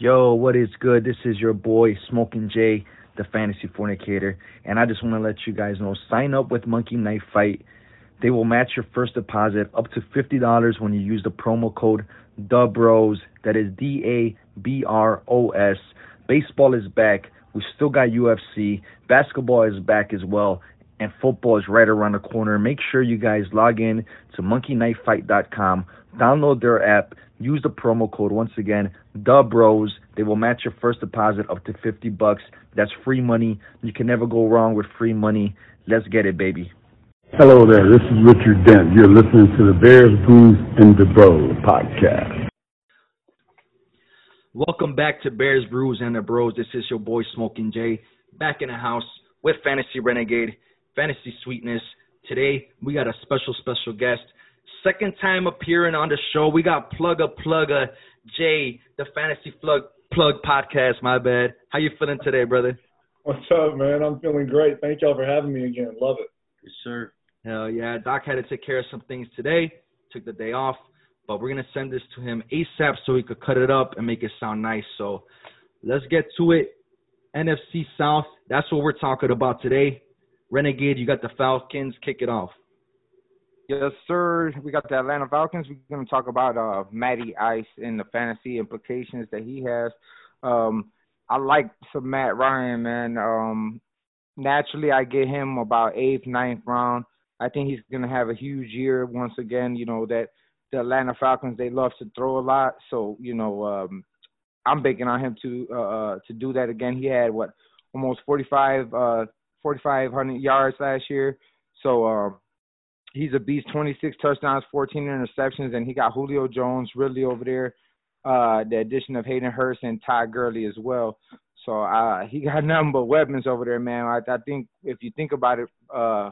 Yo, what is good? This is your boy Smoking Jay, the Fantasy Fornicator, and I just want to let you guys know: sign up with Monkey Knife Fight. They will match your first deposit up to fifty dollars when you use the promo code DABROS. That is D A B R O S. Baseball is back. We still got UFC. Basketball is back as well, and football is right around the corner. Make sure you guys log in to monkeyknifefight.com, download their app, use the promo code once again, the bros. They will match your first deposit up to 50 bucks. That's free money. You can never go wrong with free money. Let's get it, baby. Hello there, this is Richard Dent. You're listening to the Bears, Brews, and the Bros podcast. Welcome back to Bears, Brews, and the Bros. This is your boy Smoking Jay, back in the house with Fantasy Renegade, Fantasy Sweetness. Today, we got a special, special guest. Second time appearing on the show. We got Plugga Plugga Jay, the Fantasy Plug Plug Podcast. My bad. How you feeling today, brother? What's up, man? I'm feeling great. Thank y'all for having me again. Love it. Yes, sir. Hell yeah. Doc had to take care of some things today. Took the day off, but we're gonna send this to him ASAP so he could cut it up and make it sound nice. So let's get to it. NFC South. That's what we're talking about today. Renegade, you got the Falcons. Kick it off. Yes, sir. We got the Atlanta Falcons. We're going to talk about uh, Matty Ice and the fantasy implications that he has. Um, I like some Matt Ryan, man. Um, naturally, I get him about eighth, ninth round. I think he's going to have a huge year once again. You know that the Atlanta Falcons they love to throw a lot, so you know um, I'm banking on him to uh, uh to do that again. He had what almost 45 uh 4,500 yards last year, so. Um, he's a beast. 26 touchdowns, 14 interceptions, and he got Julio Jones really over there. Uh, the addition of Hayden Hurst and Ty Gurley as well. So uh, he got nothing but weapons over there, man. I, I think if you think about it, uh,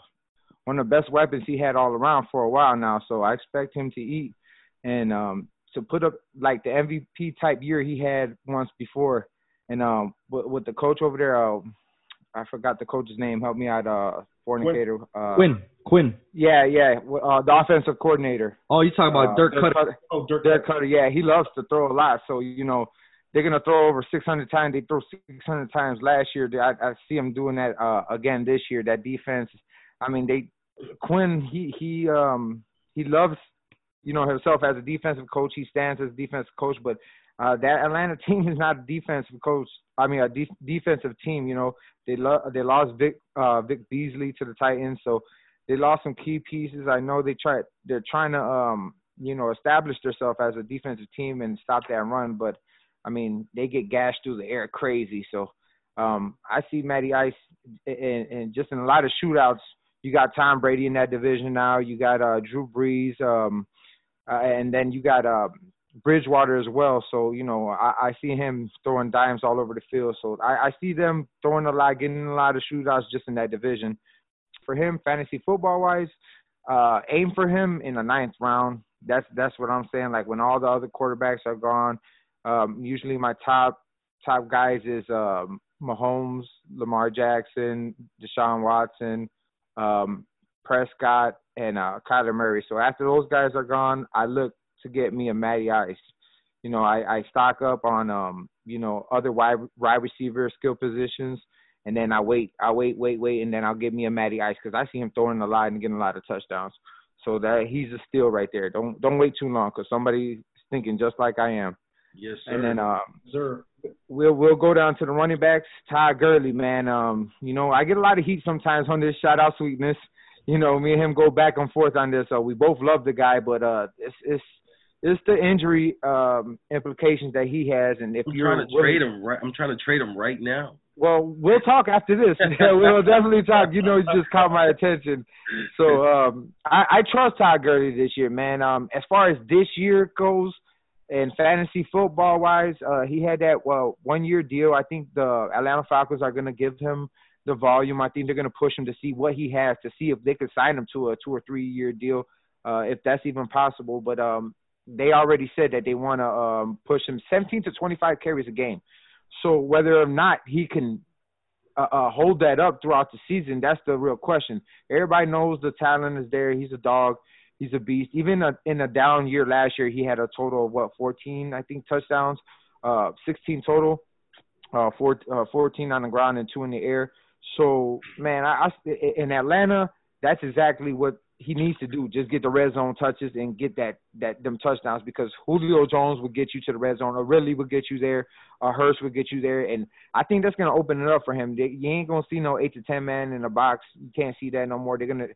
one of the best weapons he had all around for a while now. So I expect him to eat and um, to put up like the MVP type year he had once before. And um, with, with the coach over there, uh, I forgot the coach's name. Help me out, uh, fornicator. Uh, Quinn. Quinn. Yeah, yeah. Uh, the offensive coordinator. Oh, you talking about Uh, Dirk Dirk Koetter? Koetter. Oh, Dirk. Dirk Koetter. Yeah, he loves to throw a lot. So you know, they're gonna throw over 600 times. They threw 600 times last year. I, I see him doing that uh, again this year. That defense. I mean, they Quinn. He he um he loves you know himself as a defensive coach. He stands as a defensive coach, but uh, that Atlanta team is not a defensive coach. I mean, a de- defensive team. You know, they lo- they lost Vic uh, Vic Beasley to the Titans, so they lost some key pieces. I know they try they're trying to um you know establish themselves as a defensive team and stop that run, but I mean they get gashed through the air crazy. So um I see Matty Ice and, and just in a lot of shootouts. You got Tom Brady in that division now. You got uh Drew Brees, um, uh, and then you got uh, Bridgewater as well. So you know I, I see him throwing dimes all over the field. So I, I see them throwing a lot, getting in a lot of shootouts just in that division for him, fantasy football wise, uh, aim for him in the ninth round. That's that's what I'm saying. Like when all the other quarterbacks are gone, um, usually my top top guys is um, Mahomes, Lamar Jackson, Deshaun Watson, um, Prescott, and uh, Kyler Murray. So after those guys are gone, I look to get me a Matty Ice. You know, I, I stock up on um, you know, other wide wide receiver skill positions and then I wait, I wait, wait, wait, and then I'll get me a Matty Ice because I see him throwing a lot and getting a lot of touchdowns. So that he's a steal right there. Don't don't wait too long because somebody's thinking just like I am. Yes, sir. And then um, sir. we'll we'll go down to the running backs. Ty Gurley, man. Um, you know I get a lot of heat sometimes on this shout out sweetness. You know me and him go back and forth on this. So we both love the guy, but uh, it's it's it's the injury um implications that he has, and if I'm you're trying to trade him right. I'm trying to trade him right now. well, we'll talk after this. we'll definitely talk. You know, it just caught my attention. So um I, I trust Todd Gurley this year, man. Um as far as this year goes and fantasy football wise, uh he had that well one year deal. I think the Atlanta Falcons are gonna give him the volume. I think they're gonna push him to see what he has to see if they could sign him to a two or three year deal, uh, if that's even possible. But um they already said that they wanna um push him seventeen to twenty five carries a game. So whether or not he can uh, uh, hold that up throughout the season, that's the real question. Everybody knows the talent is there. He's a dog. He's a beast. Even a, in a down year last year, he had a total of what 14, I think, touchdowns. uh, 16 total, uh, four, uh, 14 on the ground and two in the air. So man, I, I in Atlanta, that's exactly what he needs to do. Just get the red zone touches and get that that them touchdowns because Julio Jones will get you to the red zone, or Ridley will get you there, or Hurst will get you there, and I think that's gonna open it up for him. They, you ain't gonna see no eight to ten man in the box. You can't see that no more. They're gonna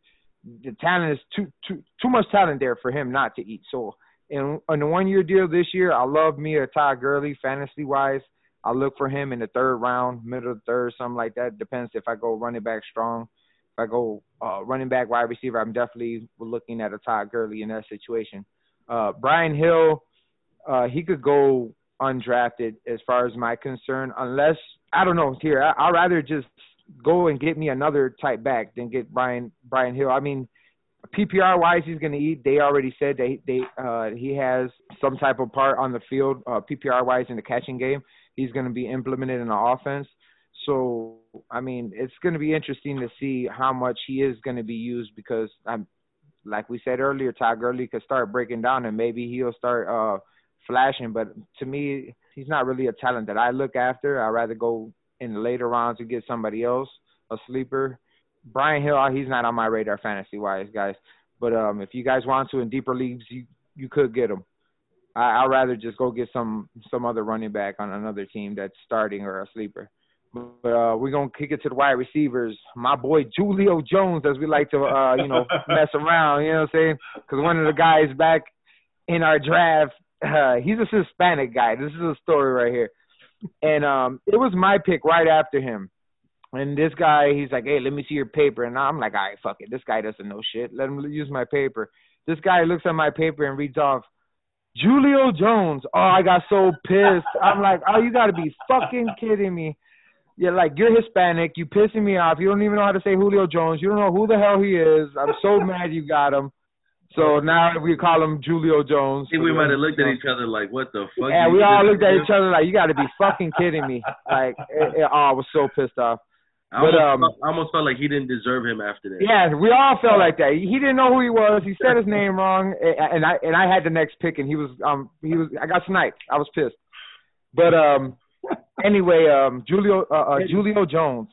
the talent is too too too much talent there for him not to eat. So in on the one year deal this year, I love me a Todd Gurley fantasy wise. I look for him in the third round, middle of the third, something like that. Depends if I go running back strong. I go uh, running back, wide receiver, I'm definitely looking at a Todd Gurley in that situation. Uh, Brian Hill, uh, he could go undrafted as far as my concern, unless I don't know. Here, I, I'd rather just go and get me another type back than get Brian Brian Hill. I mean, PPR wise, he's going to eat. They already said that he, they uh, he has some type of part on the field, uh, PPR wise in the catching game. He's going to be implemented in the offense. So I mean, it's going to be interesting to see how much he is going to be used because I'm like we said earlier, Todd Gurley could start breaking down and maybe he'll start uh flashing. But to me, he's not really a talent that I look after. I'd rather go in the later rounds to get somebody else, a sleeper. Brian Hill, he's not on my radar fantasy wise, guys. But um, if you guys want to in deeper leagues, you you could get him. I, I'd rather just go get some some other running back on another team that's starting or a sleeper. But uh, we're gonna kick it to the wide receivers. My boy Julio Jones, as we like to uh, you know mess around. You know what I'm saying? Because one of the guys back in our draft, uh, he's a Hispanic guy. This is a story right here, and um, it was my pick right after him. And this guy, he's like, "Hey, let me see your paper." And I'm like, "All right, fuck it. This guy doesn't know shit. Let him use my paper." This guy looks at my paper and reads off Julio Jones. Oh, I got so pissed. I'm like, "Oh, you got to be fucking kidding me." Yeah, like you're Hispanic, you pissing me off. You don't even know how to say Julio Jones. You don't know who the hell he is. I'm so mad you got him. So now we call him Julio Jones. I think we might have looked at each other like, "What the fuck?" Yeah, we all looked at each other like, "You got to be fucking kidding me!" Like, it, it, oh, I was so pissed off. I almost, but, um, I almost felt like he didn't deserve him after that. Yeah, we all felt like that. He didn't know who he was. He said his name wrong, and I and I had the next pick, and he was um he was I got sniped. I was pissed. But um anyway, um, Julio uh, uh, Julio Jones,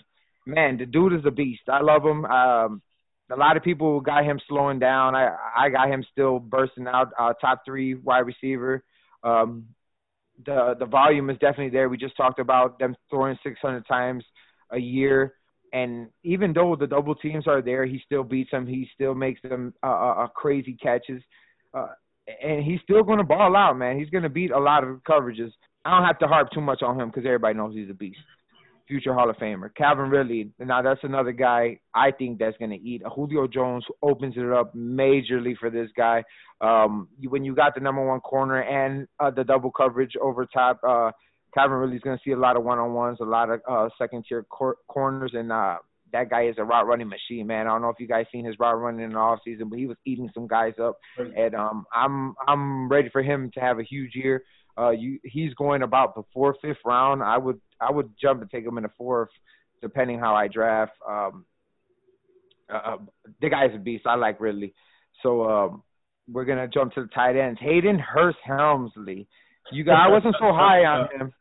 man, the dude is a beast. I love him. Um, a lot of people got him slowing down. I I got him still bursting out. Uh, top three wide receiver. Um, the the volume is definitely there. We just talked about them throwing 600 times a year, and even though the double teams are there, he still beats them. He still makes them uh, uh, uh crazy catches, uh, and he's still going to ball out, man. He's going to beat a lot of coverages. I don't have to harp too much on him because everybody knows he's a beast. Future Hall of Famer. Calvin Ridley. Now that's another guy I think that's going to eat. Julio Jones opens it up majorly for this guy. Um, when you got the number one corner and uh, the double coverage over top, uh, Calvin Ridley's going to see a lot of one on ones, a lot of uh, second tier cor- corners, and uh, that guy is a route running machine, man. I don't know if you guys seen his route running in the off season, but he was eating some guys up, and um, I'm I'm ready for him to have a huge year. Uh, you he's going about the fourth, fifth round. I would I would jump and take him in the fourth, depending how I draft. Um, uh, uh the guy's a beast. I like Ridley, so um, we're gonna jump to the tight ends. Hayden Hurst Helmsley. You guys, I wasn't so high on him.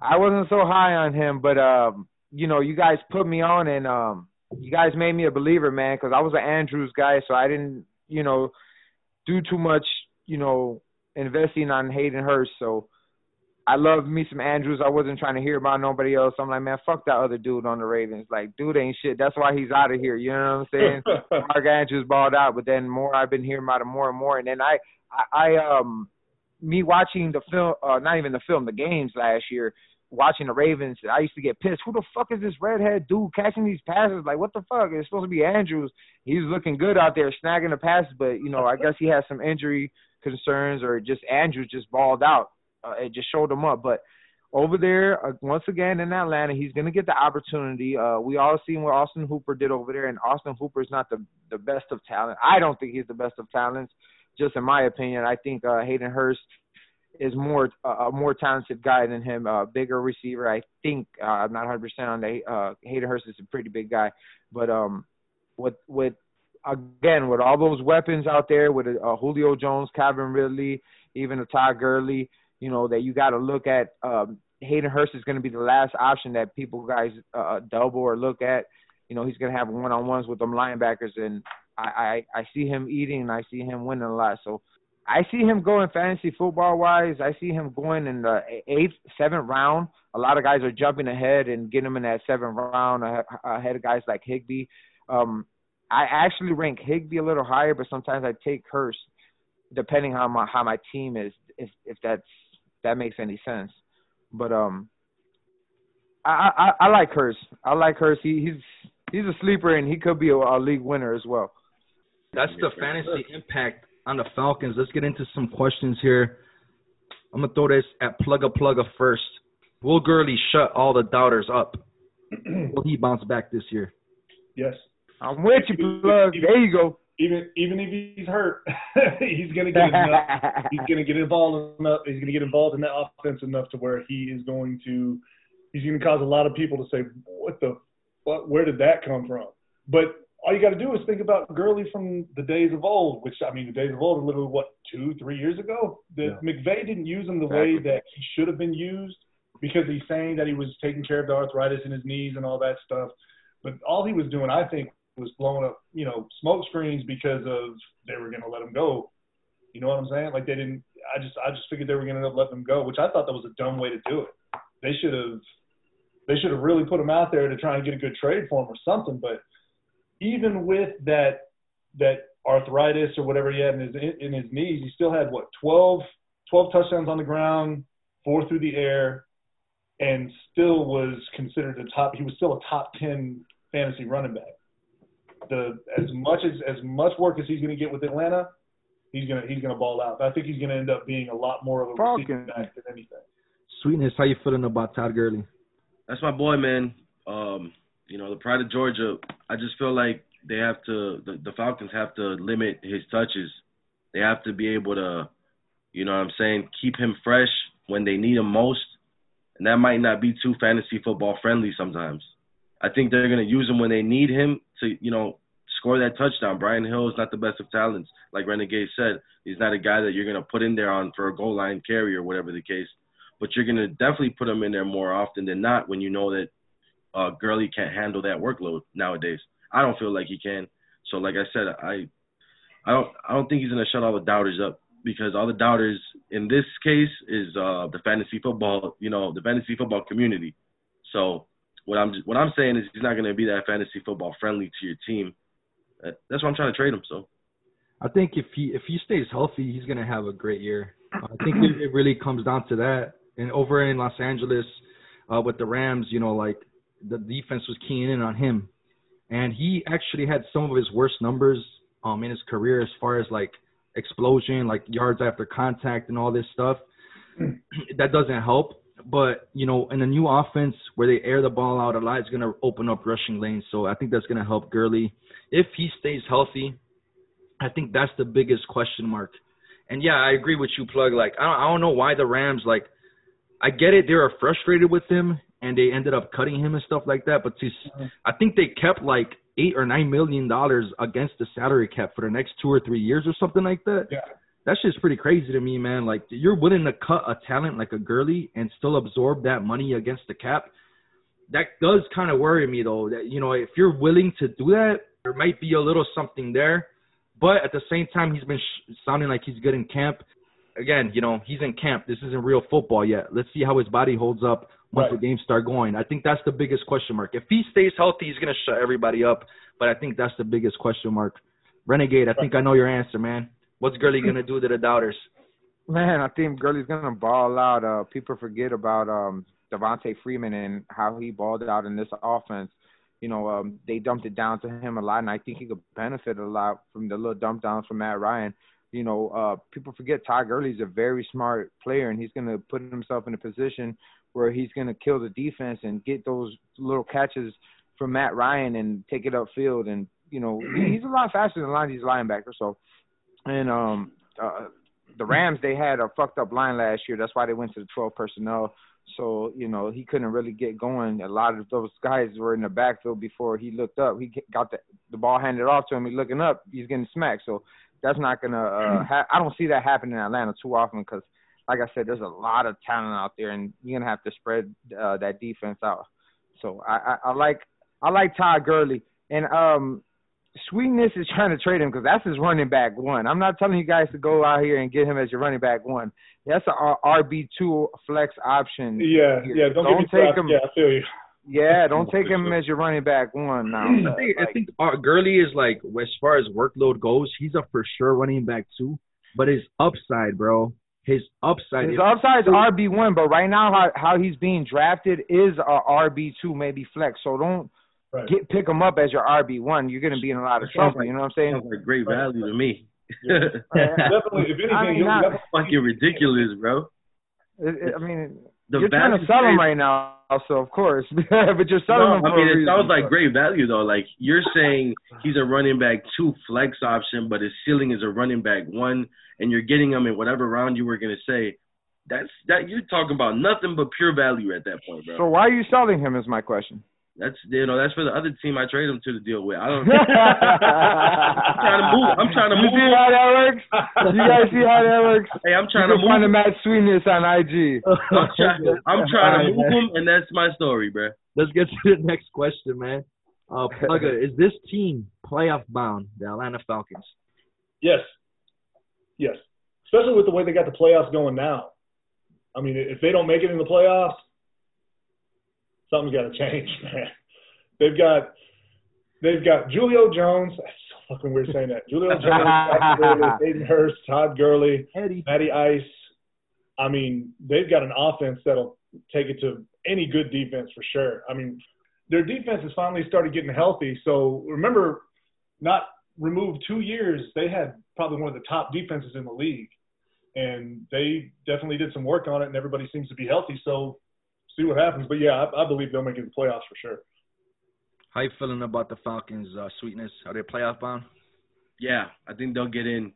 I wasn't so high on him, but um, you know, you guys put me on, and um, you guys made me a believer, man, because I was an Andrews guy, so I didn't, you know, do too much, you know, investing on Hayden Hurst. So I love me some Andrews. I wasn't trying to hear about nobody else. I'm like, man, fuck that other dude on the Ravens. Like, dude ain't shit. That's why he's out of here. You know what I'm saying? Mark Andrews balled out, but then more I've been hearing about him more and more. And then I, I, I um, me watching the film, uh, not even the film, the games last year, watching the Ravens, I used to get pissed. Who the fuck is this redhead dude catching these passes? Like, what the fuck? It's supposed to be Andrews. He's looking good out there snagging the passes, but you know, I guess he has some injury concerns or just Andrews just balled out. Uh, it just showed him up. But over there, uh, once again in Atlanta, he's going to get the opportunity. Uh, we all seen what Austin Hooper did over there, and Austin Hooper is not the the best of talent. I don't think he's the best of talents, just in my opinion. I think uh, Hayden Hurst is more uh, a more talented guy than him, a uh, bigger receiver. I think uh, I'm not 100 percent on that. Uh, Hayden Hurst is a pretty big guy, but um, with with again, with all those weapons out there, with uh, Julio Jones, Calvin Ridley, even a Todd Gurley, you know, that you got to look at. Um, Hayden Hurst is going to be the last option that people guys uh, double or look at. You know, he's going to have one on ones with them linebackers, and I, I I see him eating and I see him winning a lot. So I see him going fantasy football wise. I see him going in the eighth, seventh round. A lot of guys are jumping ahead and getting him in that seventh round ahead of guys like Higbee. Um, I actually rank Higbee a little higher, but sometimes I take Hurst depending how my how my team is if if that's that makes any sense. But um, I I, I like Hurst. I like Hurst. He, he's he's a sleeper and he could be a, a league winner as well. That's the fantasy impact on the Falcons. Let's get into some questions here. I'm gonna throw this at Plugga Plugga first. Will Gurley shut all the doubters up? Will he bounce back this year? Yes. I'm with you, Plug. There you go. Even even if he's hurt, he's gonna get enough. he's gonna get involved enough. He's gonna get involved in that offense enough to where he is going to. He's gonna cause a lot of people to say, "What the? What? Where did that come from?" But all you got to do is think about Gurley from the days of old, which I mean, the days of old are literally what two, three years ago. That yeah. McVay didn't use him the exactly. way that he should have been used because he's saying that he was taking care of the arthritis in his knees and all that stuff. But all he was doing, I think, was blowing up, you know, smoke screens because of they were going to let him go. You know what I'm saying? Like they didn't. I just, I just figured they were going to let them go, which I thought that was a dumb way to do it. They should have, they should have really put him out there to try and get a good trade for him or something. But even with that that arthritis or whatever he had in his in his knees, he still had what 12, 12 touchdowns on the ground, four through the air, and still was considered a top. He was still a top ten fantasy running back. The as much as as much work as he's going to get with Atlanta, he's gonna he's gonna ball out. I think he's going to end up being a lot more of a receiving back than anything. Sweetness, how you feeling about Todd Gurley? That's my boy, man. Um, you know, the pride of Georgia. I just feel like they have to. The, the Falcons have to limit his touches. They have to be able to, you know, what I'm saying, keep him fresh when they need him most, and that might not be too fantasy football friendly sometimes. I think they're gonna use him when they need him to, you know, score that touchdown. Brian Hill is not the best of talents, like Renegade said. He's not a guy that you're gonna put in there on for a goal line carry or whatever the case. But you're gonna definitely put him in there more often than not when you know that uh, Gurley can't handle that workload nowadays. I don't feel like he can. So like I said, I I don't I don't think he's gonna shut all the doubters up because all the doubters in this case is uh, the fantasy football, you know, the fantasy football community. So what I'm what I'm saying is he's not gonna be that fantasy football friendly to your team. That's why I'm trying to trade him. So. I think if he if he stays healthy, he's gonna have a great year. I think it, it really comes down to that. And over in Los Angeles, uh, with the Rams, you know, like the defense was keying in on him, and he actually had some of his worst numbers um in his career as far as like explosion, like yards after contact, and all this stuff. that doesn't help. But you know, in a new offense where they air the ball out a lot, it's gonna open up rushing lanes. So I think that's gonna help Gurley if he stays healthy. I think that's the biggest question mark. And yeah, I agree with you, Plug. Like I don't, I don't know why the Rams like. I get it; they were frustrated with him, and they ended up cutting him and stuff like that. But to, mm-hmm. I think they kept like eight or nine million dollars against the salary cap for the next two or three years or something like that. Yeah. That's just pretty crazy to me, man. Like you're willing to cut a talent like a Gurley and still absorb that money against the cap. That does kind of worry me though. That you know, if you're willing to do that, there might be a little something there. But at the same time, he's been sh- sounding like he's good in camp. Again, you know, he's in camp. This isn't real football yet. Let's see how his body holds up once right. the games start going. I think that's the biggest question mark. If he stays healthy, he's gonna shut everybody up. But I think that's the biggest question mark. Renegade, I think I know your answer, man. What's Gurley gonna do to the doubters? Man, I think Gurley's gonna ball out. Uh, people forget about um Devonta Freeman and how he balled out in this offense. You know, um, they dumped it down to him a lot, and I think he could benefit a lot from the little dump downs from Matt Ryan. You know, uh, people forget Todd Gurley's a very smart player, and he's going to put himself in a position where he's going to kill the defense and get those little catches from Matt Ryan and take it upfield. And you know he's a lot faster than a lot of these linebackers. So, and um, uh, the Rams they had a fucked up line last year. That's why they went to the 12 personnel. So you know he couldn't really get going. A lot of those guys were in the backfield before he looked up. He got the the ball handed off to him. He's looking up. He's getting smacked. So that's not gonna. Uh, ha- I don't see that happening in Atlanta too often because like I said, there's a lot of talent out there, and you're gonna have to spread uh, that defense out. So I, I, I like I like Todd Gurley, and um, Sweetness is trying to trade him because that's his running back one. I'm not telling you guys to go out here and get him as your running back one. That's a RB two flex option. Yeah, here. yeah. Don't, Don't take started. him- Yeah, I feel you. Yeah, don't take him as your running back one now. I think, I think uh, Gurley is like as far as workload goes, he's a for sure running back two. But his upside, bro, his upside. His if- upside is RB one, but right now how how he's being drafted is a RB two, maybe flex. So don't Right. get pick him up as your RB one. You're gonna be in a lot of Sounds trouble. like- You know what I'm saying? Sounds like great value to me. Definitely. If anything, I mean, you'll not- definitely Fucking ridiculous, bro. It- it- I mean, The you're trying to value sell him right now, so of course, but you're selling No, him. I mean, it reason. sounds like great value though. Like you're saying he's a running back two flex option, but his ceiling is a running back one, and you're getting him in whatever round you were gonna say. That's that you're talking about nothing but pure value at that point, bro. So why are you selling him? Is my question. That's you know that's for the other team I trade him to to deal with. I don't. I'm trying to move. I'm trying to You move. see how that works? You guys see how that works? Hey, I'm You trying to can find move. him at Sweetness on IG. I'm trying, I'm trying to move man. him, and that's my story, bro. Let's get to the next question, man. Uh, Plugger, is this team playoff bound? The Atlanta Falcons. Yes. Yes. Especially with the way they got the playoffs going now. I mean, if they don't make it in the playoffs, something's got to change, man. They've got they've got Julio Jones. That's so fucking weird saying that. Julio Jones, Hayden Hurst, Todd Gurley, Eddie. Matty Ice. I mean, they've got an offense that'll take it to any good defense for sure. I mean, their defense has finally started getting healthy. So remember, not removed two years, they had probably one of the top defenses in the league, and they definitely did some work on it, and everybody seems to be healthy. So see what happens. But yeah, I, I believe they'll make it to the playoffs for sure. How you feeling about the Falcons' uh, sweetness? Are they playoff bound? Yeah, I think they'll get in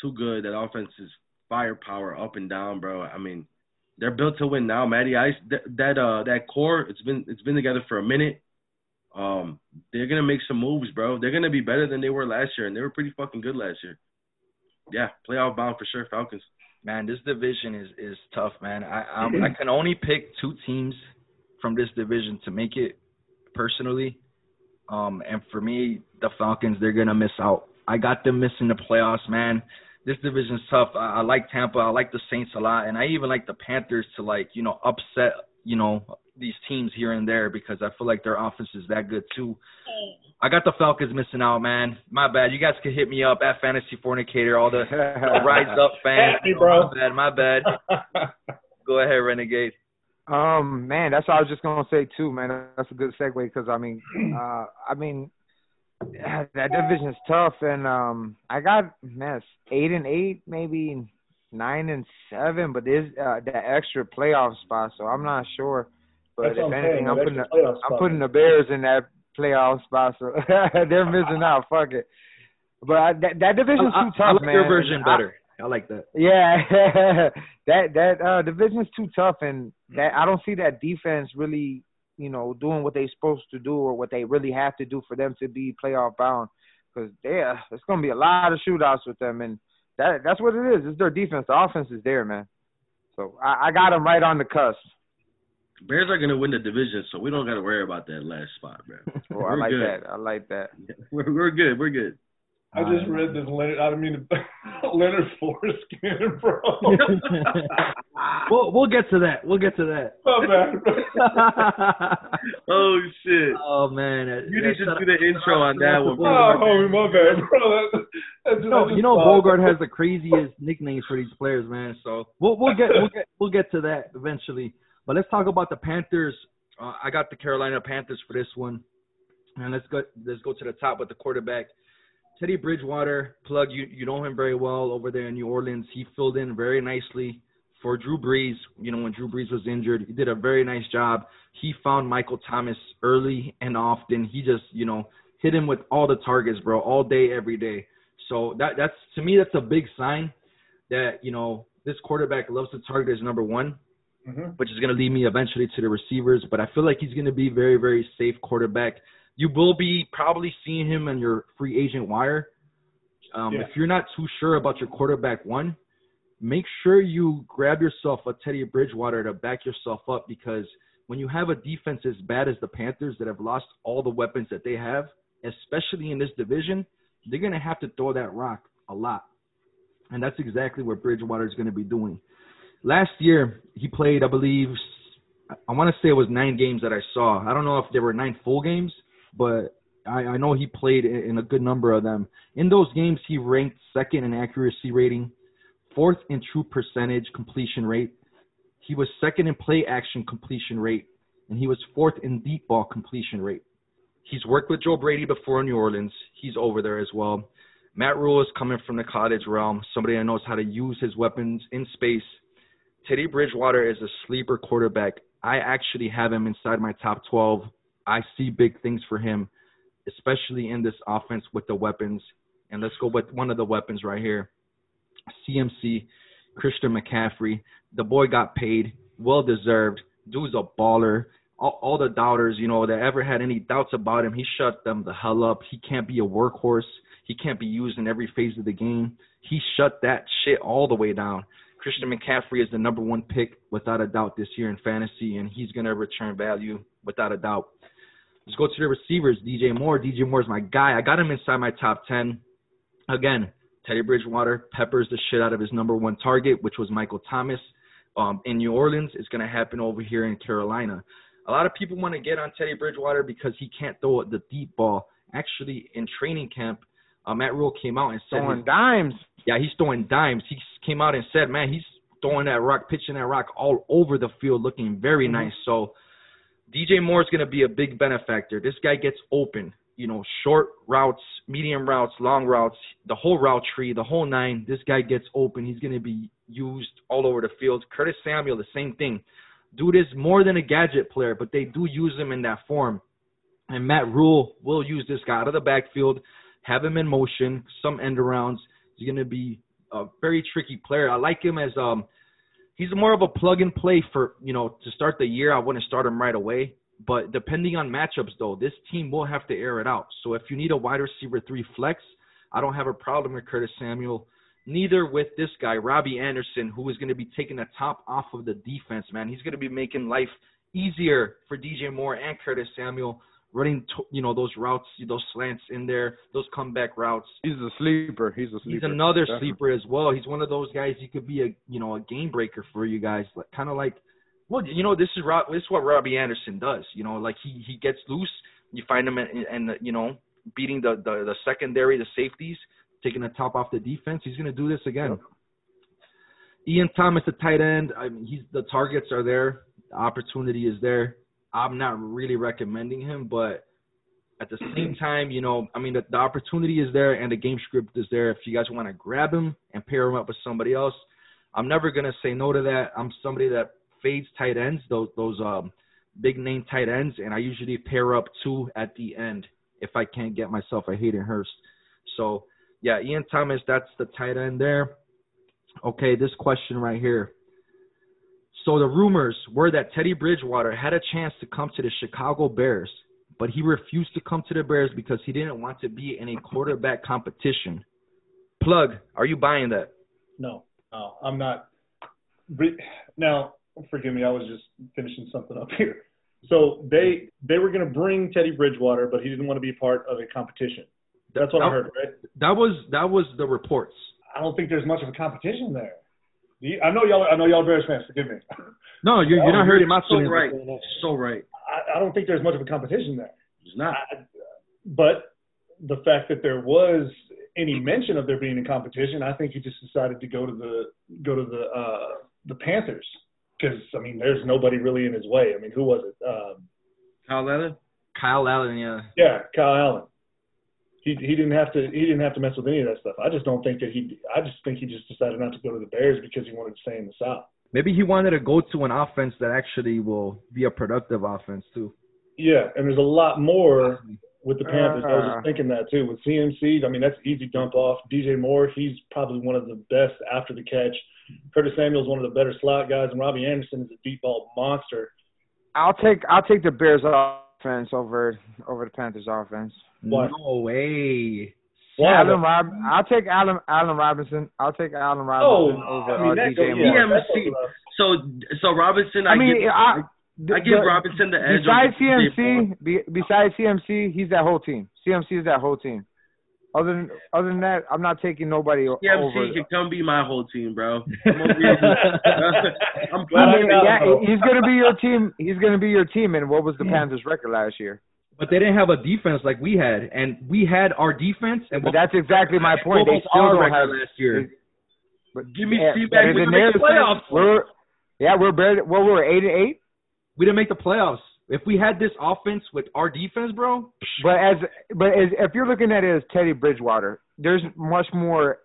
too good. That offense is firepower up and down, bro. I mean, they're built to win now. Matty Ice, that, that uh that core, it's been it's been together for a minute. Um, they're gonna make some moves, bro. They're gonna be better than they were last year, and they were pretty fucking good last year. Yeah, playoff bound for sure, Falcons. Man, this division is is tough, man. I I'm, I can only pick two teams from this division to make it personally. Um, and for me, the Falcons, they're gonna miss out. I got them missing the playoffs, man. This division's tough. I, I like Tampa. I like the Saints a lot, and I even like the Panthers to like you know upset you know these teams here and there because I feel like their offense is that good too. I got the Falcons missing out, man. My bad. You guys can hit me up at Fantasy Fornicator. All the the Rise Up fans. At me, bro. My bad. My bad. Go ahead, Renegade. Um, man, that's what I was just gonna say too, man. That's a good segue because I mean, uh, I mean, that division is tough, and um, I got man, eight and eight, maybe nine and seven, but there's uh, that extra playoff spot, so I'm not sure. But That's if what I'm anything, I'm putting the, I'm spot. putting the Bears in that playoff spot, so they're missing out. Fuck it. But I, that that division's I, too I, I tough, like man. your version I- better. I like that. yeah, that that uh division's too tough, and that I don't see that defense really, you know, doing what they're supposed to do or what they really have to do for them to be playoff bound. Because yeah, it's gonna be a lot of shootouts with them, and that that's what it is. It's their defense. The offense is there, man. So I, I got them right on the cusp. Bears are gonna win the division, so we don't gotta worry about that last spot, bro. Oh, I like good. that. I like that. We're we're good. We're good. I just read this Leonard. I don't mean, Leonard foreskin, bro. we'll we'll get to that. We'll get to that. My bad. Oh shit. oh man, You Yeah, need to do the intro on that one, Oh, bro. homie, my bad, bro. That, that just, You know, you know thought- Bogart has the craziest nicknames for these players, man. So we'll we'll get we'll get we'll get to that eventually. But let's talk about the Panthers. Uh, I got the Carolina Panthers for this one, and let's go let's go to the top with the quarterback. Teddy Bridgewater, plug you you know him very well over there in New Orleans. He filled in very nicely for Drew Brees. You know when Drew Brees was injured, he did a very nice job. He found Michael Thomas early and often. He just you know hit him with all the targets, bro, all day every day. So that that's to me that's a big sign that you know this quarterback loves to target his number one, Mhm. which is going to lead me eventually to the receivers. But I feel like he's going to be very very safe quarterback. You will be probably seeing him on your free agent wire. Um, Yeah. If you're not too sure about your quarterback one, make sure you grab yourself a Teddy Bridgewater to back yourself up because when you have a defense as bad as the Panthers that have lost all the weapons that they have, especially in this division, they're going to have to throw that rock a lot. And that's exactly what Bridgewater is going to be doing. Last year, he played, I believe, I want to say it was nine games that I saw. I don't know if there were nine full games, but I, I know he played in a good number of them. In those games, he ranked second in accuracy rating, fourth in true percentage completion rate. He was second in play action completion rate, and he was fourth in deep ball completion rate. He's worked with Joe Brady before in New Orleans. He's over there as well. Matt Rhule is coming from the cottage realm, somebody that knows how to use his weapons in space. Teddy Bridgewater is a sleeper quarterback. I actually have him inside my top 12. I see big things for him especially in this offense with the weapons. And let's go with one of the weapons right here. CMC, Christian McCaffrey. The boy got paid, well deserved. Dude's a baller. All, all the doubters, you know, that ever had any doubts about him, he shut them the hell up. He can't be a workhorse. He can't be used in every phase of the game. He shut that shit all the way down. Christian McCaffrey is the number one pick without a doubt this year in fantasy, and he's going to return value without a doubt. Let's go to the receivers. DJ Moore. DJ Moore is my guy. I got him inside my top 10. Again, Teddy Bridgewater peppers the shit out of his number one target, which was Michael Thomas um, in New Orleans. It's going to happen over here in Carolina. A lot of people want to get on Teddy Bridgewater because he can't throw the deep ball. Actually, in training camp, uh, Matt Rhule came out and said throwing dimes. Yeah, he's throwing dimes. He came out and said, "Man, he's throwing that rock, pitching that rock all over the field, looking very mm-hmm. nice." So DJ Moore is going to be a big benefactor. This guy gets open, you know, short routes, medium routes, long routes, the whole route tree, the whole nine. This guy gets open. He's going to be used all over the field. Curtis Samuel, the same thing. Dude is more than a gadget player, but they do use him in that form. And Matt Rhule will use this guy out of the backfield, have him in motion, some end arounds. He's going to be a very tricky player. I like him as um he's more of a plug and play for you know to start the year. I wouldn't start him right away, but depending on matchups though, this team will have to air it out. So if you need a wide receiver three flex, I don't have a problem with Curtis Samuel. Neither with this guy, Robbie Anderson, who is going to be taking the top off of the defense. Man, he's going to be making life easier for DJ Moore and Curtis Samuel running, you know, those routes, those slants in there, those comeback routes. He's a sleeper. He's a sleeper. He's another Definitely. sleeper as well. He's one of those guys. He could be a, you know, a game breaker for you guys, kind of like, well, you know, this is Rob, this is what Robbie Anderson does. You know, like he he gets loose, you find him and you know beating the, the the secondary, the safeties, taking the top off the defense. He's going to do this again. Ian Thomas, the tight end. I mean, he's the targets are there, the opportunity is there. I'm not really recommending him, but at the same time, you know, I mean, the, the opportunity is there and the game script is there. If you guys want to grab him and pair him up with somebody else, I'm never gonna say no to that. I'm somebody that fades tight ends, those those um big name tight ends, and I usually pair up two at the end if I can't get myself a Hayden Hurst. So yeah, Ian Thomas, that's the tight end there. Okay, this question right here. So the rumors were that Teddy Bridgewater had a chance to come to the Chicago Bears, but he refused to come to the Bears because he didn't want to be in a quarterback competition. Plug, are you buying that? No, no, I'm not. Now, forgive me, I was just finishing something up here. So they they were going to bring Teddy Bridgewater, but he didn't want to be part of a competition. That's what that, I heard, right? That was that was the reports. I don't think there's much of a competition there. I know y'all. I know y'all Bears fans. Forgive me. No, you're, you're not hurting my feelings. so right. So right. I, I, don't think there's much of a competition there. It's not. I, but the fact that there was any mention of there being a competition, I think he just decided to go to the go to the uh, the Panthers because I mean, there's nobody really in his way. I mean, who was it? Um, Kyle Allen. Kyle Allen, yeah. Yeah, Kyle Allen he he didn't have to he didn't have to mess with any of that stuff. I just don't think that he I just think he just decided not to go to the Bears because he wanted to stay in the South. Maybe he wanted to go to an offense that actually will be a productive offense too. Yeah, and there's a lot more with the Panthers. Uh, I was just uh-huh. thinking that too. With CMC, I mean that's easy dump off. DJ Moore, he's probably one of the best after the catch. Curtis Samuel's one of the better slot guys, and Robbie Anderson is a deep ball monster. I'll take I'll take the Bears offense over over the Panthers offense. What? No way. Why? Allen Rob, I'll take Allen Allen Robinson. I'll take Allen Oh, Robinson over I mean, uh, DJ Moore. yeah, Yeah, that's see, enough. So so Robinson, I, I mean, give, I, I give Robinson the edge. Besides over DJ Moore. CMC, be, besides CMC, he's that whole team. CMC is that whole team. Other than other than that, I'm not taking nobody o- CMC over. can come be my whole team, bro. I'm. I'm Glad I I mean, yeah, he's gonna be your team. He's gonna be your team. And what was the Hmm. Panthers' record last year? But they didn't have a defense like we had, and we had our defense. And But that's exactly my point. They still don't record have. last year? But Give me yeah, T-Mac but with in the playoffs. We're yeah, we're barely. Well, we were eight and eight. We didn't make the playoffs. If we had this offense with our defense, bro, But as but as if you're looking at it as Teddy Bridgewater, there's much more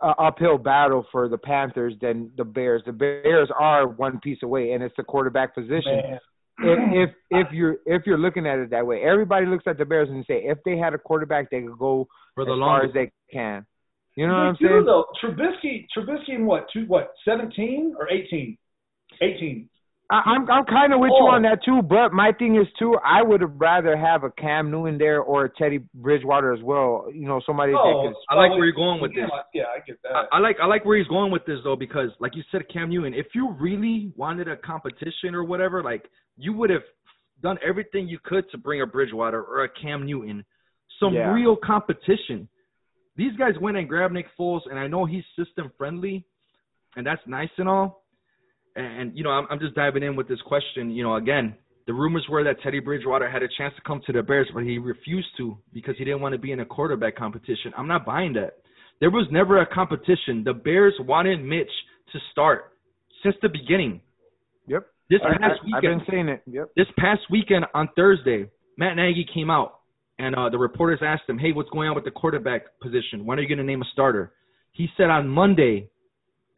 uh, uphill battle for the Panthers than the Bears. The Bears are one piece away, and it's the quarterback position. Man. If, if if you're if you're looking at it that way, everybody looks at the Bears and say if they had a quarterback, they could go for the as far as they can. You know what I'm do, saying? though. Trubisky, Trubisky in what? Two, what? Seventeen or eighteen? Eighteen. I, I'm I'm kind of with you Oh. on that too, but my thing is too. I would have rather have a Cam Newton there or a Teddy Bridgewater as well. You know, somebody that Oh, can I like where you're going with yeah, this. Yeah, I get that. I, I like I like where he's going with this though because like you said, Cam Newton, if you really wanted a competition or whatever, like you would have done everything you could to bring a Bridgewater or a Cam Newton, some Yeah. real competition. These guys went and grabbed Nick Foles, and I know he's system friendly, and that's nice and all. And you know, I'm, I'm just diving in with this question. You know, again, the rumors were that Teddy Bridgewater had a chance to come to the Bears, but he refused to because he didn't want to be in a quarterback competition. I'm not buying that. There was never a competition. The Bears wanted Mitch to start since the beginning. Yep. This past I, I've weekend, been saying it. Yep. this past weekend on Thursday, Matt Nagy came out and uh, the reporters asked him, "Hey, what's going on with the quarterback position? When are you going to name a starter?" He said on Monday,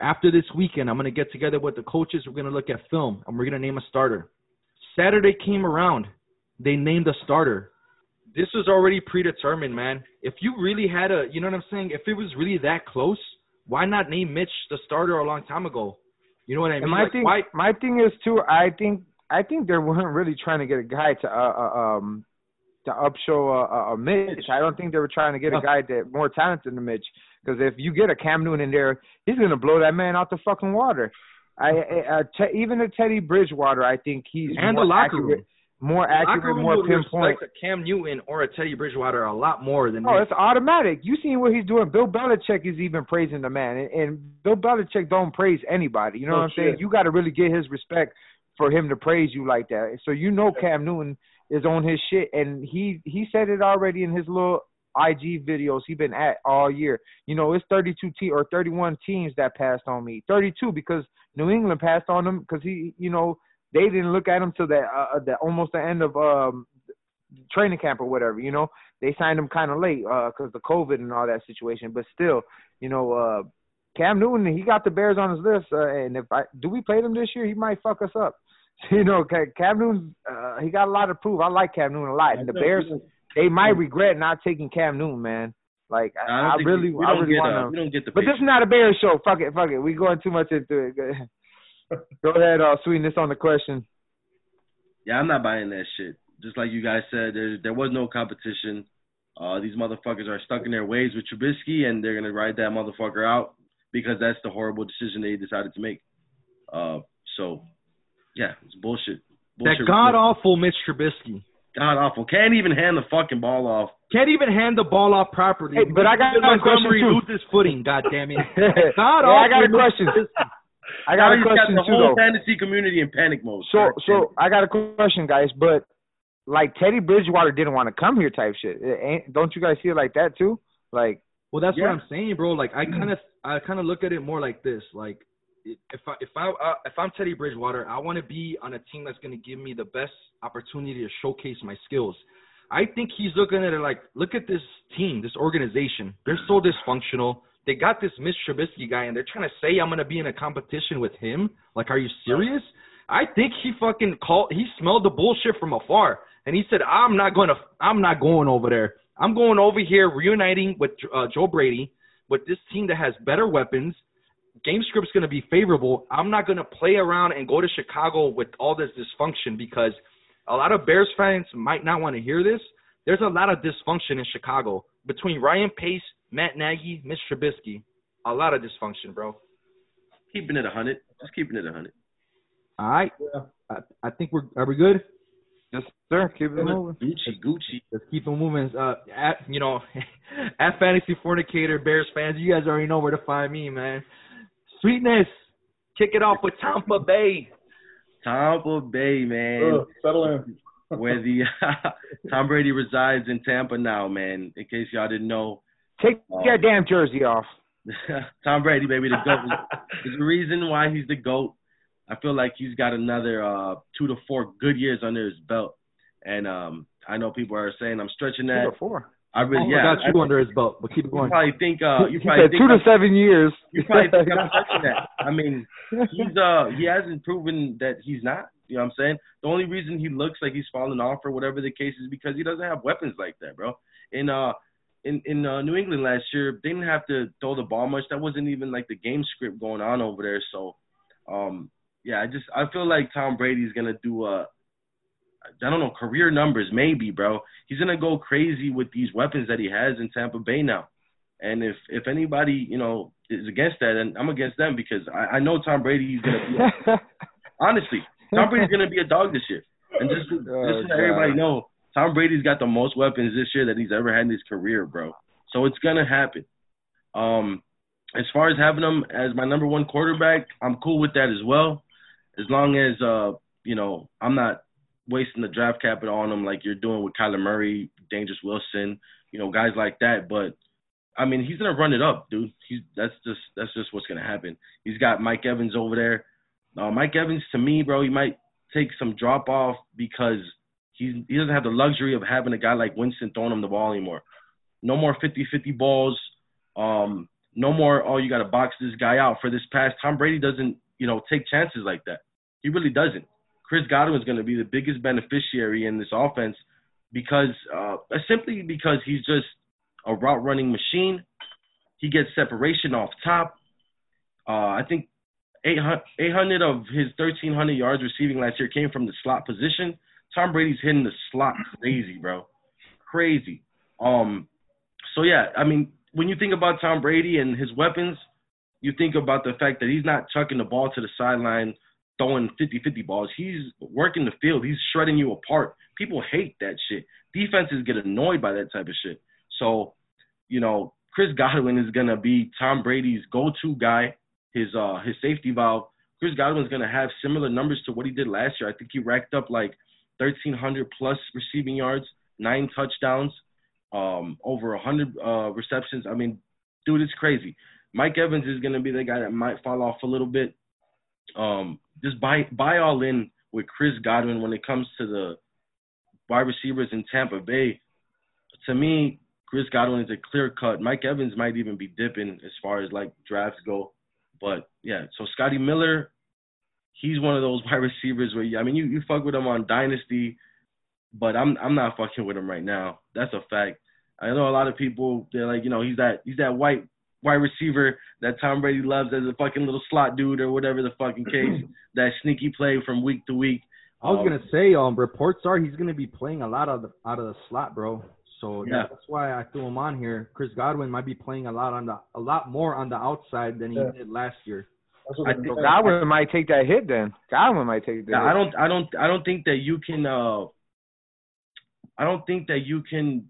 after this weekend, I'm going to get together with the coaches. We're going to look at film and we're going to name a starter. Saturday came around, they named a starter. This was already predetermined, man. If you really had a, you know what I'm saying? If it was really that close, why not name Mitch the starter a long time ago? You know what I mean? And my Like, thing, why? my thing is too. I think, I think they weren't really trying to get a guy to, uh, uh um, to upshow a, a, a Mitch. I don't think they were trying to get a guy that more talented than Mitch. Because if you get a Cam Newton in there, he's gonna blow that man out the fucking water. I, I uh, te- even a Teddy Bridgewater, I think he's And the locker accurate, room. more accurate, more pinpoint. respect a Cam Newton or a Teddy Bridgewater a lot more than Oh, Mitch. it's automatic. You seen what he's doing. Bill Belichick is even praising the man, and, and Bill Belichick don't praise anybody. You know Oh, what I'm saying? You got to really get his respect for him to praise you like that. So you know Cam Newton is on his shit, and he he said it already in his little IG videos he been at all year. You know, it's 32 te- or 31 teams that passed on me. 32 because New England passed on him because he, you know, they didn't look at him till the uh, the almost the end of um training camp or whatever. You know, they signed him kind of late because the COVID and all that situation. But still, you know, uh Cam Newton he got the Bears on his list, uh, and if I do we play them this year, he might fuck us up. You know, Cam Newton uh, he got a lot to prove. I like Cam Newton a lot, and the Bears they might regret not taking Cam Newton, man. Like I, I, I really, we, we I don't really get want uh, to. we don't get the. But this is not a Bears show. Fuck it, fuck it. We going too much into it. Go Go ahead, uh, sweetness on the question. Yeah, I'm not buying that shit. Just like you guys said, there there was no competition. Uh, these motherfuckers are stuck in their ways with Trubisky, and they're gonna ride that motherfucker out because that's the horrible decision they decided to make. Uh, so yeah, it's bullshit. bullshit that god awful Mitch Trubisky god awful. Can't even hand the fucking ball off. can't even hand the ball off properly. Hey, but I got David a question, Montgomery too. loses footing. God damn it! yeah, God I got a question. I got now a he's question got the too, whole though. fantasy community in panic mode. So, God so. I got a question, guys. But like Teddy Bridgewater didn't want to come here, type shit. It ain't- Don't you guys feel like that too? Like, Well, that's Yeah. what I'm saying, bro. Like I kind of I kind of look at it more like this. Like if I if I uh, if I'm Teddy Bridgewater, I want to be on a team that's going to give me the best opportunity to showcase my skills. I think he's looking at it like, look at this team, this organization. They're so dysfunctional. They got this Mitch Trubisky guy, and they're trying to say I'm going to be in a competition with him. Like, are you serious? I think he fucking called. He smelled the bullshit from afar, and he said, "I'm not going to. I'm not going over there. I'm going over here, reuniting with uh, Joe Brady, with this team that has better weapons. Game script's going to be favorable. I'm not going to play around and go to Chicago with all this dysfunction because a lot of Bears fans might not want to hear this. There's a lot of dysfunction in Chicago. between Ryan Pace, Matt Nagy, Mitch Trubisky, a lot of dysfunction, bro. Keeping it a hundred. Just keeping it a hundred. All right. Yeah. I, I think we're are we good? Yes, sir. Keep it moving. Gucci, Gucci. Let's keep it moving. Uh, at you know, at Fantasy Fornicator Bears fans, you guys already know where to find me, man. Sweetness, kick it off with Tampa Bay. Tampa Bay, man. Ugh, settle in. where the Tom Brady resides in Tampa now, man. In case y'all didn't know, Take Um, your damn jersey off. Tom Brady, baby, the goat. There's a reason why he's the goat. I feel like he's got another uh two to four good years under his belt, and um I know people are saying I'm stretching that. Two to four. I really, Oh, yeah. Got you I, under his belt, but keep it you going. probably think uh you he probably said think two to I'm- seven years. you probably think I'm stretching that. I mean, he's uh he hasn't proven that he's not. You know what I'm saying? The only reason he looks like he's falling off or whatever the case is because he doesn't have weapons like that, bro. In uh in in uh, New England last year, they didn't have to throw the ball much. That wasn't even like the game script going on over there. So, um, yeah, I just I feel like Tom Brady's gonna do uh I don't know career numbers maybe, bro. He's gonna go crazy with these weapons that he has in Tampa Bay now. And if if anybody you know is against that, then I'm against them because I, I know Tom Brady is gonna be honestly Tom Brady's gonna be a dog this year. And just just Oh, to let everybody know, Tom Brady's got the most weapons this year that he's ever had in his career, bro. So it's gonna happen. Um, as far as having him as my number one quarterback, I'm cool with that as well. As long as uh, you know, I'm not wasting the draft capital on him like you're doing with Kyler Murray, Dangerous Wilson, you know, guys like that. But I mean, he's gonna run it up, dude. He's that's just that's just what's gonna happen. He's got Mike Evans over there. Uh, Mike Evans, to me, bro, he might take some drop off because he's he doesn't have the luxury of having a guy like Winston throwing him the ball anymore. No more 50-50 balls. Um, no more. Oh, you got to box this guy out for this pass. Tom Brady doesn't, you know, take chances like that. He really doesn't. Chris Godwin's going to be the biggest beneficiary in this offense because uh, simply because he's just a route running machine. He gets separation off top. Uh, I think 800, 800 of his 1,300 yards receiving last year came from the slot position. Tom Brady's hitting the slot crazy, bro, crazy. Um, so yeah, I mean, when you think about Tom Brady and his weapons, you think about the fact that he's not chucking the ball to the sideline, throwing 50-50 balls. He's working the field. He's shredding you apart. People hate that shit. Defenses get annoyed by that type of shit. So, you know, Chris Godwin is gonna be Tom Brady's go-to guy, his uh his safety valve. Chris Godwin's gonna have similar numbers to what he did last year. I think he racked up like 1,300 plus receiving yards, nine touchdowns, um, over 100 uh, receptions. I mean, dude, it's crazy. Mike Evans is gonna be the guy that might fall off a little bit. Um, just buy buy all in with Chris Godwin when it comes to the wide receivers in Tampa Bay. To me, Chris Godwin is a clear cut. Mike Evans might even be dipping as far as like drafts go. But yeah, so Scotty Miller, he's one of those wide receivers where you, I mean you, you fuck with him on Dynasty, but I'm I'm not fucking with him right now. That's a fact. I know a lot of people they're like, you know, he's that he's that white wide receiver that Tom Brady loves as a fucking little slot dude or whatever the fucking case. that sneaky play from week to week. I was Um, gonna say, um, reports are he's gonna be playing a lot of the out of the slot, bro. So Yeah. that's why I threw him on here. Chris Godwin might be playing a lot on the a lot more on the outside than he Yeah. did last year. I think So saying. Godwin might take that hit then. Godwin might take that. Yeah, hit. I don't I don't I don't think that you can uh I don't think that you can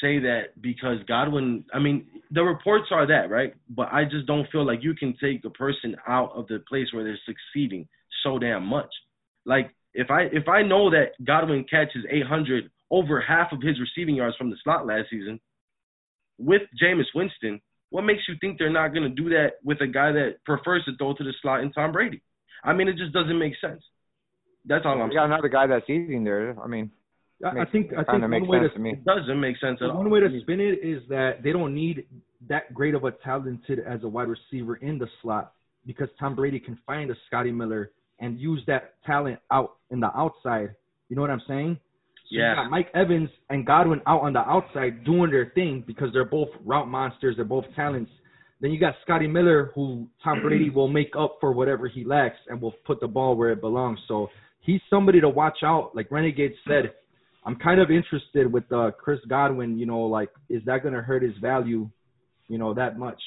say that because Godwin I mean the reports are that, right? But I just don't feel like you can take a person out of the place where they're succeeding so damn much. Like if I if I know that Godwin catches 800 over half of his receiving yards from the slot last season with Jameis Winston, what makes you think they're not going to do that with a guy that prefers to throw to the slot in Tom Brady? I mean, it just doesn't make sense. That's all I'm got another guy that's eating there. I mean, I, I makes- think I think one way to to. It doesn't make sense at all. one way to spin it is that they don't need that great of a talented as a wide receiver in the slot because Tom Brady can find a Scotty Miller and use that talent out in the outside. You know what I'm saying? So Yeah. You got Mike Evans and Godwin out on the outside doing their thing because they're both route monsters. They're both talents. Then you got Scotty Miller, who Tom Brady will make up for whatever he lacks and will put the ball where it belongs. So he's somebody to watch out. Like Renegade said, I'm kind of interested with uh, Chris Godwin. You know, like is that going to hurt his value? You know, that much.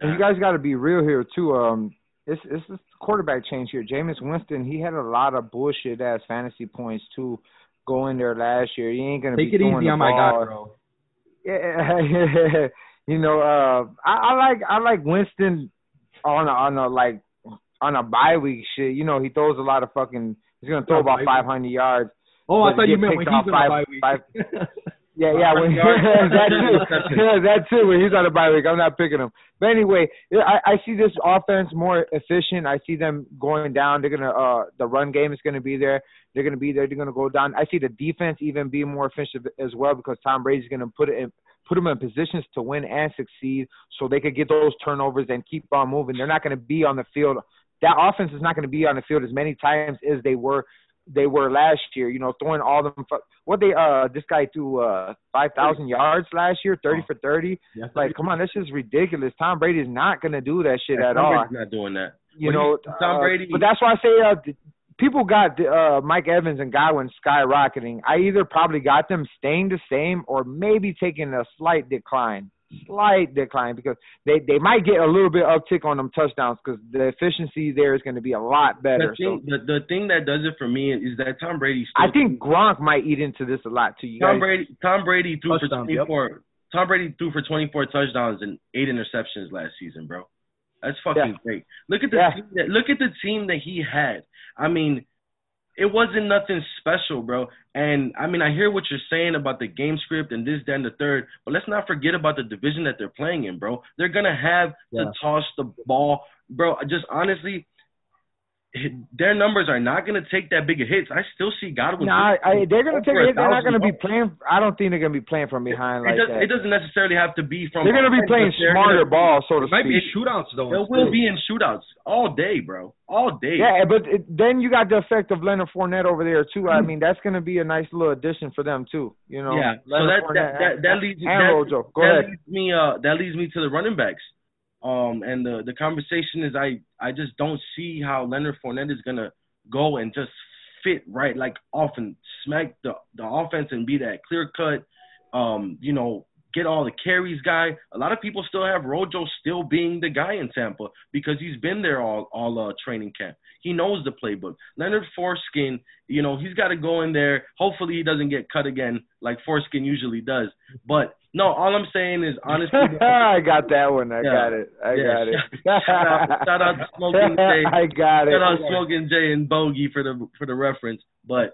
And you guys got to be real here too. Um, it's it's this quarterback change here. Jameis Winston, he had a lot of bullshit ass fantasy points too going there last year. He ain't gonna Take be it throwing easy the on my guy, bro. Yeah, you know, uh, I, I like I like Winston on a, on a like on a bye week shit. You know, he throws a lot of fucking. He's gonna throw about 500 yards. Oh, I thought you meant when he's on a bye week. five- Yeah, yeah, when, that too. That too. When he's on a bye week, I'm not picking him. But anyway, I, I see this offense more efficient. I see them going down. They're gonna uh the run game is gonna be there. They're gonna be there. They're gonna go down. I see the defense even be more efficient as well because Tom Brady's gonna put it in put them in positions to win and succeed so they could get those turnovers and keep on moving. They're not gonna be on the field. That offense is not gonna be on the field as many times as they were they were last year. You know, throwing all them. What they uh this guy threw uh five thousand yards last year, thirty for thirty. Yeah, Like, come on, this is ridiculous. Tom Brady's not gonna do that shit at Tom all. Brady's not doing that. You know, Tom uh, Brady- But that's why I say uh, people got uh Mike Evans and Godwin skyrocketing. I either probably got them staying the same or maybe taking a slight decline. Slight decline because they they might get a little bit uptick on them touchdowns because the efficiency there is going to be a lot better. The thing, So the, the thing that does it for me is that Tom Brady. Still, I think Gronk might eat into this a lot too. You Tom guys, Brady. Tom Brady threw Touchdowns, for yep. 24. Tom Brady threw for 24 touchdowns and eight interceptions last season, bro. That's fucking Yeah. great. Look at the Yeah. team that, look at the team that he had. I mean, it wasn't nothing special, bro. And I mean, I hear what you're saying about the game script and this, that, and the third, but let's not forget about the division that they're playing in, bro. They're gonna have Yeah. to toss the ball, bro. Just honestly, their numbers are not gonna take that big of hits. I still see Godwin. no, I, I, they're going to take over it. They're not going to be playing. I don't think they're going to be playing from behind it, like does, that. it doesn't necessarily have to be from. They're going to be playing smarter gonna- ball, so to It might be shootouts though. They will be in shootouts all day, bro. All day. Yeah, but it, then you got the effect of Leonard Fournette over there too. I mean, that's going to be a nice little addition for them too. You know, yeah. So Leonard that that, that that leads that, Go that ahead. leads me uh that leads me to the running backs. Um and the the conversation is I I just don't see how Leonard Fournette is gonna go and just fit right like off and smack the the offense and be that clear cut um you know get all the carries guy. A lot of people still have Rojo still being the guy in Tampa because he's been there all all uh, training camp. He knows the playbook. Leonard Foreskin, you know, he's got to go in there. Hopefully, he doesn't get cut again like Foreskin usually does. But no, all I'm saying is honestly. I got that one. I Yeah. got it. I Yeah, got it. shout out- shout out to Smoking Jay. I got it. Shout out Smoking Jay and Bogey for the for the reference. But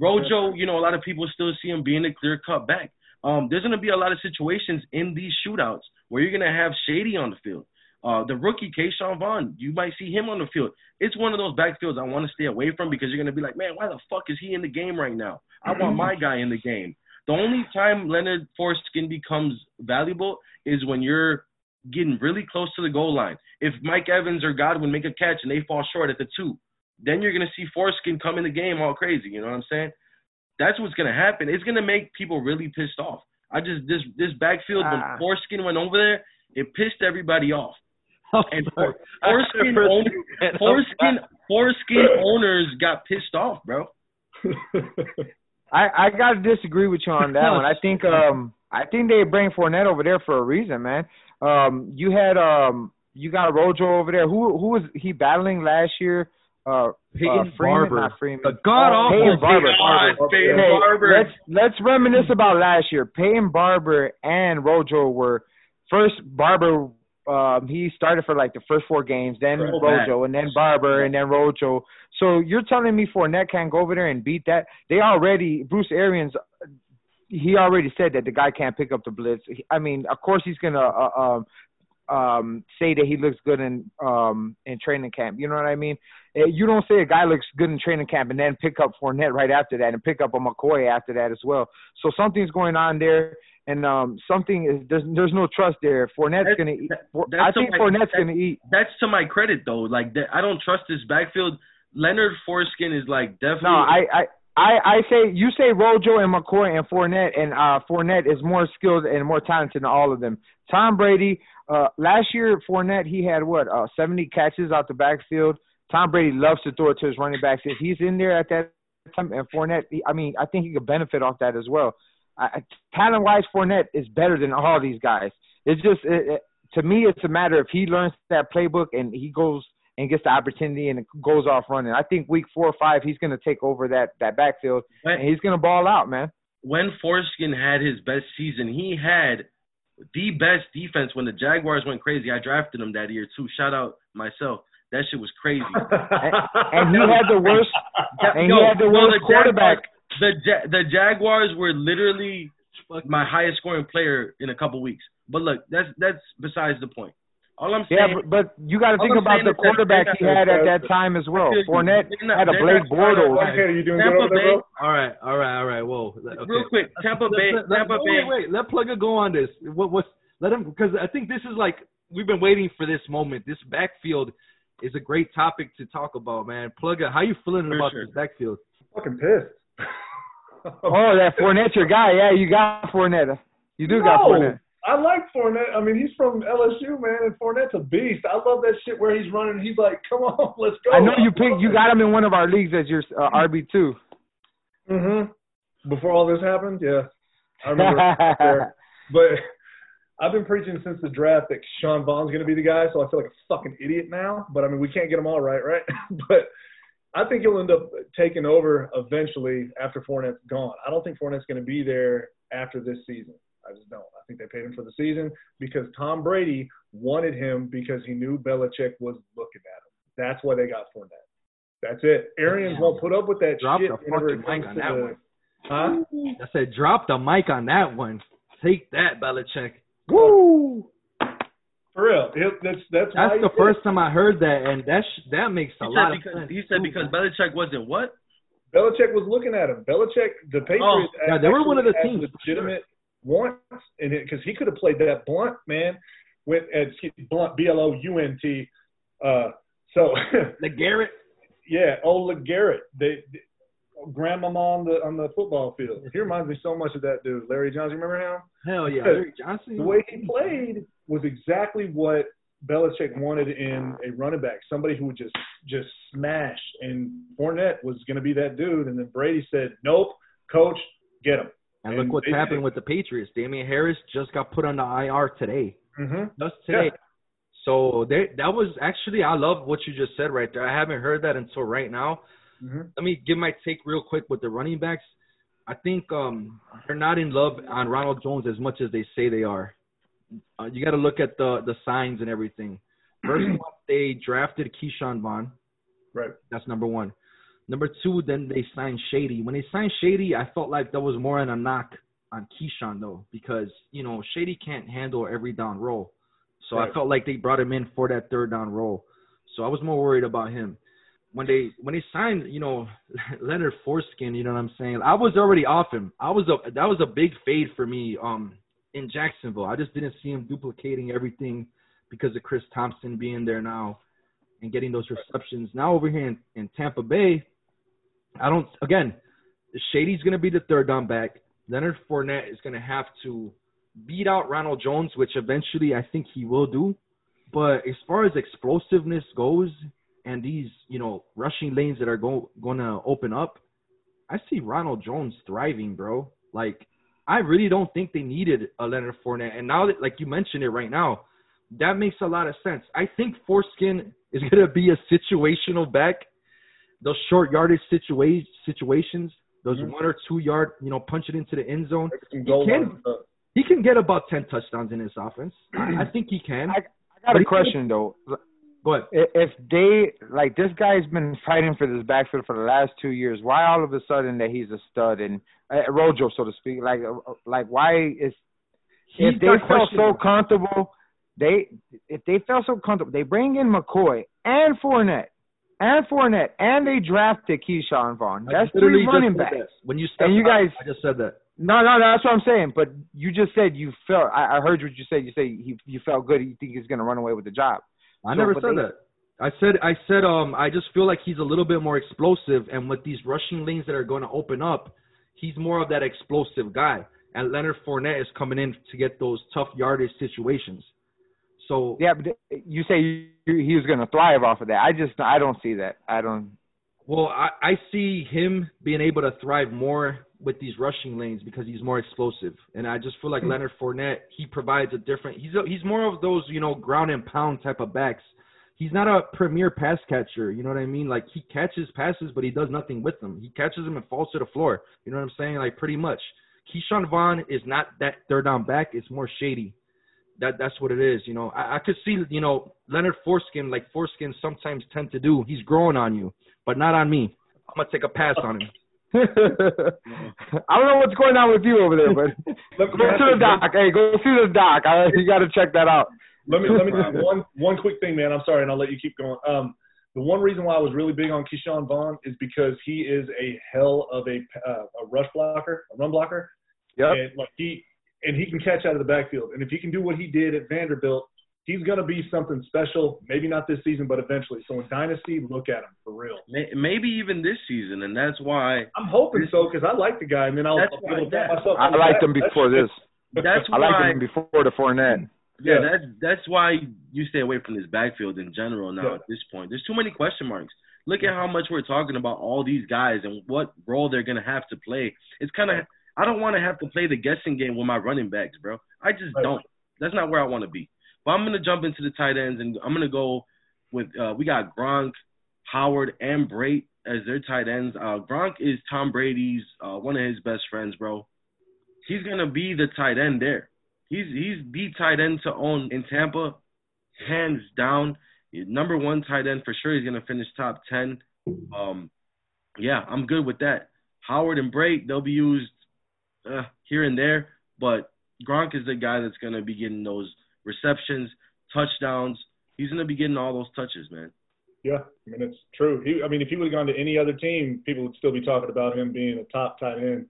Rojo, you know, a lot of people still see him being a clear cut back. Um, there's gonna be a lot of situations in these shootouts where you're gonna have Shady on the field. Uh, the rookie Ke'Shawn Vaughn, you might see him on the field. It's one of those backfields I want to stay away from because you're gonna be like, man, why the fuck is he in the game right now? I want my guy in the game. The only time Leonard Foreskin becomes valuable is when you're getting really close to the goal line. If Mike Evans or Godwin make a catch and they fall short at the two, then you're gonna see Foreskin come in the game all crazy. You know what I'm saying? That's what's gonna happen. It's gonna make people really pissed off. I just this this backfield when Ah. Foreskin went over there, it pissed everybody off. And Sorry. Foreskin own, Foreskin Foreskin owners got pissed off, bro. I I got to disagree with you on that one. I think um I think they bring Fournette over there for a reason, man. Um, you had um you got Rojo over there. Who who was he battling last year? Uh, Peyton uh Freeman, Barber. not Freeman. The god Oh, awful Peyton Barber. God, Peyton Hey, Barber. let's let's reminisce about last year. Peyton Barber and Rojo were first Barber. Um, he started for like the first four games, then So Rojo, bad. and then Barber, and then Rojo. So you're telling me Fournette can't go over there and beat that? They already Bruce Arians. He already said that the guy can't pick up the blitz. I mean, of course he's gonna uh, um, um, say that he looks good in um, in training camp. You know what I mean? You don't say a guy looks good in training camp and then pick up Fournette right after that and pick up a McCoy after that as well. So something's going on there, and um, something is there's there's no trust there. Fournette's gonna eat. that- I think something- Fournette's that- gonna eat. That's to my credit though. Like that, I don't trust this backfield. Leonard Foreskin is like definitely. No, I I. I, I say you say Rojo and McCoy and Fournette, and uh, Fournette is more skilled and more talented than all of them. Tom Brady, uh, last year Fournette he had what uh, 70 catches out the backfield. Tom Brady loves to throw it to his running backs. If he's in there at that time, and Fournette. He, I mean, I think he could benefit off that as well. I, talent wise, Fournette is better than all these guys. It's just it, it, to me, it's a matter if he learns that playbook and he goes and gets the opportunity and goes off running. I think week four or five, he's going to take over that that backfield when, and he's going to ball out, man. When Foreskin had his best season, he had the best defense when the Jaguars went crazy. I drafted him that year too. Shout out myself. That shit was crazy. and, and he had the worst. And he had the worst the quarterback. Jaguars, the the Jaguars were literally my highest scoring player in a couple weeks. But look, that's that's besides the point. All I'm saying, yeah, but, but you got to think about the quarterback he had at that time as well. Fournette had a Blake Bortles. Okay, you doing Tampa good Bay, All right, all right, all right. Whoa. Okay. Real quick, Tampa Bay. Let, Tampa Bay. Wait, wait, let Plugger go on this. What what's let him because I think this is like we've been waiting for this moment. This backfield is a great topic to talk about, man. Plugger, how you feeling for about sure. this backfield? Fucking pissed. oh, that Fournette your guy. Yeah, you got Fournette. You do no. got Fournette. I like Fournette. I mean, he's from LSU, man, and Fournette's a beast. I love that shit where he's running. He's like, "Come on, let's go." I know you picked. You got him in one of our leagues as your uh, RB two. Mhm. Before all this happened, yeah, I remember. but I've been preaching since the draft that Sean Vaughn's going to be the guy, so I feel like a fucking idiot now. But I mean, we can't get them all right, right? but I think he'll end up taking over eventually after Fournette's gone. I don't think Fournette's going to be there after this season. I just don't. I think they paid him for the season because Tom Brady wanted him because he knew Belichick was looking at him. That's why they got Fournette. That's it. Arians won't put up with that drop shit. Drop the fucking mic on that the, one. Huh? I said, drop the mic on that one. Take that, Belichick. Woo! For real, that's that's. That's the first time I heard that, and that sh- that makes a he lot of sense. He said because Belichick wasn't what? Belichick was looking at him. Belichick, the Patriots. Oh, yeah, they were one of the teams. Legitimate once, and because he could have played that blunt man with uh, blunt B L O U N T. Uh, so LeGarrette. Yeah, oh LeGarrette. They, they grandmama on the on the football field. He reminds me so much of that dude, Larry Johnson. Remember him? Hell yeah, Larry Johnson. The way he played was exactly what Belichick wanted in a running back, somebody who would just just smash. And Fournette was going to be that dude. And then Brady said, "Nope, coach, get him." And, and look what's happened with the Patriots. Damien Harris just got put on the IR today. Mm-hmm. Just today. Yeah. So they, that was actually I love what you just said right there. I haven't heard that until right now. Mm-hmm. Let me give my take real quick with the running backs. I think um, they're not in love on Ronald Jones as much as they say they are. Uh, you got to look at the the signs and everything. First one, they drafted Ke'Shawn Vaughn. Right. That's number one. Number two, then they signed Shady. When they signed Shady, I felt like that was more in a knock on Ke'Shawn though, because you know Shady can't handle every down role. So right. I felt like they brought him in for that third down role. So I was more worried about him. When they when they signed, you know, Leonard Foreskin, you know what I'm saying? I was already off him. I was a that was a big fade for me um in Jacksonville. I just didn't see him duplicating everything because of Chris Thompson being there now and getting those receptions. Now over here in, in Tampa Bay, I don't. Again, Shady's to be the third down back. Leonard Fournette is to have to beat out Ronald Jones, which eventually I think he will do. But as far as explosiveness goes, and these you know rushing lanes that are going going to open up, I see Ronald Jones thriving, bro. Like I really don't think they needed a Leonard Fournette, and now that like you mentioned it right now, that makes a lot of sense. I think Foreskin is going to be a situational back those short yardage situa- situations, those mm-hmm. one or two yard, you know, punch it into the end zone. He can, he can get about ten touchdowns in his offense. I, I think he can. I, I got a question can, though. Ahead. If they like this guy's been fighting for this backfield for the last two years, why all of a sudden that he's a stud and uh, Rojo, so to speak? Like, uh, like why is if they felt so comfortable, they if they felt so comfortable, they bring in McCoy and Fournette and Fournette, and they drafted Ke'Shawn Vaughn. That's three running backs. When you and you guys, I just said that. No, no, no, that's what I'm saying. But you just said you felt. I, I heard what you said. You say you, you felt good. You think he's going to run away with the job. I so, never said they, that. I said I said um I just feel like he's a little bit more explosive, and with these rushing lanes that are going to open up, he's more of that explosive guy. And Leonard Fournette is coming in to get those tough yardage situations. So yeah, but you say he was going to thrive off of that. I just I don't see that. I don't. Well, I, I see him being able to thrive more with these rushing lanes because he's more explosive, and I just feel like hmm. Leonard Fournette he provides a different. He's a, he's more of those you know ground and pound type of backs. He's not a premier pass catcher. You know what I mean? Like he catches passes, but he does nothing with them. He catches them and falls to the floor. You know what I'm saying? Like pretty much. Ke'Shawn Vaughn is not that third down back. It's more shady. That that's what it is. You know, I, I could see you know Leonard Foreskin like Foreskin sometimes tend to do. He's growing on you, but not on me. I'm gonna take a pass on him. I don't know what's going on with you over there, but go to the doc. Hey, go see the doc. I, you got to check that out. Let me let me do one one quick thing, man. I'm sorry, and I'll let you keep going. Um, the one reason why I was really big on Ke'Shawn Vaughn is because he is a hell of a uh, a rush blocker, a run blocker, Yep. and like he and he can catch out of the backfield. And if he can do what he did at Vanderbilt, he's going to be something special. Maybe not this season, but eventually. So in Dynasty, look at him for real. Maybe even this season, and that's why. I'm hoping so because I like the guy, and then I'll, That's I'll be able to why- myself. I on the liked back. him before this. That's I why. liked him before the Fournette. Yeah, Yeah. that's that's why you stay away from this backfield in general now Yeah. at this point. There's too many question marks. Look at how much we're talking about all these guys and what role they're gonna have to play. It's kind of I don't want to have to play the guessing game with my running backs, bro. I just Right. don't. That's not where I want to be. But I'm gonna jump into the tight ends and I'm gonna go with uh, we got Gronk, Howard, and Brate as their tight ends. Uh, Gronk is Tom Brady's uh, one of his best friends, bro. He's gonna be the tight end there. He's he's the tight end to own in Tampa, hands down. Number one tight end for sure. He's gonna finish top ten. Um, yeah, I'm good with that. Howard and Brate, they'll be used uh, here and there, but Gronk is the guy that's gonna be getting those receptions, touchdowns. He's gonna be getting all those touches, man. Yeah, I mean it's true. He, I mean, if he would have gone to any other team, people would still be talking about him being a top tight end.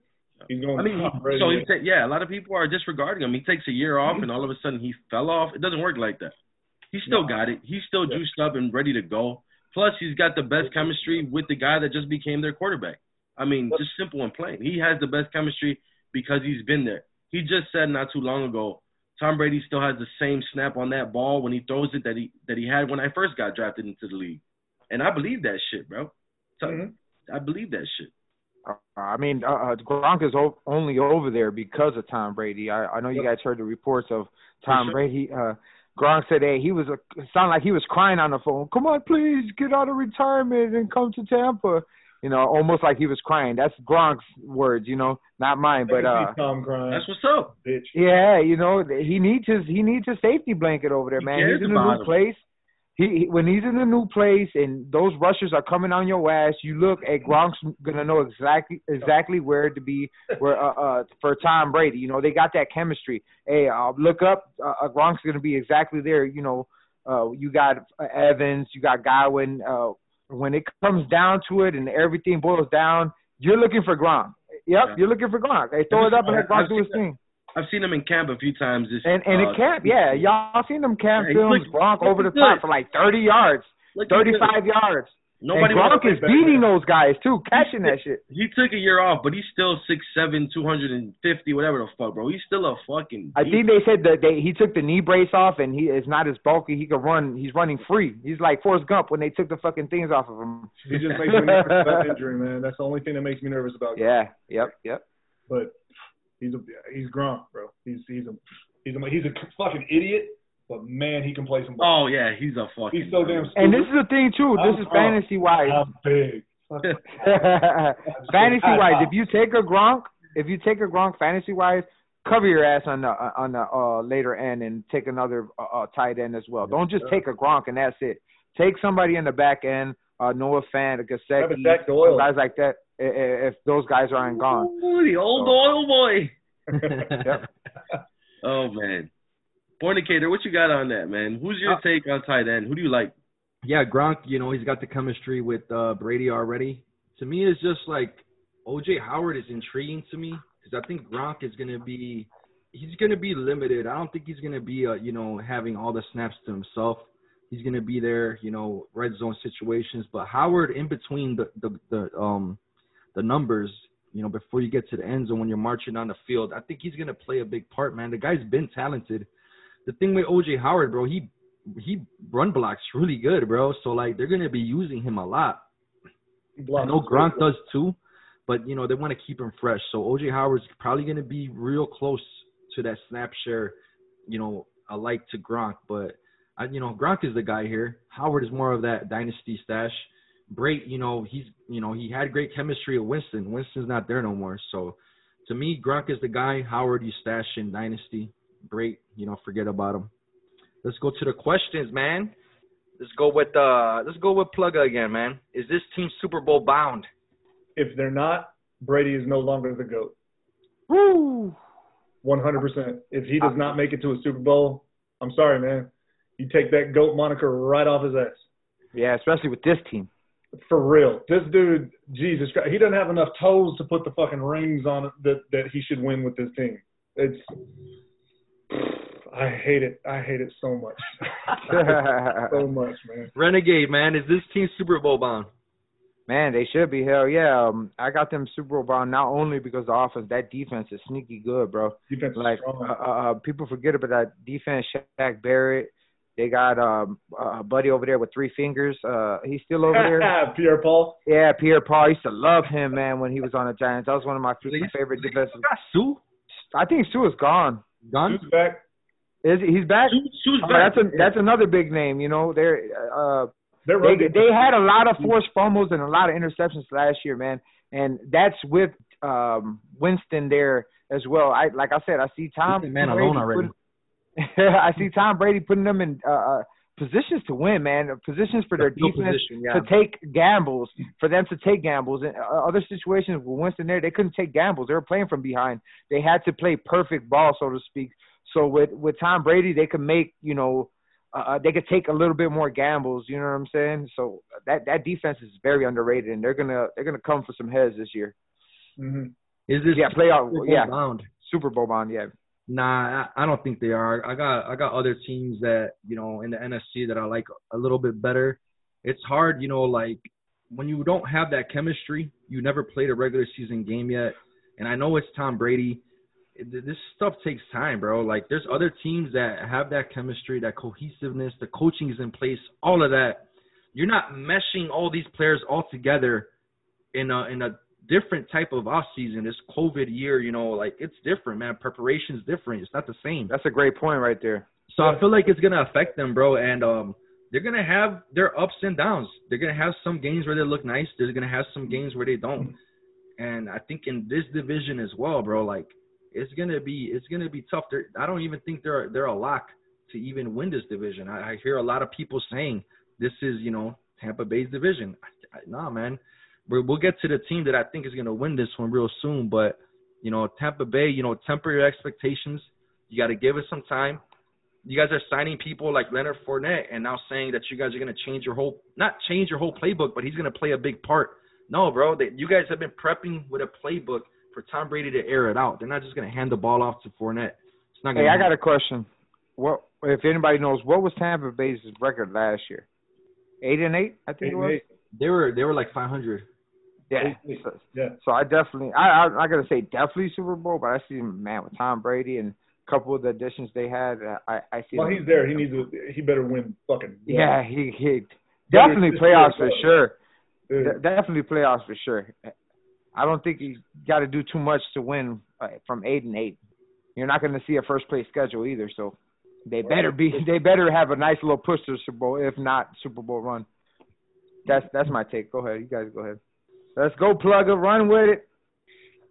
He's going. I mean, top he, so he ta- yeah, a lot of people are disregarding him. He takes a year off, and all of a sudden he fell off. It doesn't work like that. He still No. got it. He's still Yeah. juiced up and ready to go. Plus, he's got the best chemistry with the guy that just became their quarterback. I mean, just simple and plain. He has the best chemistry because he's been there. He just said not too long ago, Tom Brady still has the same snap on that ball when he throws it that he that he had when I first got drafted into the league, and I believe that shit, bro. Tell- Mhm. I believe that shit. Uh, I mean, uh, uh, Gronk is o- only over there because of Tom Brady. I, I know you guys heard the reports of Tom sure. Brady. Uh, Gronk said, "Hey, he was a it sounded like he was crying on the phone. Come on, please get out of retirement and come to Tampa." You know, almost like he was crying. That's Gronk's words, you know, not mine. But uh, Tom crying. That's what's up. bitch. yeah, you know, he needs his he needs his safety blanket over there, He man. cares He's in a new him. place. He, he when he's in a new place and those rushers are coming on your ass, you look at Gronk's gonna know exactly exactly where to be where uh, uh for Tom Brady. You know, they got that chemistry. Hey, uh, look up uh, uh, Gronk's gonna be exactly there. You know, uh you got uh, Evans, you got Godwin. Uh, when it comes down to it and everything boils down, you're looking for Gronk. Yep, Yeah. you're looking for Gronk. Hey, throw it up and let Gronk do his thing. I've seen him in camp a few times. This And and uh, it camp, yeah, y'all seen them camp Yeah, films, Gronk over the looked top for like 30 yards, look, he 35 yards. Nobody and Gronk is beating those guys too, catching that shit. He took a year off, but he's still six seven, two hundred and fifty, whatever the fuck, bro. He's still a fucking. I beast. think they said that they, he took the knee brace off and he is not as bulky. He can run. He's running free. He's like Forrest Gump when they took the fucking things off of him. He just makes me nervous about injury, man. That's the only thing that makes me nervous about. Yeah. Yep. Yep. But he's a he's Gronk, bro. He's he's a he's a he's a fucking idiot. But man, he can play some ball. Oh yeah, he's a fucking. He's so damn stupid. And this is the thing too. This is I'm Gronk. fantasy wise. I'm big. fantasy wise, if you take a Gronk, if you take a Gronk fantasy wise, cover your ass on the on the uh, later end and take another uh, uh, tight end as well. Don't just take a Gronk and that's it. Take somebody in the back end, uh, Noah Fant, a Have a Gesicki, guys like that. i- i- If those guys aren't gone, Ooh, the old oil boy. Yep. oh man, fornicator, what you got on that, man? Who's your Uh, take on tight end? Who do you like? yeah, Gronk, you know, he's got the chemistry with uh, Brady already. To me, it's just like OJ Howard is intriguing to me because I think Gronk is going to be he's going to be limited. I don't think he's going to be uh, you know having all the snaps to himself. He's going to be there, you know, red zone situations. But Howard, in between the the, the um the numbers, you know, before you get to the end zone when you're marching on the field, I think he's going to play a big part, man. The guy's been talented. The thing with OJ Howard, bro, he he run blocks really good, bro. So like they're gonna be using him a lot. I know Gronk does too, but you know they want to keep him fresh. So OJ Howard's probably to be real close to that snap share, you know, alike to Gronk. But I, you know, Gronk is the guy here. Howard is more of that dynasty stash. Brate, you know, he's you know he had great chemistry with Winston. Winston's not there no more. So to me, Gronk is the guy. Howard, you stash in dynasty. Brate, you know, forget about him. Let's go to the questions, man. Let's go with uh let's go with Plugger again, man. Is this team Super Bowl bound? If they're not, Brady is no longer the goat. Woo! 100%. If he does not make it to a Super Bowl, I'm sorry, man. You take that goat moniker right off his ass. Yeah, especially with this team. For real. This dude, Jesus Christ, he doesn't have enough toes to put the fucking rings on it that, that he should win with this team. It's I hate it. I hate it so much. so much, man. Renegade, man, is this team Super Bowl bound? Man, they should be. Hell yeah. Um, I got them Super Bowl bound not only because the offense, that defense is sneaky good, bro. Defense is Like strong. uh, uh, people forget about that defense. Shaq Barrett. They got um a buddy over there with three fingers. Uh, he's still over there. Pierre Paul. Yeah, Pierre Paul. I used to love him, man, when he was on the Giants. That was one of my favorite they defensive. got Suh I think Suh is gone. gone. Who's back? Is he- he's back? Suh- Suh's Oh, back. that's a that's another big name. You know, they're uh They're they running. they had a lot of forced fumbles and a lot of interceptions last year, man. And that's with um Winston there as well. I like I said, I see Tom He's man Brady alone already. putting- I see Tom Brady putting them in uh, uh positions to win, man. Positions for their Field defense position, yeah. to take gambles, for them to take gambles. In uh, other situations with Winston there, they couldn't take gambles. They were playing from behind. They had to play perfect ball, so to speak. So with with Tom Brady, they could make you know uh, they could take a little bit more gambles. You know what I'm saying? So that that defense is very underrated, and they're gonna they're gonna come for some heads this year. hmm Is this Yeah, playoff. Super Yeah, bound? Super Bowl bond. Yeah. Nah, I, I don't think they are. I got I got other teams that you know in the NFC that I like a little bit better. It's hard, you know, like when you don't have that chemistry, you never played a regular season game yet. And I know it's Tom Brady. This stuff takes time, bro. Like there's other teams that have that chemistry, that cohesiveness, the coaching is in place, all of that. You're not meshing all these players all together in a in a different type of off season. This COVID year, you know, like it's different, man. Preparation's different. It's not the same. That's a great point right there. So I feel like it's gonna affect them, bro. And um, they're gonna have their ups and downs. They're gonna have some games where they look nice. They're gonna have some games where they don't. And I think in this division as well, bro, like it's gonna be it's gonna be tough. They're, I don't even think they're they're a lock to even win this division. I, I hear a lot of people saying this is you know Tampa Bay's division. I, I, nah, man. We're, we'll get to the team that I think is gonna win this one real soon. But you know Tampa Bay, you know temper your expectations. You got to give it some time you guys are signing people like Leonard Fournette and now saying that you guys are to change your whole not change your whole playbook, but he's to play a big part. No, bro, you guys have been prepping with a playbook for Tom Brady to air it out. They're not just going to hand the ball off to Fournette. It's not going Hey, to I got a question. What if anybody knows what was Tampa Bay's record last year? Eight and eight, I think Eight it was. eight. They were they were like 500. Yeah. Eight and eight. So, Yeah. so I definitely, I, I'm not gonna say definitely Super Bowl, but I see man with Tom Brady and a couple of the additions they had. uh, I I see. Well, them- he's there, he needs to. He better win fucking. Yeah, he he definitely playoffs for sure. Dude, De- definitely playoffs for sure. I don't think you got to do too much to win uh, from eight and eight. You're not going to see a first place schedule either, so they better be. They better have a nice little push to the Super Bowl, if not Super Bowl run. That's that's my take. Go ahead, you guys go ahead. Let's go, plug it, run with it.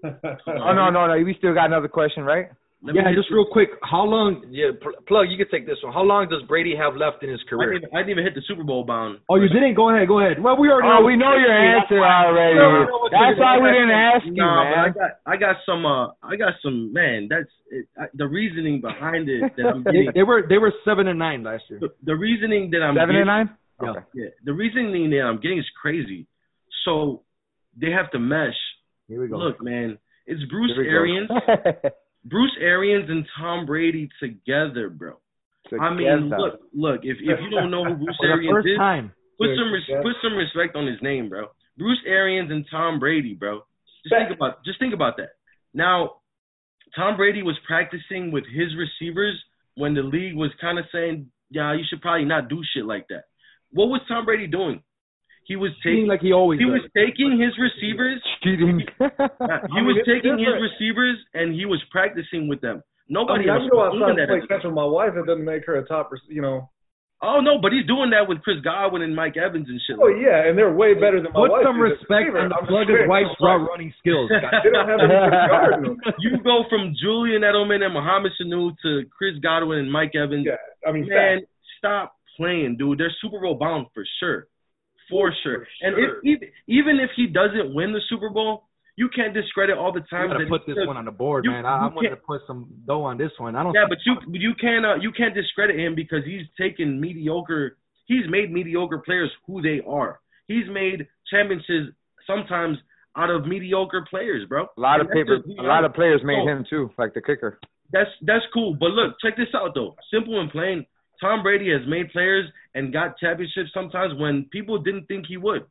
Oh no, no, no. We still got another question, right? Let Yeah, hit just real quick. How long? Yeah, plug. You can take this one. How long does Brady have left in his I career? didn't, I didn't even hit the Super Bowl bound. Oh, you didn't. Go ahead. Go ahead. Well, we already. Oh, know. we know your answer already. No, no, no, That's why we didn't ask you, Nah, but I got I got some uh I got some man. That's it, I, the reasoning behind it that I'm They, getting. they were they were seven and nine last year. the, the reasoning that I'm Seven getting, and nine. Yeah. Okay. Yeah, the reasoning that I'm getting is crazy. So they have to mesh. Here we go. Look, man, it's Bruce Here. Arians, Bruce Arians and Tom Brady together, bro. I mean, look, look. If if you don't know who Bruce Arians is, time. put some res- put some respect on his name, bro. Bruce Arians and Tom Brady, bro. Just think about just think about that. Now, Tom Brady was practicing with his receivers when the league was kind of saying, "Yeah, you should probably not do shit like that." What was Tom Brady doing? He was taking like he always he does. was taking his receivers. Cheating. He was taking his receivers and he was practicing with them. Nobody mean, I else can go was doing outside that. play catch with my wife. It doesn't make her a top, you know. Oh no, but he's doing that with Chris Godwin and Mike Evans and shit. Oh like yeah, and they're way better than my Put wife. some is respect receiver. on the I'm plug his saying, wife's I'm route running skills. They don't have anybody you go from Julian Edelman and Mohamed Sanu to Chris Godwin and Mike Evans. Yeah, I mean, Man, stop playing, dude. They're Super Bowl bound for sure, for sure. And if, sure. even even if he doesn't win the Super Bowl, you can't discredit all the time. You gotta that put this took- one on the board, you- man. I, I'm going to put some dough on this one. I don't. Yeah, but you you can't uh, you can't discredit him because he's taken mediocre. He's made mediocre players who they are. He's made championships sometimes out of mediocre players, bro. A lot of And that's paper, just a lot of players made him too, like the kicker. That's that's cool. But look, check this out though. Simple and plain. Tom Brady has made players and got championships sometimes when people didn't think he would.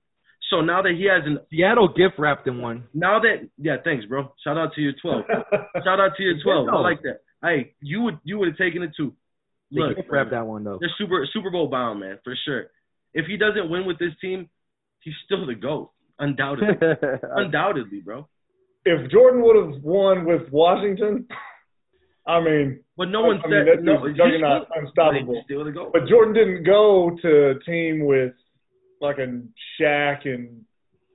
So now that he has an Seattle gift wrapped in one. now that yeah, thanks, bro. Shout out to your twelve. Shout out to your twelve. I like that. Hey, you would you would have taken it too. They Look, gift wrapped that one though. they're super Super Bowl bound, man, for sure. If he doesn't win with this team, he's still the GOAT. Undoubtedly. Undoubtedly, bro. if Jordan would have won with Washington, I mean, But no one I mean, said no. dude's he's juggernaut, still- unstoppable. Still the GOAT. but Jordan didn't go to a team with like a Shaq and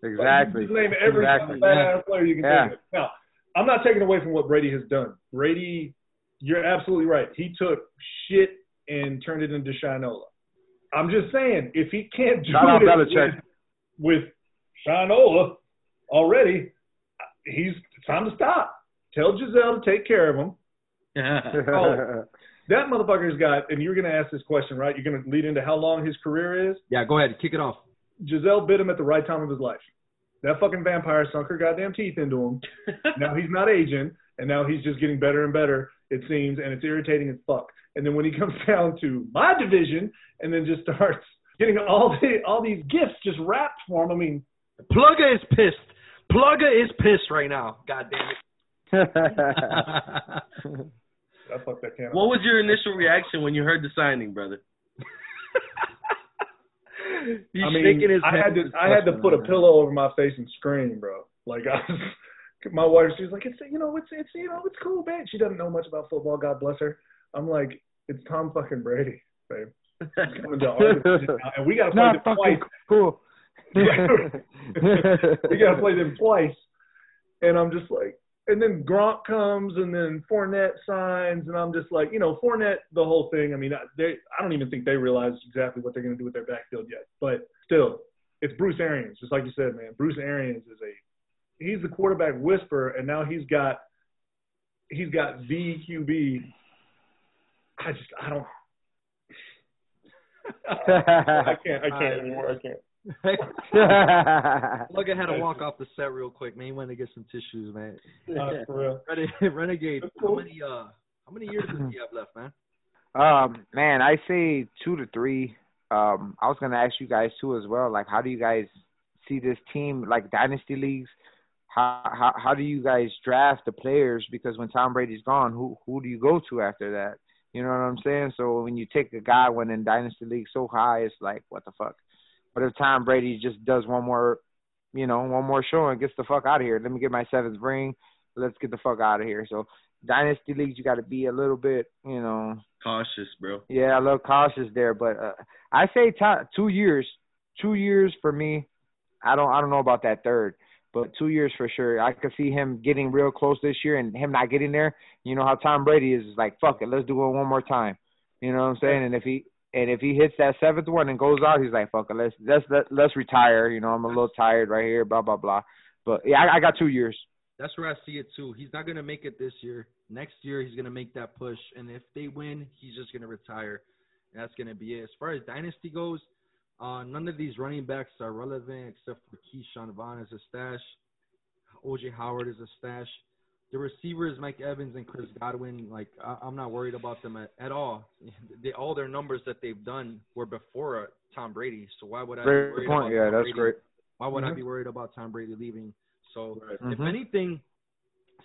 exactly. Just name every Exactly. badass player you can Yeah. think of. Now, I'm not taking away from what Brady has done. Brady, you're absolutely right. He took shit and turned it into Shinola. I'm just saying, if he can't do Shout it with, with Shinola already, he's it's time to stop. Tell Gisele to take care of him. Oh. That motherfucker's got, and you're going to ask this question, right? You're going to lead into how long his career is. Yeah, go ahead, kick it off. Gisele bit him at the right time of his life. That fucking vampire sunk her goddamn teeth into him. now he's not aging, and now he's just getting better and better, it seems, and it's irritating as fuck. And then when he comes down to my division, and then just starts getting all the all these gifts just wrapped for him, I mean, Plugger is pissed. Plugger is pissed right now. God damn it. I fucked that can. what was your initial reaction when you heard the signing, brother? He's I mean, shaking his I had to I had to put a pillow over my face and scream, bro. Like I was, my wife, she was like, "It's you know, it's it's you know, it's cool, man." She doesn't know much about football. God bless her. I'm like, it's Tom fucking Brady, babe. He's coming to our and we got to play them twice. cool. we got to play them twice. And I'm just like, and then Gronk comes, and then Fournette signs, and I'm just like, you know, Fournette, the whole thing. I mean, I- they, I don't even think they realize exactly what they're going to do with their backfield yet. But still, it's Bruce Arians, just like you said, man. Bruce Arians is a, he's the quarterback whisperer, and now he's got, he's got the QB. I just, I don't, I can't, I can't anymore. I can't. Plugger had to walk off the set real quick, man. He went to get some tissues, man. Uh, for real. Renegade, Renegade how many uh how many years do you have left, man? Um, man, I say two to three. Um, I was gonna ask you guys too as well. Like, how do you guys see this team, like dynasty leagues? How how how do you guys draft the players? Because when Tom Brady's gone, who who do you go to after that? You know what I'm saying? So when you take a guy when in dynasty league so high, it's like what the fuck. But if Tom Brady just does one more, you know, one more show and gets the fuck out of here, let me get my seventh ring. Let's get the fuck out of here. So dynasty leagues, you got to be a little bit, you know, Cautious, bro. yeah, a little cautious there, but uh, I say t- two years. Two years for me. I don't. I don't know about that third, but two years for sure. I could see him getting real close this year, and him not getting there. You know how Tom Brady is. is like, fuck it, let's do it one more time. You know what I'm saying? And if he and if he hits that seventh one and goes out, he's like, fuck it, let's let's let, let's retire. You know, I'm a little tired right here. Blah blah blah. But yeah, I, I got two years. That's where I see it too. He's not gonna make it this year. Next year he's gonna make that push, and if they win, he's just gonna retire. And that's gonna be it. As far as dynasty goes, uh, none of these running backs are relevant except for Ke'Shawn Vaughn as a stash. OJ Howard is a stash. The receivers, Mike Evans and Chris Godwin, like I, I'm not worried about them at, at all. They, all their numbers that they've done were before Tom Brady, so why would I be Great worried point. about Yeah, Tom that's Brady? great. Why would I Mhm. be worried about Tom Brady leaving? So if Mhm. anything,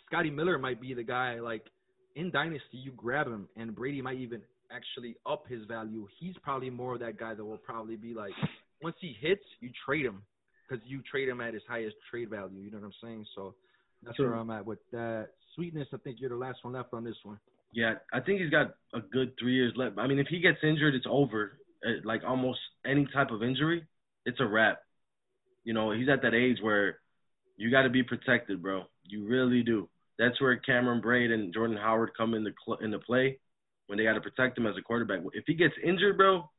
Scotty Miller might be the guy. Like in Dynasty, you grab him, and Brady might even actually up his value. He's probably more of that guy that will probably be like once he hits, you trade him because you trade him at his highest trade value. You know what I'm saying? So that's True. where I'm at with that. Sweetness, I think you're the last one left on this one. Yeah, I think he's got a good three years left. I mean, if he gets injured, it's over. Uh, Like almost any type of injury, it's a wrap. You know, he's at that age where you got to be protected, bro. You really do. That's where Cameron Brate and Jordan Howard come into cl- into play when they got to protect him as a quarterback. If he gets injured, bro,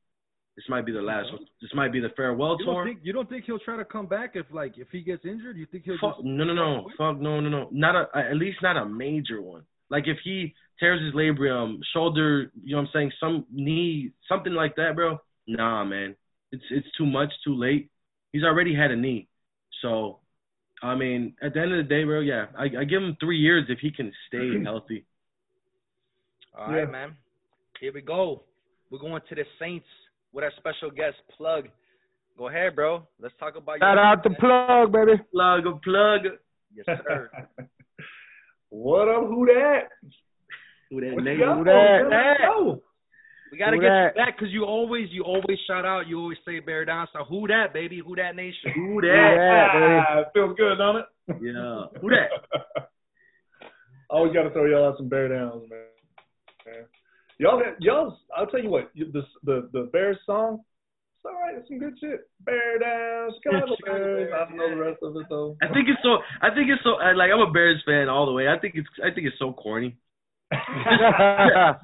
this might be the last one. This might be the farewell You tour. don't think you don't think he'll try to come back if like if he gets injured? You think he'll Fuck, just no, no, no, fuck, no, no, no, not a at least not a major one. Like if he tears his labrum, shoulder, you know what I'm saying, some knee, something like that, bro. Nah, man, it's it's too much, too late. He's already had a knee, so I mean, at the end of the day, bro, yeah, I, I give him three years if he can stay healthy. All right, Yeah. man. Here we go. We're going to the Saints with our special guest plug. Go ahead, bro. Let's talk about Shout your out the plug, baby. Plug, a plug. Yes, sir. what up? Who that? Who that What you name? Who for us, that? man? Let's. We gotta Who get that? you back because you always you always shout out. You always say bear down. So who that, baby? Who that nation? Who Who that? that, baby? Ah, feels good, don't it? Yeah. Who that? Always got to throw y'all out some bear downs, man. man. Y'all, y'all. I'll tell you what. The the the Bears song. It's all right. It's some good shit. Bear down, Chicago Bears. I don't know the rest of it though. I think it's so. I think it's so. Like I'm a Bears fan all the way. I think it's. I think it's so corny.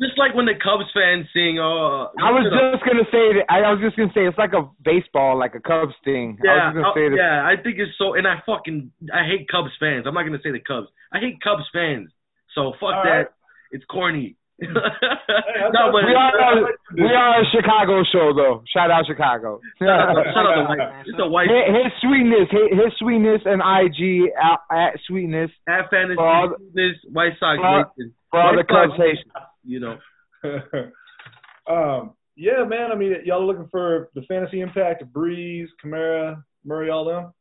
Just like when the Cubs fans sing, "Oh." I was just gonna say that. I was just gonna say it's like a baseball, like a Cubs thing. I was Yeah, just gonna uh, say yeah. I think it's so. And I fucking. I hate Cubs fans. I'm not gonna say the Cubs. I hate Cubs fans. So fuck All that. right. It's corny. I no, but We are I a, like to do we are a Chicago show though. Shout out Chicago. shut up, shut up, the white. It's a white. his, his sweetness, his, his sweetness and IG at, at sweetness at fantasy, For all this White Sox, for all- nation, for all the White Cubs Sox, Haitians. You know. um, yeah, man. I mean, y'all are looking for the fantasy impact of Brees, Kamara, Murray, all them.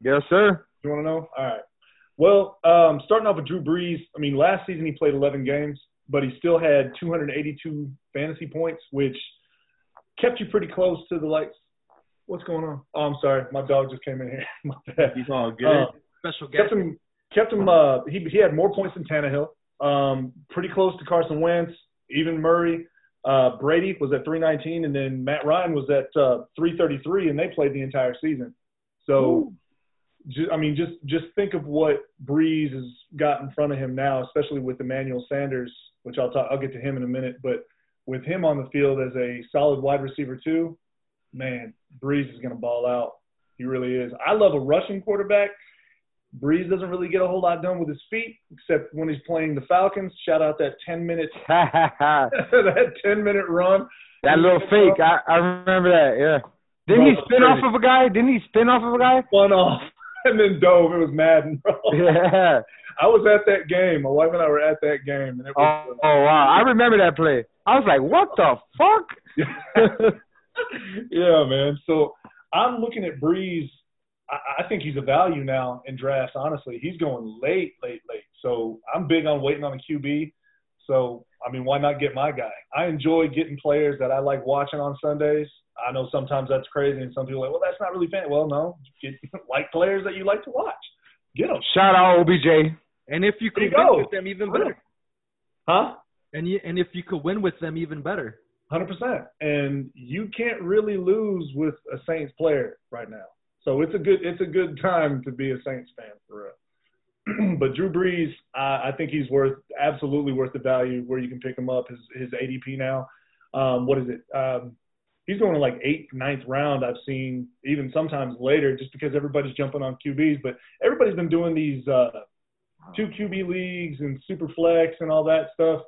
Yes, sir. You want to know? All right. Well, um, starting off with Drew Brees. I mean, last season he played 11 games, but he still had 282 fantasy points, which kept you pretty close to the likes. What's going on? Oh, I'm sorry. My dog just came in here. My bad. He's all good. Uh, Special kept guest. him kept him uh he he had more points than Tannehill. Um pretty close to Carson Wentz, even Murray. Uh Brady was at 319 and then Matt Ryan was at uh 333 and they played the entire season. So ju- I mean just just think of what Brees has got in front of him now, especially with Emmanuel Sanders, which I'll talk I'll get to him in a minute, but with him on the field as a solid wide receiver too, man, Brees is going to ball out. He really is. I love a rushing quarterback. Brees doesn't really get a whole lot done with his feet, except when he's playing the Falcons. Shout out that ten minute that ten minute run. That little fake. I, I remember that. Yeah. Didn't he spin off of a guy? Didn't he spin off of a guy? Spun off and then dove. It was Madden, bro. Yeah. I was at that game. My wife and I were at that game, and it Oh, was. oh wow. I remember that play. I was like, what the fuck? yeah, man. So I'm looking at Brees. I, I think he's a value now in drafts. Honestly, he's going late, late, late. So I'm big on waiting on a QB. So I mean, why not get my guy? I enjoy getting players that I like watching on Sundays. I know sometimes that's crazy, and some people are like, well, that's not really fan. Well, no, get like players that you like to watch. Get them, Shout out OBJ. And if you could you win go. with them, even better. huh? And you, and if you could win with them, even better. Hundred percent. And you can't really lose with a Saints player right now. So it's a good it's a good time to be a Saints fan for real. but Drew Brees, I, I think he's worth absolutely worth the value where you can pick him up. His his ADP now. Um, what is it? Um, he's going to like eighth, ninth round. I've seen even sometimes later, just because everybody's jumping on QBs. But everybody's been doing these uh, two QB leagues and super flex and all that stuff,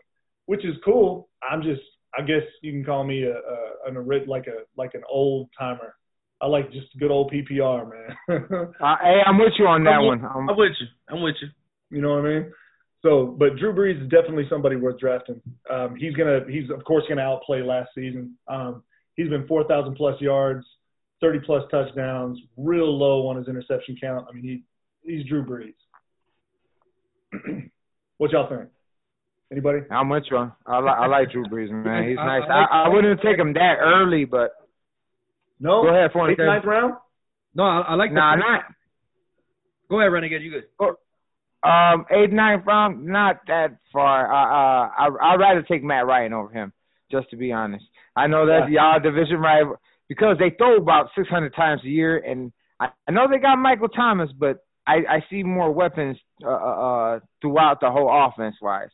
which is cool. I'm just, I guess you can call me a, a an ori- like a like an old timer. I like just good old PPR, man. Uh, hey, I'm with you on that I'm one. with- Um, I'm with you. I'm with you. You know what I mean? So, but Drew Brees is definitely somebody worth drafting. Um, he's gonna, he's of course gonna outplay last season. Um, he's been 4,000 plus yards, 30 plus touchdowns, real low on his interception count. I mean, he, he's Drew Brees. what y'all think? Anybody? I'm with you. I, li- I like Drew Brees, man. He's I- nice. I like- I, I wouldn't take him that early, but No. Go ahead, Eighth, ninth round. No, I, I like. the Nah, first- not Go ahead, Renegade. You good? um eight ninth round. Not that far. Uh, uh, I I'd rather take Matt Ryan over him. Just to be honest, I know that's y'all division rival because they throw about 600 times a year, and I, I know they got Michael Thomas, but I I see more weapons uh, uh throughout the whole offense wise.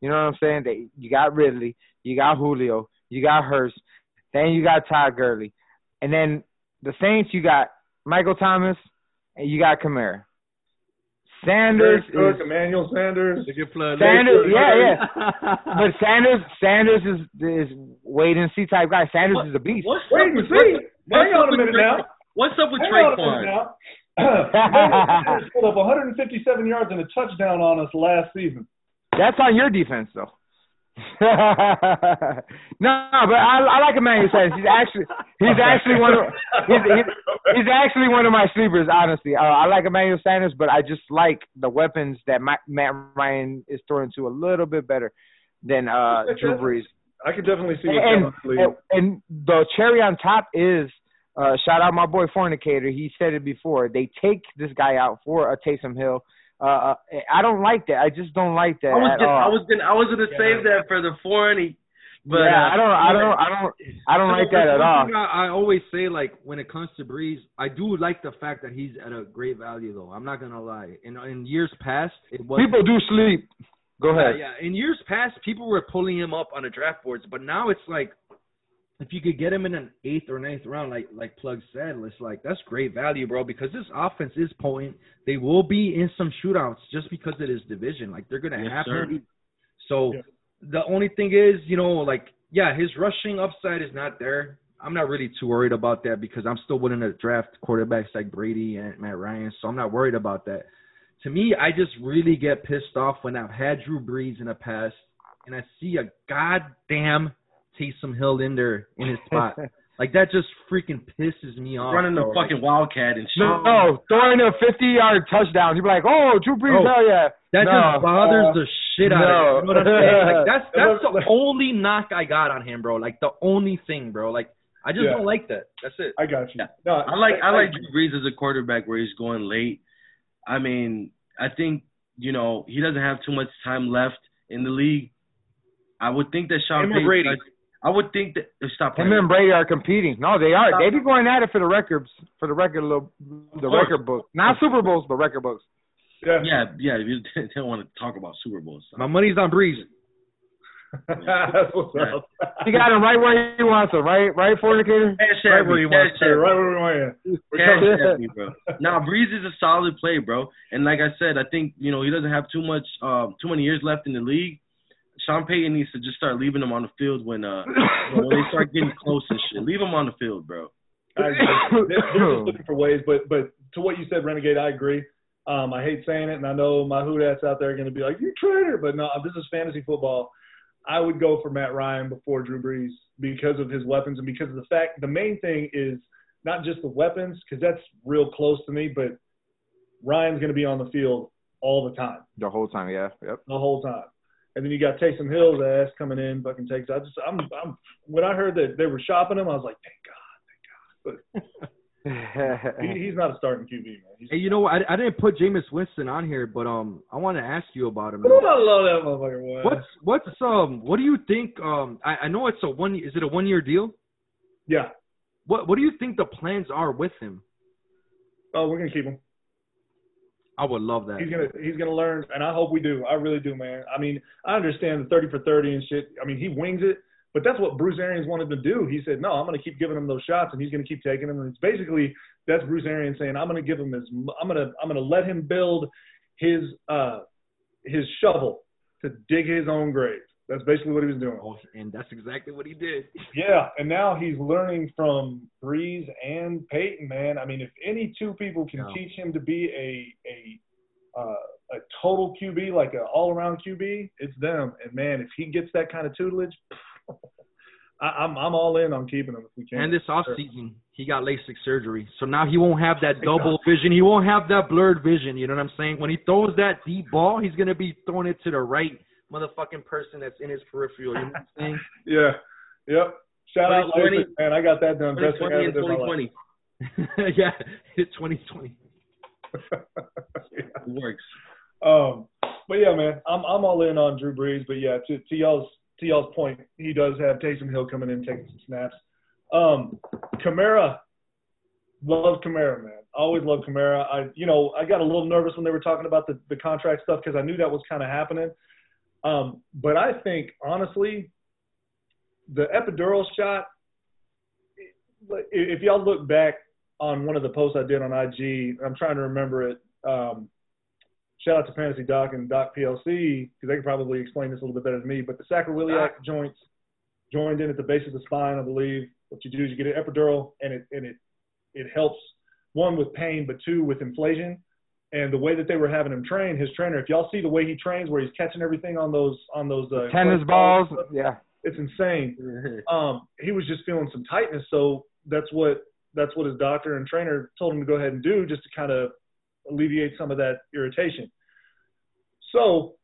You know what I'm saying? They you got Ridley, you got Julio, you got Hurst, then you got Todd Gurley, and then the Saints you got Michael Thomas and you got Kamara. Sanders Derek is Cook, Emmanuel Sanders. The good plug. Sanders, yeah, yeah. But Sanders, Sanders is is wait and see type guy. Sanders What- is a beast. What's Wait up and see. what's Hang up on a with minute Drake- now. What's up with Hang on Tre'Quan? Minute now. Emmanuel put up 157 yards and a touchdown on us last season. That's on your defense though. no, but I, I like Emmanuel Sanders. He's actually he's actually one of he's, he's, he's actually one of my sleepers. Honestly, uh, I like Emmanuel Sanders, but I just like the weapons that Ma- Matt Ryan is throwing to a little bit better than uh, Drew Brees. I could definitely see what's and, coming to the and and the cherry on top is uh shout out my boy Fornicator. He said it before. They take this guy out for a Taysom Hill. Uh, I don't like that. I just don't like that I was at gonna, all. I was gonna I was gonna save that for the four but yeah, uh, I don't, I don't, I don't, I don't like that at all. I, I always say, like when it comes to Brees, I do like the fact that he's at a great value, though. I'm not gonna lie. In in years past, it was People do sleep. Go ahead. yeah, ahead. yeah. In years past, people were pulling him up on the draft boards, but now it's like if you could get him in an eighth or ninth round, like like Plug said, it's like that's great value, bro. Because this offense is potent. They will be in some shootouts just because it is division. Like they're gonna Yes, have sir. him. So Yeah. the only thing is, you know, like yeah, his rushing upside is not there. I'm not really too worried about that because I'm still willing to draft quarterbacks like Brady and Matt Ryan, so I'm not worried about that. To me, I just really get pissed off when I've had Drew Brees in the past and I see a goddamn Taysom Hill in there in his spot. like that just freaking pisses me off. running the bro. fucking wildcat and shit. No, no, throwing a 50 yard touchdown. You'd be like, oh, Drew Brees, Oh. hell yeah. That No, just bothers uh, the shit out no. of me. You know what I'm saying? Like that's that's the only knock I got on him, bro. Like the only thing, bro. Like I just Yeah. don't like that. That's it. I got you. Yeah. No, I like I like Drew Brees as a quarterback where he's going late. I mean, I think you know he doesn't have too much time left in the league. I would think that Sean Payton. Brady? I would think that uh, stop Him playing. and Brady are competing. No, they are. They be going at it for the records, for the record, little, the record book. Not Super Bowls, but record books. Yeah. Yeah, yeah. You don't want to talk about Super Bowls. My money's on Brees. That's what's Yeah. He got him right where he wants him, right? Right, fornicator? Cash Right at where me, you cash want to, at me. right where we want you. Cash at bro. Nah, Brees is a solid play, bro. And like I said, I think you know he doesn't have too much, um, too many years left in the league. Sean Payton needs to just start leaving him on the field when uh when they start getting close and shit. Leave him on the field, bro. I agree. They're, they're just looking for ways, but but to what you said, Renegade, I agree. Um, I hate saying it, and I know my hoodats out there are going to be like, "You traitor," but no, this is fantasy football. I would go for Matt Ryan before Drew Brees because of his weapons and because of the fact. The main thing is not just the weapons, because that's real close to me, but Ryan's going to be on the field all the time, The whole time, yeah. Yep. the whole time. And then you got Taysom Hill's ass coming in, fucking takes. I just, I'm, I'm. When I heard that they were shopping him, I was like, thank God, thank God. But he, he's not a starting QB, man. He's, Hey, you know what? I, I didn't put Jameis Winston on here, but um, I want to ask you about him. I love that motherfucker. Boy. What's what's um? What do you think? Um, I, I know it's a one. Is it a one year deal? Yeah. What What do you think the plans are with him? Oh, we're gonna keep him. I would love that. He's gonna he's gonna learn, and I hope we do. I really do, man. I mean, I understand the thirty for thirty and shit. I mean, he wings it, but that's what Bruce Arians wanted to do. He said, no, I'm gonna keep giving him those shots, and he's gonna keep taking them. And it's basically that's Bruce Arians saying, I'm gonna give him his, I'm gonna I'm gonna let him build his uh his shovel to dig his own grave. That's basically what he was doing. Oh, and that's exactly what he did. Yeah, and now he's learning from Brees and Payton, man. I mean, if any two people can Yeah. teach him to be a a uh, a total QB, like an all around QB, it's them. And man, if he gets that kind of tutelage, I, I'm I'm all in on keeping him if we can. And this off season, he got LASIK surgery, so now he won't have that double vision. He won't have that blurred vision. You know what I'm saying? When he throws that deep ball, he's gonna be throwing it to the right motherfucking person that's in his peripheral. You know what I'm saying? Yeah. Yep. Shout out 2020. LASIK, man. I got that done. Best thing 2020 I and ever did in my life. 2020. yeah, it's 2020. Yeah. It works. Um, but yeah, man, I'm I'm all in on Drew Brees. But yeah, to to y'all's to y'all's point, he does have Taysom Hill coming in taking some snaps. Um, Kamara, love Kamara, man. Always love Kamara. I you know I got a little nervous when they were talking about the the contract stuff because I knew that was kind of happening. Um, but I think honestly, the epidural shot. If y'all look back on one of the posts I did on IG, I'm trying to remember it. Um, shout out to Fantasy Doc and Doc PLC because they can probably explain this a little bit better than me. But the sacroiliac joints joined in at the base of the spine, I believe. What you do is you get an epidural, and it and it it helps one with pain, but two with inflation. And the way that they were having him train, his trainer, if y'all see the way he trains, where he's catching everything on those on those uh, Tennis balls. Yeah. it's insane um, he was just feeling some tightness. So that's what that's what his doctor and trainer told him to go ahead and do, just to kind of alleviate some of that irritation. So,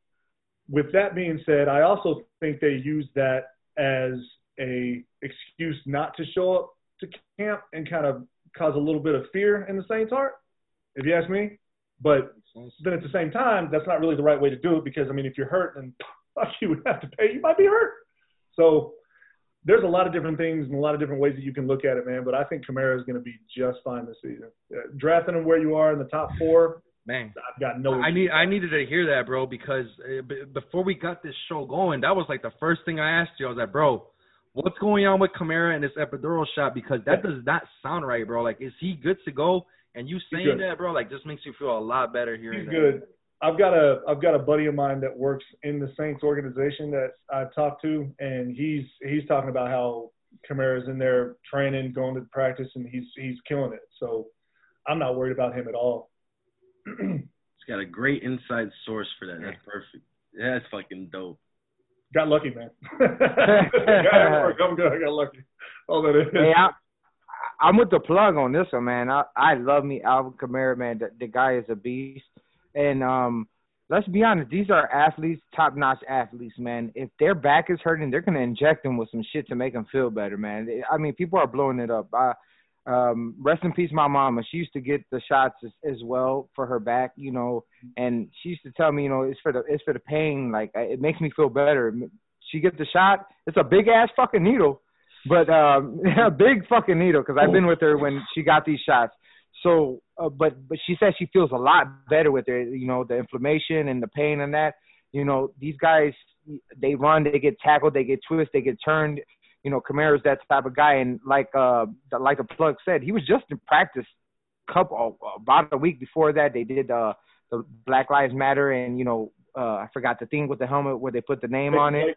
with that being said, I also think they used that as a excuse not to show up to camp and kind of cause a little bit of fear in the Saints' heart, if you ask me. But then at the same time, that's not really the right way to do it because I mean, if you're hurt and fuck you would have to pay, you might be hurt. So there's a lot of different things and a lot of different ways that you can look at it, man. But I think Kamara is going to be just fine this season. Uh, drafting him where you are in the top four, Man, I've got no. I need I needed to hear that, bro, because uh, before we got this show going, that was like the first thing I asked you. I was like, bro, what's going on with Kamara and this epidural shot? Because that does not sound right, bro. Like, is he good to go? And you saying that, bro, like just makes you feel a lot better hearing He's that. good. I've got a I've got a buddy of mine that works in the Saints organization that I've talked to, and he's he's talking about how Kamara's in there training, going to practice, and he's he's killing it. So I'm not worried about him at all. He's got a great inside source for that. That's perfect. That's fucking dope. got lucky, man. I'm good. I got lucky. All that is. Hey, I, I'm with the plug on this one, man. I I love me Alvin Kamara, man. The, the guy is a beast. And um, let's be honest, these are athletes, top notch athletes, man. If their back is hurting, they're gonna inject them with some shit to make them feel better, man. I mean, people are blowing it up. I, um, rest in peace, my mama. She used to get the shots as, as well for her back, you know, and she used to tell me, you know, it's for the it's for the pain. Like it makes me feel better. She gets the shot. It's a big ass fucking needle, but um, a big fucking needle because I've been with her when she got these shots. So, uh, but but she says she feels a lot better with it. You know, the inflammation and the pain and that. You know, these guys they run, they get tackled, they get twisted, they get turned. You know, Kamara's that type of guy, and like uh like a plug said, he was just in practice couple about a week before that. They did uh the Black Lives Matter, and you know, uh I forgot the thing with the helmet where they put the name on it.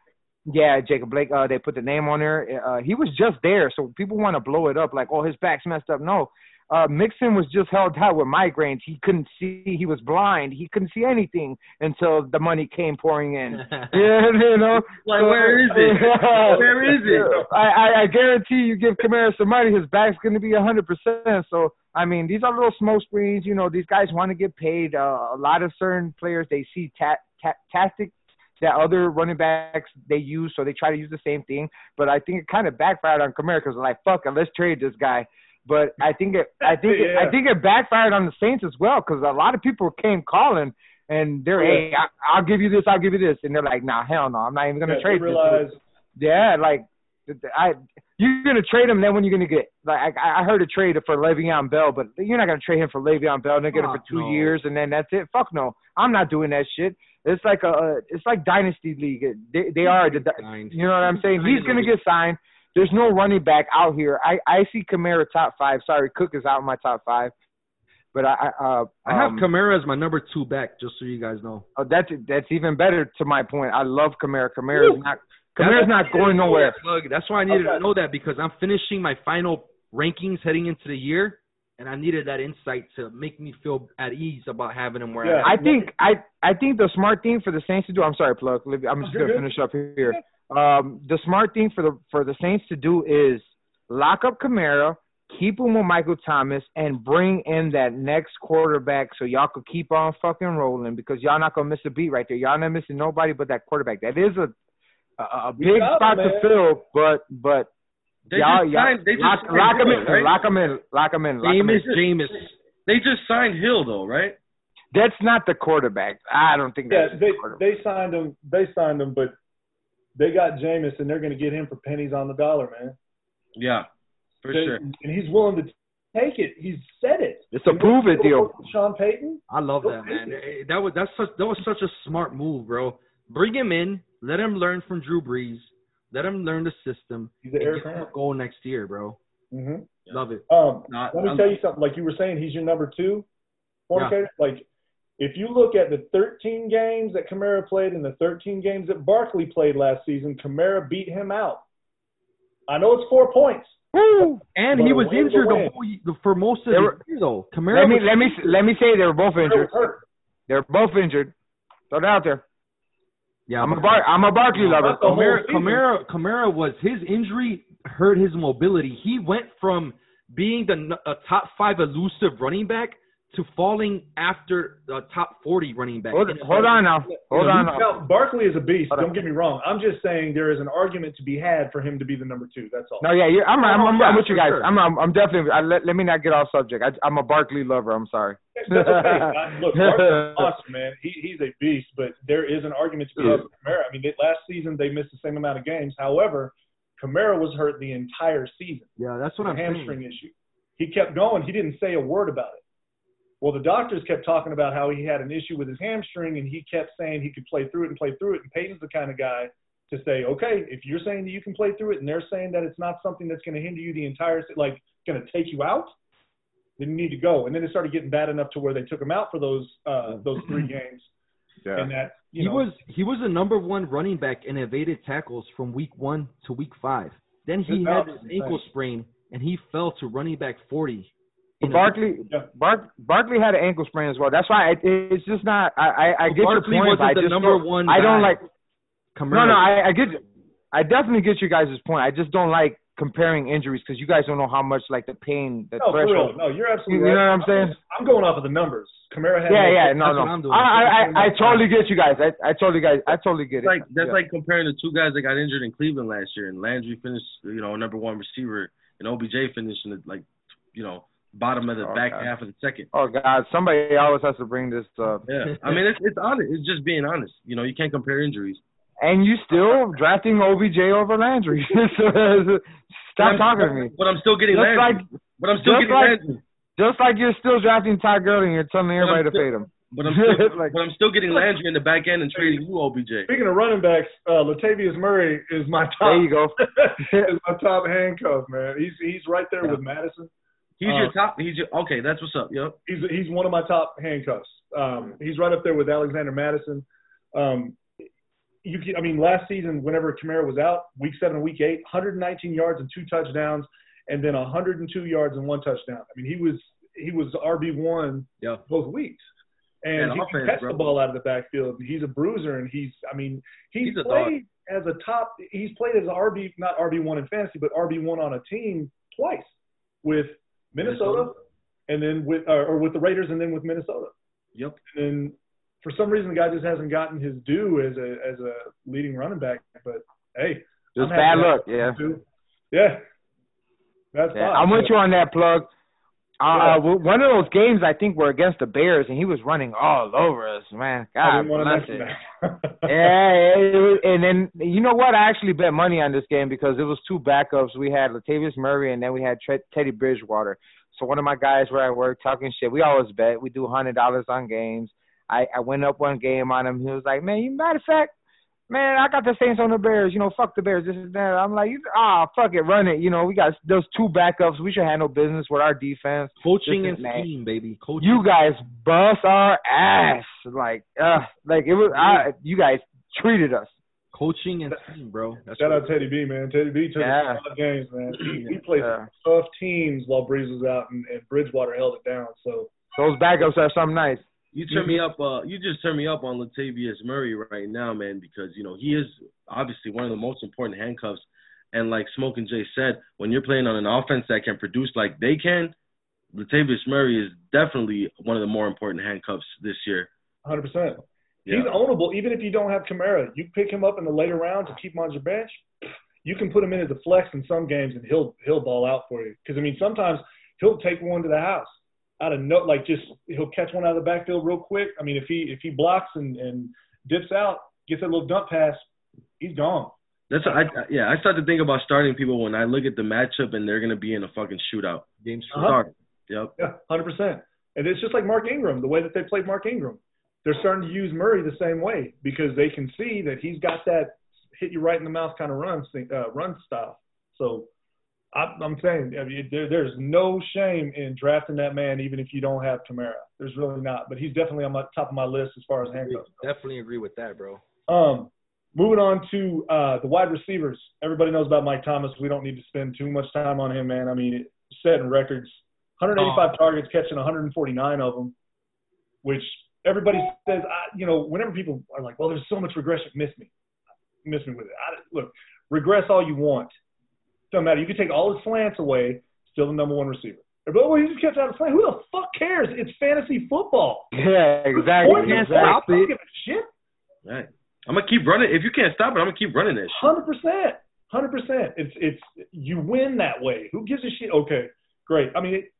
Yeah, Jacob Blake. Uh, they put the name on there. Uh, he was just there, so people want to blow it up like, oh, his back's messed up. No, uh, Mixon was just held out with migraines. He couldn't see. He was blind. He couldn't see anything until the money came pouring in. yeah, you know. Like, where is it? Where is it? I, I, I guarantee you, give Kamara some money, his back's going to be a hundred percent. So I mean, these are little smoke screens. You know, these guys want to get paid. Uh, a lot of certain players they see ta- ta- tactics that other running backs they use, so they try to use the same thing. But I think it kind of backfired on Kamara because like, fuck it, let's trade this guy. But I think it, I think it, I think it backfired on the Saints as well because a lot of people came calling and they're, hey, I, I'll give you this, I'll give you this, and they're like, nah, hell no, I'm not even gonna Yeah, trade they this. realize Yeah, like I, you're gonna trade him. Then when you're gonna get like I, I heard a trade for Le'Veon Bell, but you're not gonna trade him for Le'Veon Bell and then get him for two no. years and then that's it. Fuck no, I'm not doing that shit. It's like a, it's like dynasty league. They, they are the, you know what I'm saying? He's gonna get signed. There's no running back out here. I I see Kamara top five. Sorry, Cook is out in my top five, but I I, uh, I have um, Kamara as my number two back, just so you guys know. oh, that's that's even better to my point. I love Kamara. Kamara's not Kamara's not going nowhere. Look, that's why I needed Okay. to know that because I'm finishing my final rankings heading into the year, and I needed that insight to make me feel at ease about having him where Yeah. I I think I I think the smart thing for the Saints to do. I'm sorry, plug. I'm just gonna finish up here. Um, the smart thing for the for the Saints to do is lock up Kamara, keep him with Michael Thomas, and bring in that next quarterback so y'all could keep on fucking rolling because y'all not gonna miss a beat right there. Y'all not missing nobody but that quarterback. That is a a, a big spot him, to fill, but but They yeah, just yeah. signed. They just lock, signed lock him in. right? Lock him in. Lock him in. Lock him in. Jameis, Jameis. They just signed Hill though, right? That's not the quarterback. I don't think Yeah, that's they the quarterback. they signed him. They signed him, but they got Jameis, and they're going to get him for pennies on the dollar, man. Yeah, for They- sure. And he's willing to take it. He's said it. It's a prove it deal. Sean Payton. I love that man. Eh, That was that's such that was such a smart move, bro. Bring him in, let him learn from Drew Brees, let him learn the system, He's an and Air get him a goal next year, bro. Mm-hmm. Love it. Um, Not, let me I'm- tell you something. Like you were saying, he's your number two fornicator. Like if you look at the 13 games that Kamara played and the 13 games that Barkley played last season, Kamara beat him out. I know it's four points. Woo! And he was injured the whole for most of They the were- year, though. Kamara Let me let me let me say they were both injured. They're both injured. Throw it out there. Yeah, I'm a Bar- I'm a Barkley lover. Kamara. Kamara, Kamara was his injury hurt his mobility. He went from being the a top five elusive running back to falling after the top 40 running back. Hold, hold on now. Hold on now. Now, Barkley is a beast. Hold. Don't get me wrong. I'm just saying there is an argument to be had for him to be the number two. That's all. No, yeah, you're, I'm, I'm, I'm, I'm with you guys. sure. I'm, I'm, I'm definitely. I, let, let me not get off subject. I, I'm a Barkley lover. I'm sorry. That's okay. Look, Barkley's awesome, man. He, he's a beast, but there is an argument to be had for Kamara. I mean, they, last season they missed the same amount of games. However, Kamara was hurt the entire season. yeah, that's what I'm hamstring saying. issue. He kept going. He didn't say a word about it. Well, the doctors kept talking about how he had an issue with his hamstring, and he kept saying he could play through it and play through it. And Payton's the kind of guy to say, okay, if you're saying that you can play through it, and they're saying that it's not something that's going to hinder you the entire, like, going to take you out, then you need to go. And then it started getting bad enough to where they took him out for those uh, those three games, Yeah. and that you He know, was he was the number one running back in evaded tackles from week one to week five. Then he had mouth his ankle sprain and he fell to running back 40. In a- Barkley, Yeah. Bark, Barkley had an ankle sprain as well. That's why it, it's just not. I, I, I Well, get Barkley your point. I just number don't- one I don't like. Kamara. No, no, I, I get. I definitely get you guys' point. I just don't like comparing injuries because you guys don't know how much like the pain, the no, threshold. No, you're absolutely. You absolutely know what I'm saying? I'm going off of the numbers. Kamara had Yeah, yeah, no, no. I'm doing. I, I, I, I totally get you guys. I, I totally guys. I totally get it. like that's Yeah. like comparing the two guys that got injured in Cleveland last year, and Landry finished, you know, number one receiver, and OBJ finished in the like, you know, bottom of the Oh, back God. half of the second. Oh God, somebody always has to bring this up. Yeah, I mean, it's it's honest. It's just being honest. You know, you can't compare injuries. And you still drafting OBJ over Landry. Stop I'm- talking to me. But I'm still getting Just Landry. like but I'm still just getting like- Landry. just like you're still drafting Todd Gurley and you're telling everybody to fade him. But I'm still, Like- but I'm still getting Landry in the back end and trading you OBJ. Speaking of running backs, uh, Latavius Murray is my top. There you go. is my top handcuff, man. He's he's right there Yeah. with Mattison. He's Uh, your top. He's your okay. That's what's up. Yep. He's he's one of my top handcuffs. Um, he's right up there with Alexander Mattison. Um, you can, I mean, last season, whenever Kamara was out, week seven and week eight, 119 yards and two touchdowns, and then 102 yards and one touchdown. I mean, he was he was RB one Yeah. both weeks. And And he can catch the ball out of the backfield. He's a bruiser, and he's, I mean, he's, He's a played as a top. He's played as an RB, not RB one in fantasy, but RB one on a team twice with Minnesota, Minnesota. and then with or, or with the Raiders, and then with Minnesota. Yep. And then for some reason, the guy just hasn't gotten his due as a as a leading running back. But hey, Just bad luck, yeah. too. Yeah, that's Yeah, fine. I'm with you on that plug. Uh, Yeah. one of those games I think were against the Bears, and he was running all over us, man. God didn't want to bless it. yeah, and then you know what? I actually bet money on this game because it was two backups. We had Latavius Murray, and then we had Tre- Teddy Bridgewater. So one of my guys where I work talking shit. We always bet. We do hundred dollars on games. I I went up one game on him. He was like, "Man, you matter of fact, man, I got the Saints on the Bears. You know, fuck the Bears. This is that." I'm like, "Ah, fuck it, run it. You know, we got those two backups. We should handle business with our defense. Coaching and is scheme, baby. Coaching. You guys bust our ass. Like, uh, like it was. I, you guys treated us. coaching and scheme, bro. That's Shout what- out Teddy B, man. Teddy B took Yeah. us to five games, man. He, he played Yeah. tough teams while Brees was out, and, and Bridgewater held it down. So Those backups are something nice. You turn me up. Uh, you just turn me up on Latavius Murray right now, man, because you know he is obviously one of the most important handcuffs. And like Smoke and Jay said, when you're playing on an offense that can produce like they can, Latavius Murray is definitely one of the more important handcuffs this year. 100%. He's ownable, even if you don't have Kamara. You pick him up in the later rounds to keep him on your bench. you can put him in as a flex in some games and he'll he'll ball out for you. Because I mean, sometimes he'll take one to the house out of no like just he'll catch one out of the backfield real quick. I mean, if he if he blocks and and dips out, gets that little dump pass, he's gone. That's I yeah. I start to think about starting people when I look at the matchup and they're gonna be in a fucking shootout. Games Uh-huh. Start. Yep. Yeah, hundred percent. And it's just like Mark Ingram, the way that they played Mark Ingram. They're starting to use Murray the same way because they can see that he's got that hit you right in the mouth kind of run uh, run style. So I, I'm saying I mean, there, there's no shame in drafting that man, even if you don't have Kamara. There's really not, but he's definitely on my top of my list as far as handcuffs. Definitely agree with that, bro. Um, moving on to uh, the wide receivers. Everybody knows about Mike Thomas. We don't need to spend too much time on him, man. I mean, setting records, 185 targets, catching 149 of them, which everybody says, I, you know, whenever people are like, well, there's so much regression, miss me, miss me with it. I, look, regress all you want. Doesn't matter. You can take all his slants away, still the number one receiver. But well, he just catch out a slant. Who the fuck cares? It's fantasy football. yeah, exactly. Point is can't point. exactly. stop I don't it. give a shit. Right. I'm gonna keep running. If you can't stop it, I'm gonna keep running this. Hundred percent, hundred percent. It's it's you win that way. Who gives a shit? Okay, great. I mean, it,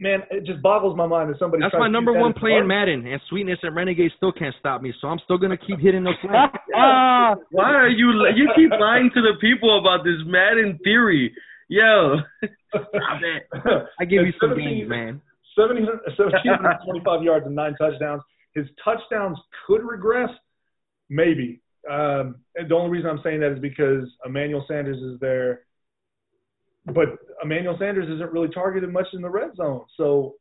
man, it just boggles my mind that somebody. That's my number one as player in. Madden, and Sweetness and Renegade still can't stop me. So I'm still gonna keep hitting those slants. Ah, Why are you you keep lying to the people about this Madden theory? Yo, stop it. I give you some games, man. 70, 1725 yards and nine touchdowns. His touchdowns could regress, maybe. Um, and the only reason I'm saying that is because Emmanuel Sanders is there, but Emmanuel Sanders isn't really targeted much in the red zone. So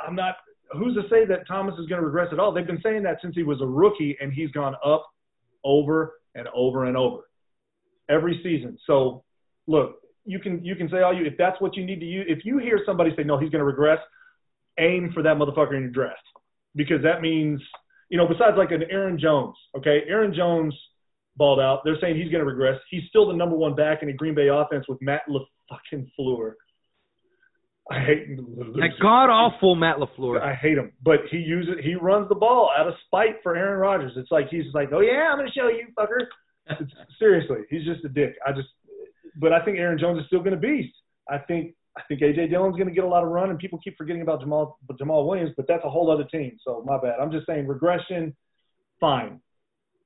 I'm not. Who's to say that Thomas is going to regress at all? They've been saying that since he was a rookie, and he's gone up over and over and over every season. So look, you can you can say all you if that's what you need to use. If you hear somebody say no, he's going to regress, aim for that motherfucker in your draft because that means you know besides like an Aaron Jones, okay, Aaron Jones balled out. They're saying he's going to regress. He's still the number one back in the Green Bay offense with Matt LaFucking Fleur. I hate That god awful Matt LaFleur. I hate him, but he uses he runs the ball out of spite for Aaron Rodgers. It's like he's like, oh yeah, I'm going to show you, fucker. It's, seriously, he's just a dick. I just, but I think Aaron Jones is still going to beast. I think I think AJ Dillon's going to get a lot of run, and people keep forgetting about Jamaal but Jamaal Williams, but that's a whole other team. So my bad. I'm just saying regression, fine,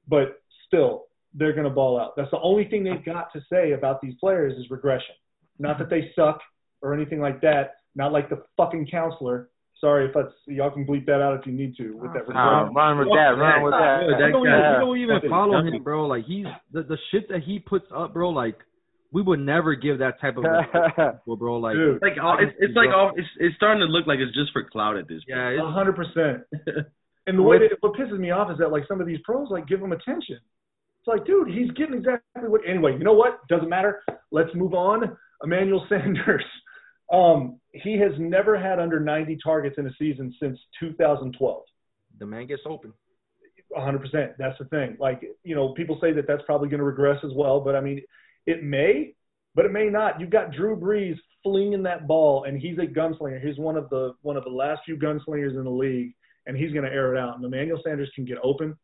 but still they're going to ball out. That's the only thing they've got to say about these players is regression. Not that they suck or anything like that. Not like the fucking counselor. Sorry if that's y'all can bleep that out if you need to with that Nah, regression. run with that. Run with that. Yeah, that we don't, guy- even, we don't even follow him, bro. Like he's the the shit that he puts up, bro. Like we would never give that type of well, bro. Like Dude, Like uh, it's, it's like all, it's it's starting to look like it's just for cloud at this yeah, a hundred percent. And the way that what pisses me off is that like some of these pros like give them attention. It's like, dude, he's getting exactly what. Anyway, you know what? Doesn't matter. Let's move on. Emmanuel Sanders. Um, he has never had under 90 targets in a season since 2012. the man gets open. 100%. That's the thing. Like, you know, people say that that's probably going to regress as well, but I mean, it may, but it may not. You've got Drew Brees flinging that ball, and he's a gunslinger. He's one of the one of the last few gunslingers in the league, and he's going to air it out. And Emmanuel Sanders can get open.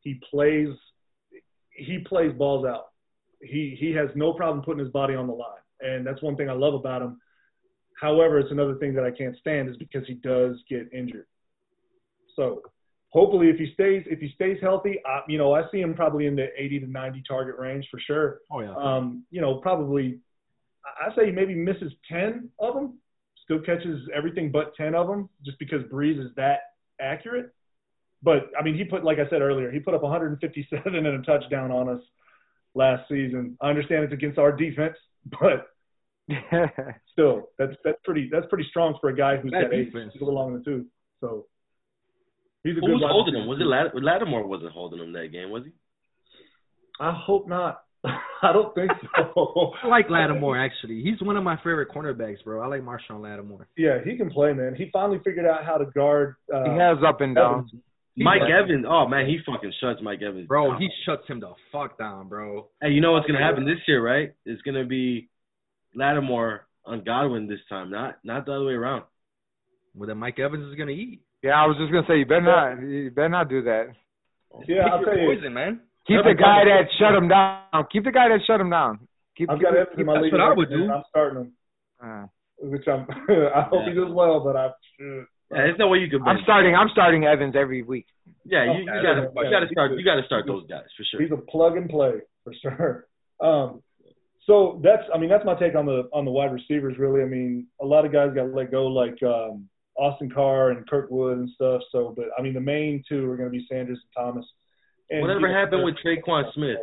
He plays. He plays balls out. He he has no problem putting his body on the line, and that's one thing I love about him. However, it's another thing that I can't stand is because he does get injured. So hopefully if he stays if he stays healthy, I, you know, I see him probably in the 80 to 90 target range for sure. Oh yeah. Um, you know, probably I say he maybe misses 10 of them, still catches everything but 10 of them just because Brees is that accurate. But I mean, he put like I said earlier, he put up 157 and a touchdown on us last season. I understand it's against our defense, but still, that's that's pretty that's pretty strong for a guy who's That got eight defense. still along the tooth. So he's a Who good was holding him? Was it Lat- Lattimore wasn't holding him that game, was he? I hope not. I don't think so. I like Lattimore actually. He's one of my favorite cornerbacks, bro. I like Marshon Lattimore. Yeah, he can play, man. He finally figured out how to guard. Uh, he has up and down. Mike Yeah. Evans. Oh man, he fucking shuts Mike Evans. Bro, down. he shuts him the fuck down, bro. Hey, you know what's gonna happen this year, right? It's gonna be Lattimore on Godwin this time, not not the other way around. Well, then Mike Evans is gonna eat. Yeah, I was just gonna say you better not. You better not do that. Yeah, I'll Pick tell your you. poison, man. Keep the guy that shut him down. Keep the guy that shut him down. Keep, I've keep, got Evans in my that's what I would do. I'm starting him, uh, which I'm. I hope he does well, but I. uh, Yeah, there's no way you could. I'm bench. starting. I'm starting Evans every week. Yeah, you, you Okay. gotta you gotta start you gotta start those guys for sure. He's a plug and play for sure. Um, so that's I mean that's my take on the on the wide receivers really. I mean a lot of guys got let go like um, Austin Carr and Kirkwood and stuff. So but I mean the main two are going to be Sanders and Thomas. And Whatever happened with Tre'Quan Smith?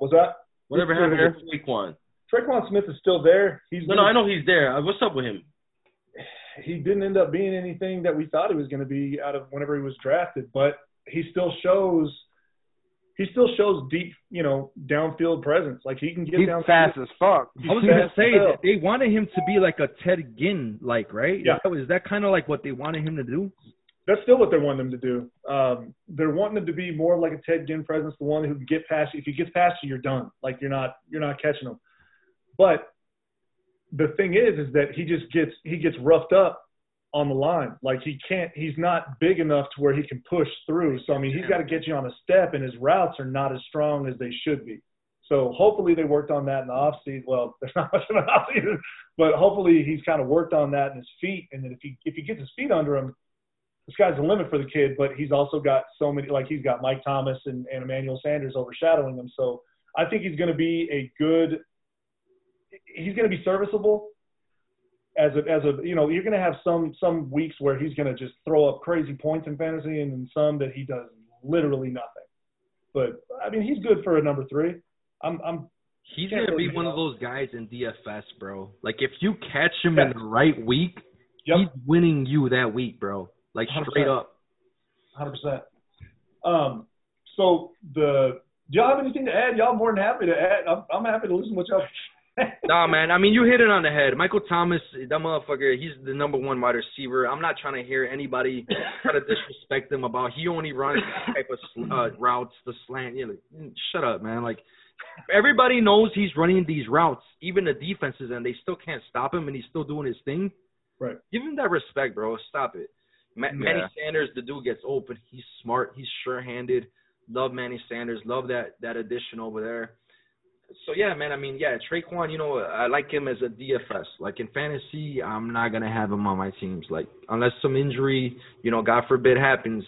Was that Whatever He's still happened with Tre'Quan? Tre'Quan Smith is still there? He's No, no, I know he's there. Uh, What's up with him? He didn't end up being anything that we thought he was going to be out of whenever he was drafted, but he still shows he still shows deep, you know, downfield presence. Like he can get He's down fast as fuck. I was gonna say that they wanted him to be like a Ted Ginn, like right? Yeah. Is that, is that kind of like what they wanted him to do? That's still what they're wanting him to do. Um, they're wanting him to be more like a Ted Ginn presence, the one who can get past you. If he gets past you, you're done. Like you're not you're not catching him. But the thing is, is that he just gets he gets roughed up on the line. Like he can't he's not big enough to where he can push through. So I mean he's got to get you on a step, and his routes are not as strong as they should be. So hopefully they worked on that in the off season. Well, there's not much of an off season, but hopefully he's kind of worked on that in his feet, and then if he if he gets his feet under him, the sky's the limit for the kid. But he's also got so many like he's got Mike Thomas and, and Emmanuel Sanders overshadowing him. So I think he's going to be a good. He's going to be serviceable as a as a you know you're going to have some some weeks where he's going to just throw up crazy points in fantasy and then some that he does literally nothing. But I mean he's good for a number three. I'm I'm He's gonna be one of those guys in DFS, bro. Like if you catch him Yeah. in the right week, yep. he's winning you that week, bro. Like 100%. straight up. Hundred percent. Um, so the do y'all have anything to add? Y'all more than happy to add. I'm, I'm happy to listen to what y'all. Nah, man. I mean, you hit it on the head. Michael Thomas, that motherfucker, he's the number one wide receiver. I'm not trying to hear anybody try to disrespect him about he only runs this type of sl- uh, routes, the slant. You know, shut up, man. Like everybody knows he's running these routes, even the defenses, and they still can't stop him, and he's still doing his thing. Right. Give him that respect, bro. Stop it. Ma- Manny Sanders, the dude gets open. He's smart. He's sure-handed. Love Manny Sanders. Love that that addition over there. So yeah, man. I mean, yeah, Tre'Quan. You know, I like him as a DFS. Like in fantasy, I'm not gonna have him on my teams. Like unless some injury, you know, God forbid happens,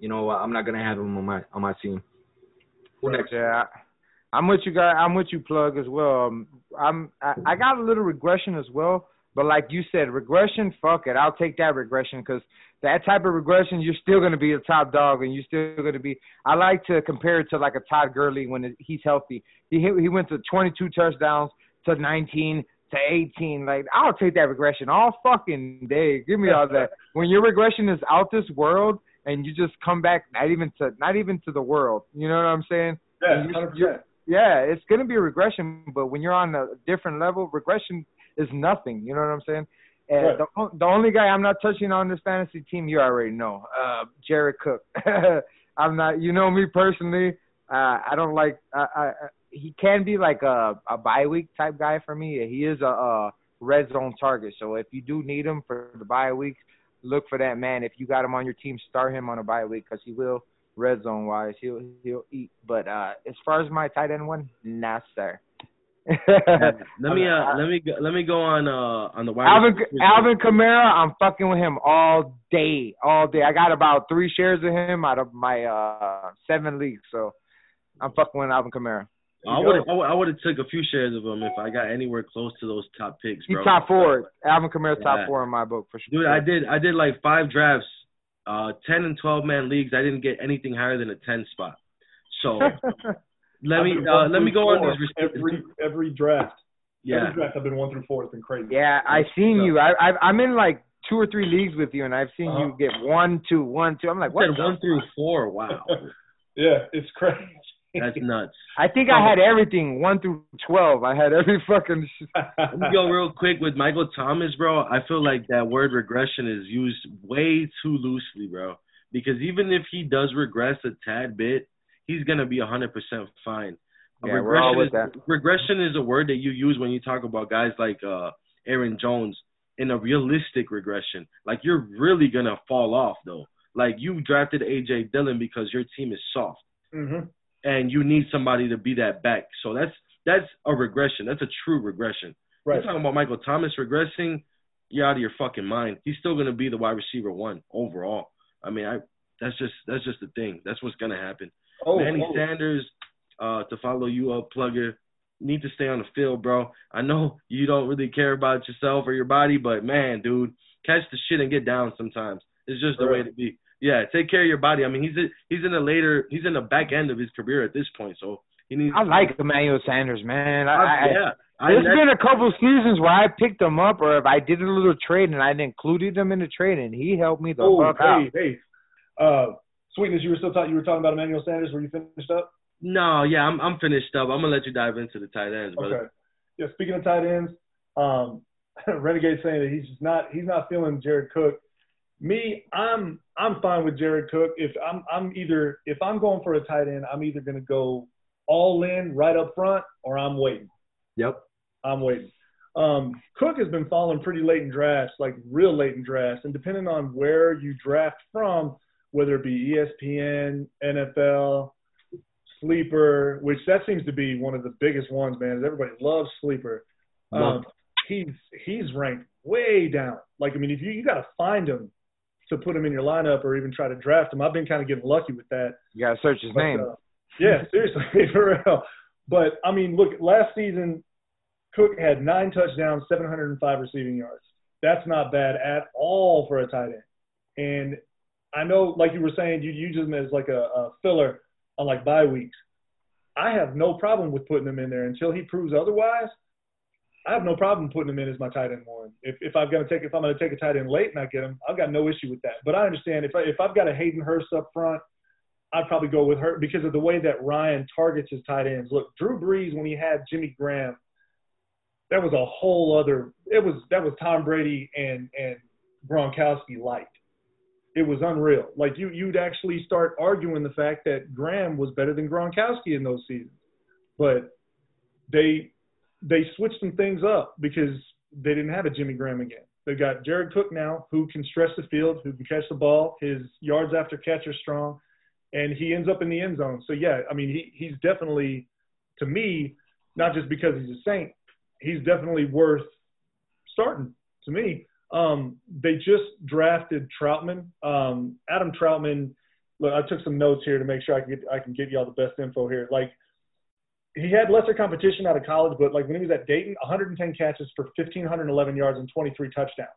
you know, I'm not gonna have him on my on my team. Who next? Yeah, I'm with you guys. I'm with you, plug as well. Um, I'm I, I got a little regression as well, but like you said, regression. Fuck it, I'll take that regression because that type of regression, you're still going to be a top dog, and you're still going to be. I like to compare it to like a Todd Gurley when he's healthy. He hit, he went to 22 touchdowns to 19 to 18. Like I'll take that regression all fucking day. Give me all that. When your regression is out this world and you just come back not even to not even to the world. You know what I'm saying? Yeah, You- hundred you- percent. Yeah, it's gonna be a regression, but when you're on a different level, regression is nothing. You know what I'm saying? And Right. the, the only guy I'm not touching on this fantasy team, you already know, uh, Jared Cook. I'm not. You know me personally. Uh, I don't like. I, I, he can be like a a bye week type guy for me. He is a, a red zone target. So if you do need him for the bye weeks, look for that man. If you got him on your team, start him on a bye week because he will red zone wise. He'll he'll eat. But uh as far as my tight end one, nah sir. Let me uh let me go, let me go on uh on the wide Alvin receivers. Alvin Kamara, I'm fucking with him all day, all day. I got about three shares of him out of my uh seven leagues, so I'm fucking with Alvin Kamara. I would I would have took a few shares of him if I got anywhere close to those top picks, He's bro. top four. Alvin Kamara's top four in my book for sure. Dude, I did I did like five drafts, uh, ten and twelve man leagues. I didn't get anything higher than a ten spot. So let I've me uh, let me go on four these receivers. every every draft. Yeah, Every draft I've been one through four. It's been crazy. Yeah, I've seen So- you. I, I I'm in like two or three leagues with you, and I've seen Uh-huh. you get one, two, one, two. I'm like, what? one through four. Wow, Yeah, it's crazy. that's nuts. I think I had everything one through twelve. I had every fucking. Let me go real quick with Michael Thomas, bro. I feel like that word regression is used way too loosely, bro. Because even if he does regress a tad bit, he's gonna be hundred percent fine. A Yeah, we're all with regression is, regression is a word that you use when you talk about guys like uh Aaron Jones in a realistic regression. Like you're really gonna fall off though. Like you drafted AJ Dillon because your team is soft. hmm and you need somebody to be that back. So that's that's a regression. That's a true regression. Right. You're talking about Michael Thomas regressing. You're out of your fucking mind. He's still gonna be the wide receiver one overall. I mean, I that's just that's just the thing. That's what's gonna happen. Oh, Manny oh. Sanders, uh, to follow you up, plugger, need to stay on the field, bro. I know you don't really care about yourself or your body, but man, dude, catch the shit and get down sometimes. It's just the way to be. Yeah, take care of your body. I mean, he's a, he's in the later, he's in the back end of his career at this point, so he needs. I like Emmanuel Sanders, man. I, I, yeah. I, There's been a couple seasons where I picked him up, or if I did a little trade and I included him in the trade, and he helped me the Oh, fuck out. hey, hey. Uh, Sweetness, you were still talking. You were talking about Emmanuel Sanders. Were you finished up? no, yeah, I'm I'm finished up. I'm gonna let you dive into the tight ends, brother. Okay. Yeah. Speaking of tight ends, um, Renegade saying that he's just not he's not feeling Jared Cook. Me, I'm I'm fine with Jared Cook. If I'm I'm either if I'm going for a tight end, I'm either going to go all in right up front or I'm waiting. Yep. I'm waiting. Um, Cook has been falling pretty late in drafts, like real late in drafts, and depending on where you draft from, whether it be ESPN, NFL, Sleeper, which that seems to be one of the biggest ones, man. is Everybody loves Sleeper. Um, he's he's ranked way down. Like I mean, if you you got to find him to put him in your lineup or even try to draft him. I've been kind of getting lucky with that. You gotta search his But, name. uh, yeah, seriously, for real. But I mean, look, last season, Cook had nine touchdowns, 705 receiving yards. That's not bad at all for a tight end. And I know, like you were saying, you use him as like a, a filler on like bye weeks. I have no problem with putting him in there until he proves otherwise. I have no problem putting him in as my tight end one. If if I'm gonna take if I'm gonna take a tight end late and I get him, I've got no issue with that. But I understand if I, if I've got a Hayden Hurst up front, I'd probably go with her because of the way that Ryan targets his tight ends. Look, Drew Brees when he had Jimmy Graham, that was a whole other. It was that was Tom Brady and and Gronkowski light. It was unreal. Like you you'd actually start arguing the fact that Graham was better than Gronkowski in those seasons, but they they switched some things up because they didn't have a Jimmy Graham again. They've got Jared Cook now, who can stretch the field, who can catch the ball. His yards after catch are strong, and he ends up in the end zone. So yeah, I mean he he's definitely to me not just because he's a Saint, he's definitely worth starting to me. Um, they just drafted Trautman. Um, Adam Trautman. Look, I took some notes here to make sure I can get I can get y'all the best info here. Like he had lesser competition out of college, but like when he was at Dayton, 110 catches for 1,511 yards and 23 touchdowns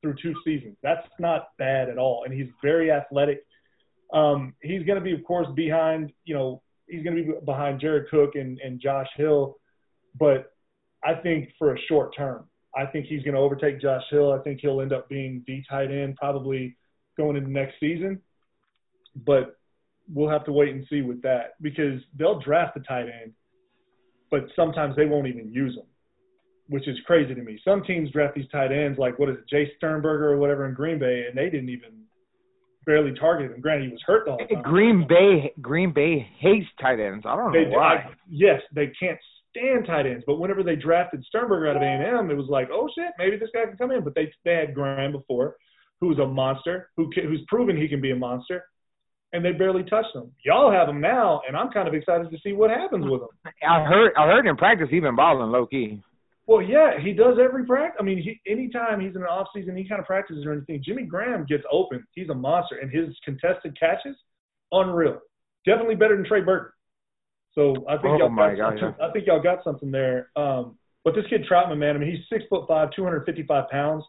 through two seasons. That's not bad at all, and he's very athletic. Um, he's going to be, of course, behind you know he's going to be behind Jared Cook and, and Josh Hill, but I think for a short term, I think he's going to overtake Josh Hill. I think he'll end up being the tight end probably going into next season, but we'll have to wait and see with that because they'll draft the tight end, but sometimes they won't even use them, which is crazy to me. Some teams draft these tight ends like what is it, Jace Sternberger or whatever in Green Bay, and they didn't even barely target him. Granted, he was hurt the whole time. Green Bay Green Bay hates tight ends. I don't know They, why. I, yes, they can't stand tight ends, but whenever they drafted Sternberger out of A&M, it was like, oh shit, maybe this guy can come in. But they they had Graham before, who's a monster, who can, who's proven he can be a monster, and they barely touched him. Y'all have him now, and I'm kind of excited to see what happens with him. I heard I heard in practice he's been balling low key. Well, yeah, he does every practice. I mean, he, anytime he's in an off season, he kind of practices or anything. Jimmy Graham gets open. He's a monster, and his contested catches, unreal. Definitely better than Trey Burton. So I think Oh, y'all my got God, something, I think y'all got something there. Um, but this kid Trautman, man, I mean, he's six foot five, 255 pounds,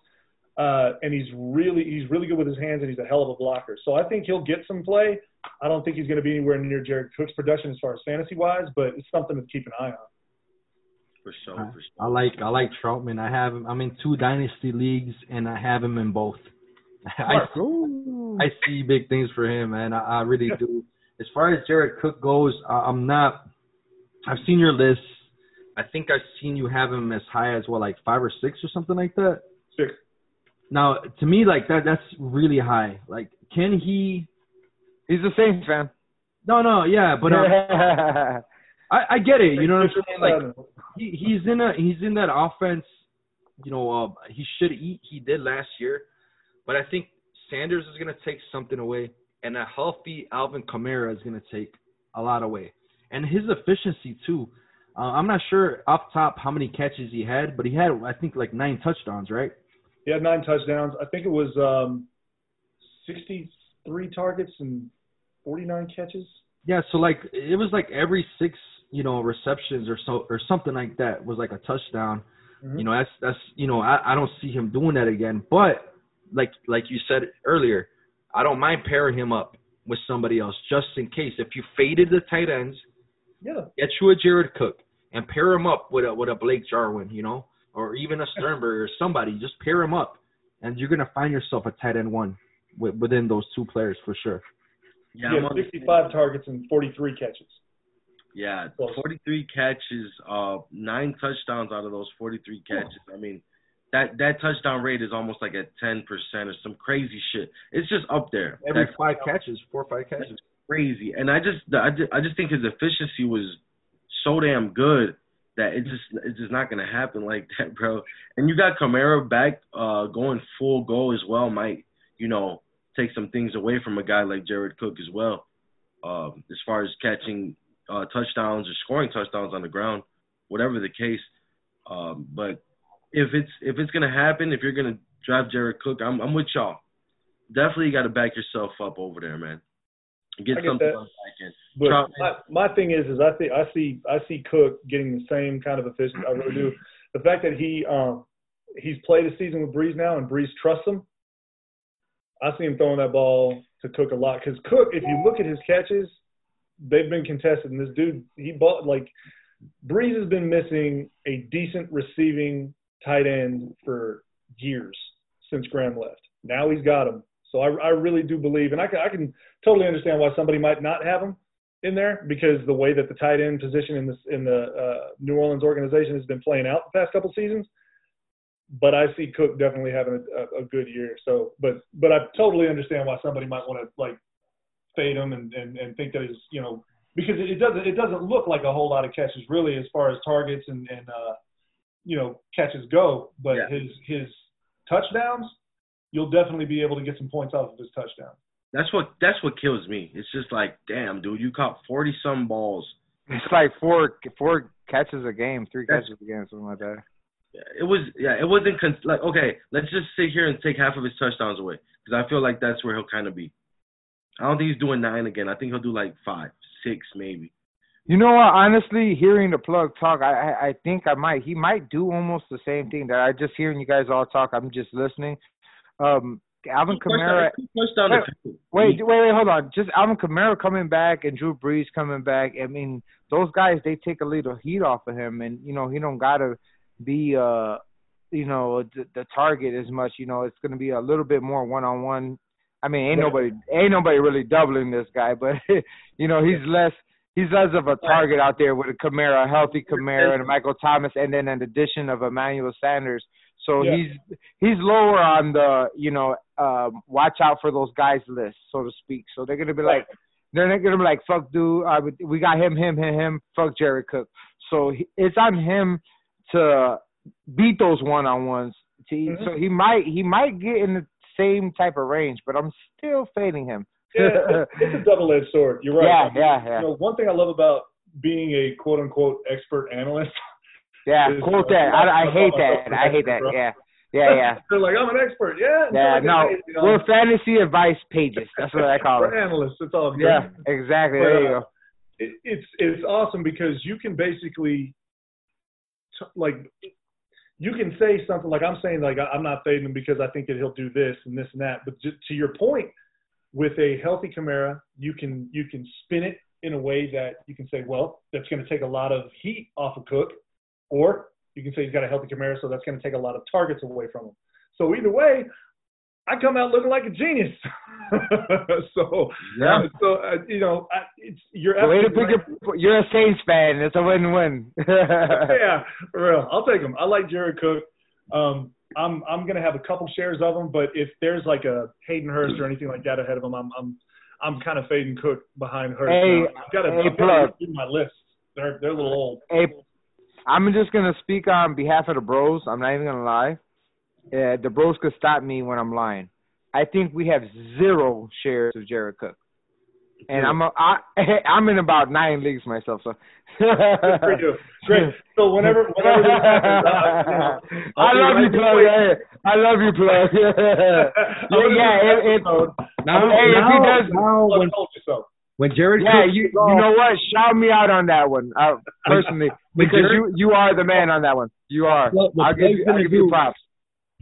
uh, and he's really he's really good with his hands, and he's a hell of a blocker. So I think he'll get some play. I don't think he's going to be anywhere near Jared Cook's production as far as fantasy wise, but it's something to keep an eye on. For sure, I, for sure. I like I like Trautman. I have him. I'm in two dynasty leagues, and I have him in both. I I see big things for him, man. I, I really do. As far as Jared Cook goes, I, I'm not. I've seen your list. I think I've seen you have him as high as what, like five or six or something like that. Six. Now, to me, like that, that's really high. Like, can he? He's a Saints fan. No, no, yeah, but um, I, I get it. You know what I'm saying? Like, he he's in a he's in that offense. You know, uh, he should eat. He did last year, but I think Sanders is gonna take something away, and a healthy Alvin Kamara is gonna take a lot away. and his efficiency too. Uh, I'm not sure off top how many catches he had, but he had I think like nine touchdowns, right? He had nine touchdowns. I think it was um, 63 targets and 49 catches. Yeah, so like it was like every six, you know, receptions or so or something like that was like a touchdown. Mhm. You know, that's that's you know, I, I don't see him doing that again. But like like you said earlier, I don't mind pairing him up with somebody else just in case. If you faded the tight ends, Yeah. get you a Jared Cook and pair him up with a with a Blake Jarwin, you know, or even a Sternberg or somebody. Just pair him up, and you're gonna find yourself a tight end one with, within those two players for sure. Yeah, he I'm had on the 65 targets and 43 catches. Yeah, 43 catches, uh, nine touchdowns out of those 43 catches. I mean, that that touchdown rate is almost like at 10% or some crazy shit. It's just up there. Every That's five catches, four or five catches. crazy. And I just, I just, I just think his efficiency was so damn good that it just, it's just not gonna happen like that, bro. And you got Kamara back, uh, going full go as well. Might, you know, take some things away from a guy like Jared Cook as well. Um, as far as catching uh, touchdowns or scoring touchdowns on the ground, whatever the case. Um, but if it's if it's gonna happen, if you're gonna draft Jared Cook, I'm I'm with y'all. Definitely got to back yourself up over there, man. Get get something that. on back end. But my, my thing is, is I think I see I see Cook getting the same kind of efficiency. I really do. The fact that he um he's played a season with Brees now, and Brees trusts him. I see him throwing that ball to Cook a lot because Cook, if you look at his catches, they've been contested. And this dude, he bought like Brees has been missing a decent receiving tight end for years since Graham left. Now he's got him. So I, I really do believe, and I can, I can totally understand why somebody might not have him in there because the way that the tight end position in this in the uh, New Orleans organization has been playing out the past couple seasons. But I see Cook definitely having a, a, good year. So, but but I totally understand why somebody might want to like fade him and, and and think that he's you know because it, it doesn't it doesn't look like a whole lot of catches really as far as targets and and uh, you know catches go. But Yeah. his his touchdowns, you'll definitely be able to get some points off of his touchdowns. That's what that's what kills me. It's just like, damn, dude, you caught 40 some balls. It's like four four catches a game, three That's- catches a game, something like that. It was yeah, it wasn't con- like okay. Let's just sit here and take half of his touchdowns away because I feel like that's where he'll kind of be. I don't think he's doing nine again. I think he'll do like five, six, maybe. You know what? Honestly, hearing the plug talk, I, I think I might. He might do almost the same thing that I just hearing you guys all talk. I'm just listening. Um, Alvin Kamara. Wait, Wait, wait, wait, hold on. Just Alvin Kamara coming back and Drew Brees coming back. I mean, those guys they take a little heat off of him, and you know he don't gotta be uh you know the, the target as much. You know it's gonna be a little bit more one on one. I mean, ain't Right. nobody ain't nobody really doubling this guy, but you know he's less he's less of a target out there with a Kamara, a healthy Kamara, and a Michael Thomas, and then an addition of Emmanuel Sanders. So Yeah. he's he's lower on the you know um, watch out for those guys list, so to speak. So they're gonna be like they're not gonna be like fuck dude, uh, we got him, him, him, him. Fuck Jerry Cook. So he, it's on him to beat those one on ones. Mhm. so he might he might get in the same type of range, but I'm still fading him. Yeah, it's, a double-edged sword. You're right. Yeah, yeah, yeah. You know, one thing I love about being a quote-unquote expert analyst, Yeah, is, quote uh, that. I, I hate that. I hate that. Yeah, yeah, yeah. they're like, I'm an expert. Yeah. Yeah, no, paid, you know, we're fantasy advice pages. That's what I call we're it. analysts. It's all good. Yeah, exactly. But, There you uh, go. it, it's it's awesome because you can basically t- like you can say something like I'm saying like I- I'm not fading him because I think that he'll do this and this and that. But to your point, with a healthy Kamara, you can you can spin it in a way that you can say, well, that's going to take a lot of heat off of Cook, or you can say he's got a healthy Kamara, so that's going to take a lot of targets away from him. So either way, I come out looking like a genius. so Yeah. so uh, you know, I, it's you're way to pick right. your, you're a Saints fan. It's a win-win. yeah, for real. I'll take him. I like Jared Cook. Um, I'm I'm gonna have a couple shares of him, but if there's like a Hayden Hurst or anything like that ahead of him, I'm I'm I'm kind of fading Cook behind Hurst. Hey, now. I've got a, hey, I've got to plug. do my list. They're they're a little old. Hey, I'm just gonna speak on behalf of the Bros. I'm not even gonna lie. Uh, the Bros could stop me when I'm lying. I think we have zero shares of Jared Cook. And I'm a, I, I'm in about nine leagues myself. So Good for you. Great. So whenever whenever this happens, I, you know, I I'll be love right you, there plug. with Yeah, I love you, plug. I'm yeah, gonna yeah. It, it. Now, Hey, if he now, does- now when told you so. when Jared yeah, Cook you goes you know what? Shout me out on that one, uh, personally, because Jared- you you are the man on that one. You are. What- what I'll give you, I'll gonna give you props.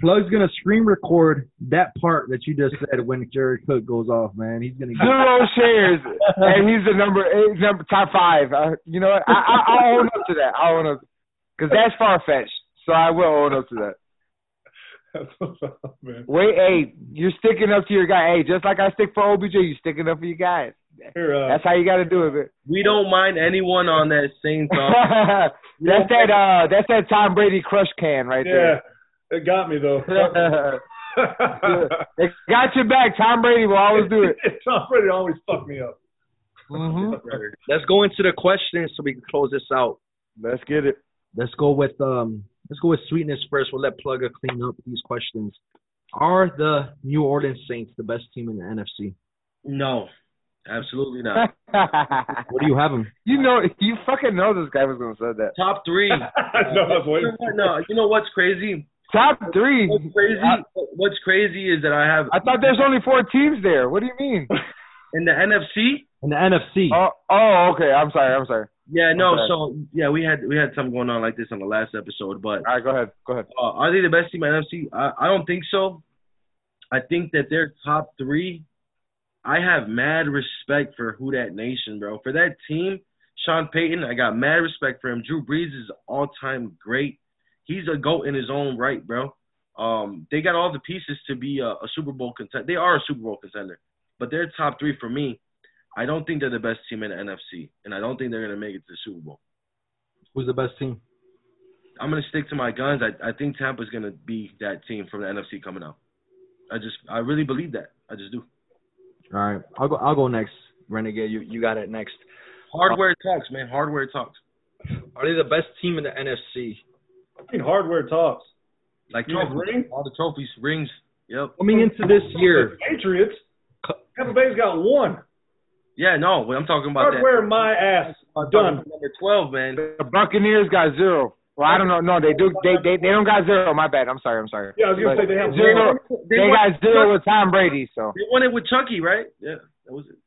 Plug's gonna screen record that part that you just said when Jared Cook goes off, man. He's gonna get Zero shares, and he's the number he's number top five. Uh, you know what? I, I I'll own up to that. I'll own up because that's far fetched. So I will own up to that. That's what's up, man. Wait, hey, you're sticking up to your guy. Hey, just like I stick for OBJ, you sticking up for your guys. Uh, That's how you got to do it. man. We don't mind anyone on that Saints. uh, that's that uh that's that Tom Brady crush can right there. yeah, it got me though. it got your back. Tom Brady will always do it. Tom Brady always fuck me up. hmm Let's go into the questions so we can close this out. Let's get it. Let's go with um let's go with sweetness first. We'll let Plugger clean up these questions. Are the New Orleans Saints the best team in the NFC? no, absolutely not. What do you have them? you know, you fucking know this guy was gonna say that. Top three. no, I no, you know what's crazy? Top three. What's crazy? What's crazy is that I have I thought there's only four teams there. What do you mean? in the NFC. In the NFC. Oh, oh, okay. I'm sorry. I'm sorry. Yeah, no. Okay. So yeah, we had we had something going on like this on the last episode, but All right, go ahead. Go ahead. uh, are they the best team in NFC? I, I don't think so. I think that they're top three. I have mad respect for who that nation, bro. For that team, Sean Payton, I got mad respect for him. Drew Brees is all time great. He's a goat in his own right, bro. Um, they got all the pieces to be a, a Super Bowl contender. They are a Super Bowl contender, but they're top three for me. I don't think they're the best team in the NFC, and I don't think they're gonna make it to the Super Bowl. Who's the best team? I'm gonna stick to my guns. I I think Tampa's gonna be that team from the NFC coming out. I just I really believe that. I just do. All right. I'll go I'll go next. Renegade, you, you got it next. Hardware talks, man. Hardware talks. Are they the best team in the NFC? I mean, hardware talks. Like You trophies, ring? all the trophies, rings. Yep. Coming into this year, Patriots. Tampa Bay's got one. Yeah, no. But I'm talking about Hardware my ass. that. Done. Number twelve, man. The Buccaneers got zero. Well, I don't know. No, they do. They they they don't got zero. My bad. I'm sorry. I'm sorry. Yeah, I was gonna But say they have zero. one. They got zero with Tom Brady. So They won it with Chucky, right? Yeah, that was it.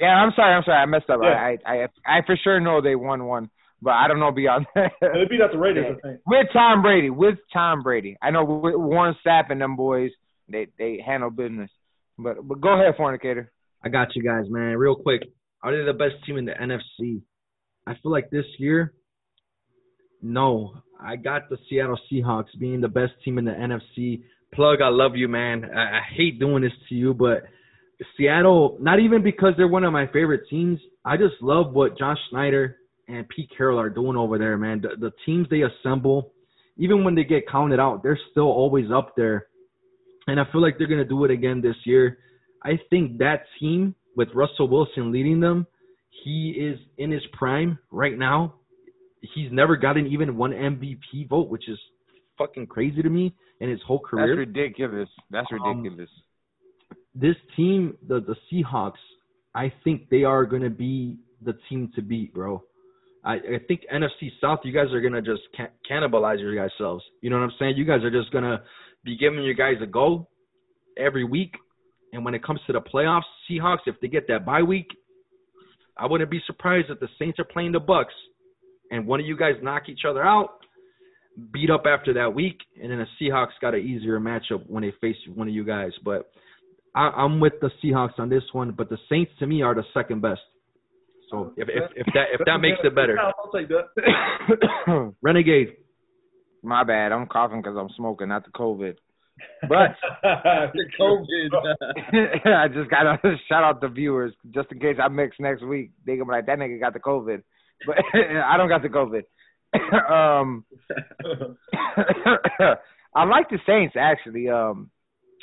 yeah, I'm sorry. I'm sorry. I messed up. Yeah. I, I I I for sure know they won one, but I don't know beyond that. They beat out the Raiders, I think. with Tom Brady. With Tom Brady. I know with Warren Sapp and them boys. They they handle business. But but go ahead, fornicator. I got you guys, man. Real quick, are they the best team in the NFC? I feel like this year, no. I got the Seattle Seahawks being the best team in the NFC. Plug, I love you, man. I, I hate doing this to you, but Seattle, not even because they're one of my favorite teams. I just love what Josh Schneider and Pete Carroll are doing over there, man. The, the teams they assemble, even when they get counted out, they're still always up there. And I feel like they're going to do it again this year. I think that team with Russell Wilson leading them, he is in his prime right now. He's never gotten even one MVP vote, which is fucking crazy to me in his whole career. That's ridiculous. That's Um, ridiculous. this team, the the Seahawks, I think they are going to be the team to beat, bro. I, I think NFC South, you guys are to just ca- cannibalize your guys selves. You know what I'm saying? You guys are just to be giving your guys a go every week. And when it comes to the playoffs, Seahawks, if they get that bye week, I wouldn't be surprised if the Saints are playing the Bucs and one of you guys knock each other out, beat up after that week, and then the Seahawks got an easier matchup when they face one of you guys. But I, I'm with the Seahawks on this one, but the Saints to me are the second best. So if if, if that if that makes it better, I'll take that. Renegade. My bad. I'm coughing because I'm smoking, not the COVID. But The COVID. I just got to shout out the viewers just in case I mix next week. They gonna be like that nigga got the COVID, but I don't got the COVID. um, I like the Saints actually. Um,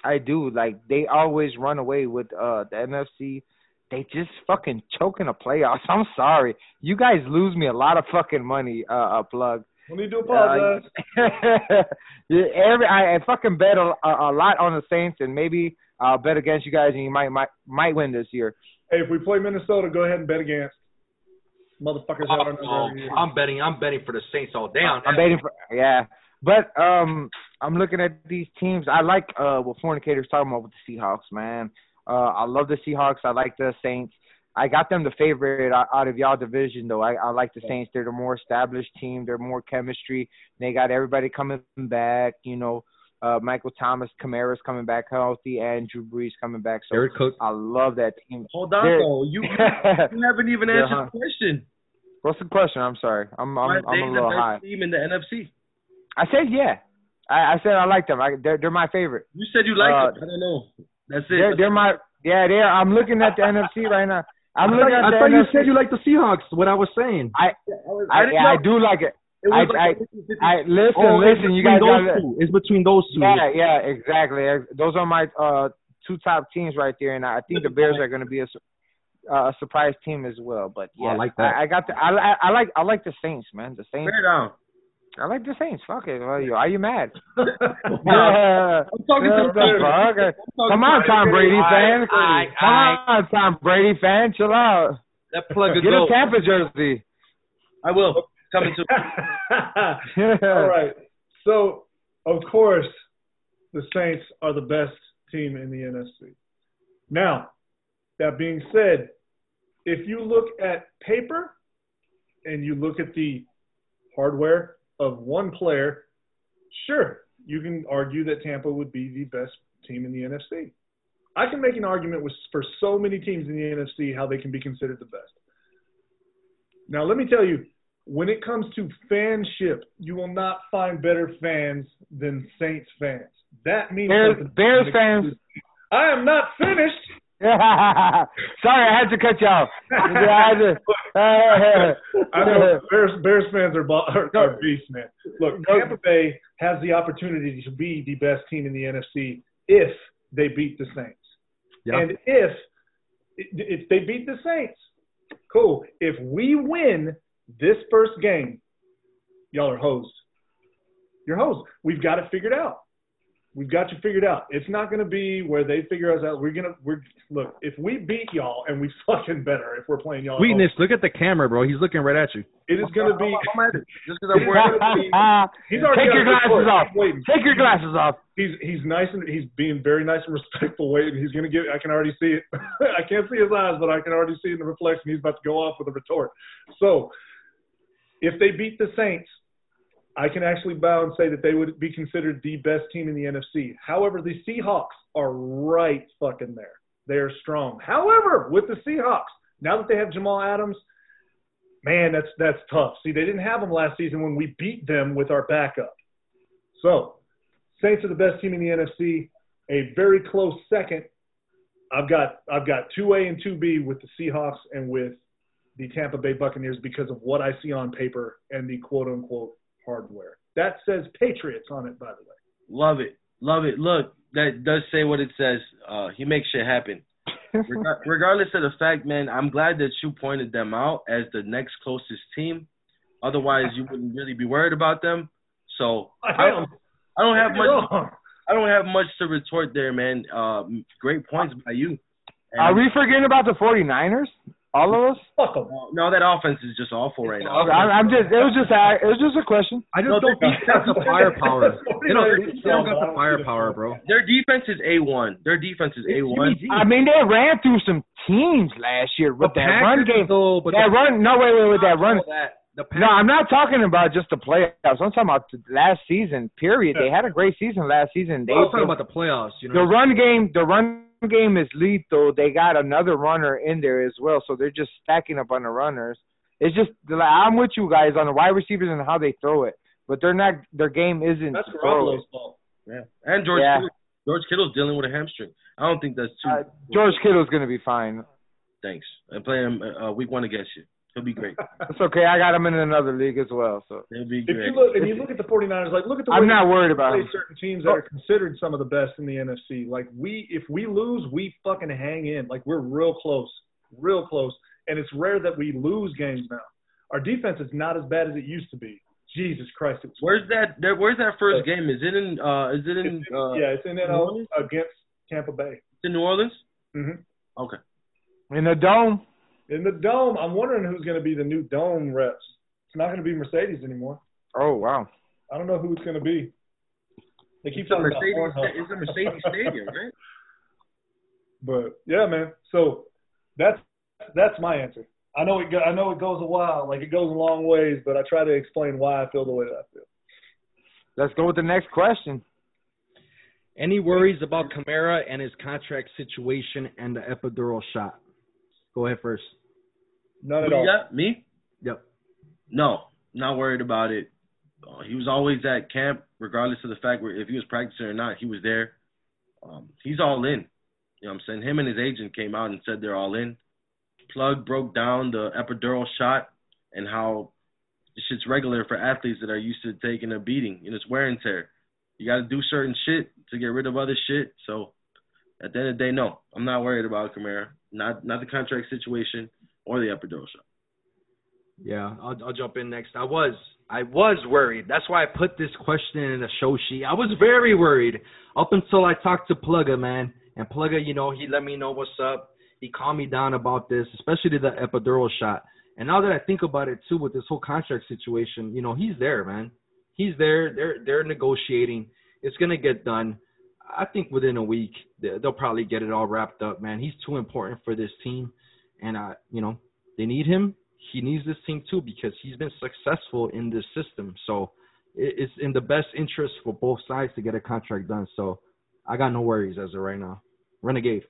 I do like they always run away with uh the NFC. They just fucking choking the playoffs. I'm sorry, you guys lose me a lot of fucking money. Uh, uh plug. No need to apologize. yeah, every I, I fucking bet a, a, a lot on the Saints, and maybe I'll bet against you guys, and you might might might win this year. Hey, if we play Minnesota, go ahead and bet against. Motherfuckers have our Oh. I'm betting. I'm betting for the Saints all day on I'm betting for yeah. But um I'm looking at these teams. I like uh what fornicators talking about with the Seahawks, man. Uh I love the Seahawks. I like the Saints. I got them the favorite out, out of y'all division though. I, I like the Saints. They're the more established team. They're more chemistry. They got everybody coming back, you know. Uh Michael Thomas, Kamara's coming back healthy, and Drew Brees coming back. So Jared Cook. I love that team. Hold on, They're- though. You, you haven't even Yeah, answered huh. the question. What's the question? I'm sorry. I'm Why I'm I'm they a the little best high. team in the NFC? I said yeah. I, I said I like them. I, they're they're my favorite. You said you like Uh, them. I don't know. That's it. They're they're my yeah. They're I'm looking at the NFC right now. I'm looking thought, at I the thought you said you like the Seahawks. What I was saying. I I, didn't yeah, I do like it. It I- like I listen oh, listen. You guys those got two. It's between those two. yeah yeah exactly. Those are my uh two top teams right there, and I think the Bears are going to be a uh, a surprise team as well. But Oh, I like that. I, I got the I, I I like I like the Saints, man. The Saints. Down. I like the Saints. Fuck it. Are you, are you mad? I'm talking to What the fuck? Come on, Tom Brady fan. I- Come I- on, Tom Brady fan. Chill out. That plug is Get a. Tampa jersey. I will. Coming to All right. So, of course, the Saints are the best team in the NFC. Now, that being said, if you look at paper and you look at the hardware of one player, sure, you can argue that Tampa would be the best team in the NFC. I can make an argument with, for so many teams in the NFC how they can be considered the best. Now, let me tell you, when it comes to fanship, you will not find better fans than Saints fans. That means Bears. Bears fans. I am not finished. Sorry, I had to cut you off. I had to- uh, I know Bears Bears fans are, are, are beasts, man. Look, Tampa Bay has the opportunity to be the best team in the NFC if they beat the Saints. Yeah. And if if they beat the Saints, cool. If we win this first game, y'all are hosed. You're hosed. We've got it figured out. We've got you figured out. It's not going to be where they figure us out. We're gonna we're look. If we beat y'all and we fucking better if we're playing y'all. at Sweetness, look at the camera, bro. He's looking right at you. It is going to be. Just because I'm wearing He's already Take your glasses report. off. He's. Take your glasses off. He's he's nice and he's being very nice and respectful. Waiting. He's going to give. I can already see it. I can't see his eyes, but I can already see in the reflection. He's about to go off with a retort. So, if they beat the Saints, I can actually bow and say that they would be considered the best team in the NFC. However, the Seahawks are right fucking there. They are strong. However, with the Seahawks, now that they have Jamal Adams, man, that's that's tough. See, they didn't have him last season when we beat them with our backup. So, Saints are the best team in the NFC. A very close second. I've got I've got two A and two B with the Seahawks and with the Tampa Bay Buccaneers because of what I see on paper and the quote unquote hardware. That says Patriots on it, by the way. Love it. Love it. Look, that does say what it says. Uh, he makes shit happen. Regar- regardless of the fact, man, I'm glad that you pointed them out as the next closest team. Otherwise, you wouldn't really be worried about them. So I don't, I don't have much. I don't have much to retort there, man. Um, great points by you. And Are we forgetting about the 49ers? All of us? Fuck 'em. no, that offense is just awful right now. Okay, I, I'm just. It was just. a- It was just a question. I just No, don't they- think that's the firepower. They don't, they don't got the firepower, bro. Their defense is a one. Their defense is a one. I mean, they ran through some teams last year with The that run game. though, but That the, run. No, wait, wait, with that run. No, I'm not talking about just the playoffs. I'm talking about the last season. Period. They had a great season last season. They, I'm talking about the playoffs. You know, the run game. The run game is lethal. They got another runner in there as well, so they're just stacking up on the runners. It's just like, I'm with you guys on the wide receivers and how they throw it, but they're not. Their game isn't. That's. Garoppolo's fault. Yeah. And George Yeah. Kittle. George Kittle's dealing with a hamstring. I don't think that's too. Uh, George Kittle's gonna be fine. Thanks. I play him uh, week one against you. He'll be great. It's okay. I got him in another league as well, so He'll be great. If you look and you look at the 49ers, like look at the way I'm not worried about play him. certain teams that are considered some of the best in the NFC. Like we, if we lose, we fucking hang in. Like we're real close, real close. And it's rare that we lose games now. Our defense is not as bad as it used to be. Jesus Christ, it's Where's that? There, where's that first game? Is it in? Uh, is it in? It's- Uh, yeah, it's in New NL Orleans? against Tampa Bay. it's in New Orleans. Mm-hmm. Okay. In the dome. In the dome. I'm wondering who's going to be the new dome reps. It's not going to be Mercedes anymore. Oh wow. I don't know who it's going to be. They keep It's a talking about Mercedes. Pornhub. It's a Mercedes Stadium, right? But yeah, man. So that's that's my answer. I know it. Go, I know it goes a while, like it goes a long ways, but I try to explain why I feel the way that I feel. Let's go with the next question. Any worries about Kamara and his contract situation and the epidural shot? Go ahead first. None Who at all. got? Me? Yep. No, not worried about it. Uh, he was always at camp, regardless of the fact where if he was practicing or not. He was there. Um, he's all in. You know what I'm saying? Him and his agent came out and said they're all in. Plug broke down the epidural shot and how this shit's regular for athletes that are used to taking a beating and it's wear and tear. You got to do certain shit to get rid of other shit. So at the end of the day, no, I'm not worried about Kamara. Not not the contract situation or the epidural shot. Yeah, I'll, I'll jump in next. I was I was worried. That's why I put this question in the show sheet. I was very worried up until I talked to Plugger, man. And Plugger, you know, he let me know what's up. He calmed me down about this, especially the epidural shot. And now that I think about it too, with this whole contract situation, you know, he's there, man. He's there. They're they're negotiating. It's gonna get done. I think within a week they- they'll probably get it all wrapped up, man. He's too important for this team, and I, you know, they need him. He needs this team too because he's been successful in this system. So it's in the best interest for both sides to get a contract done. So I got no worries as of right now. Renegade.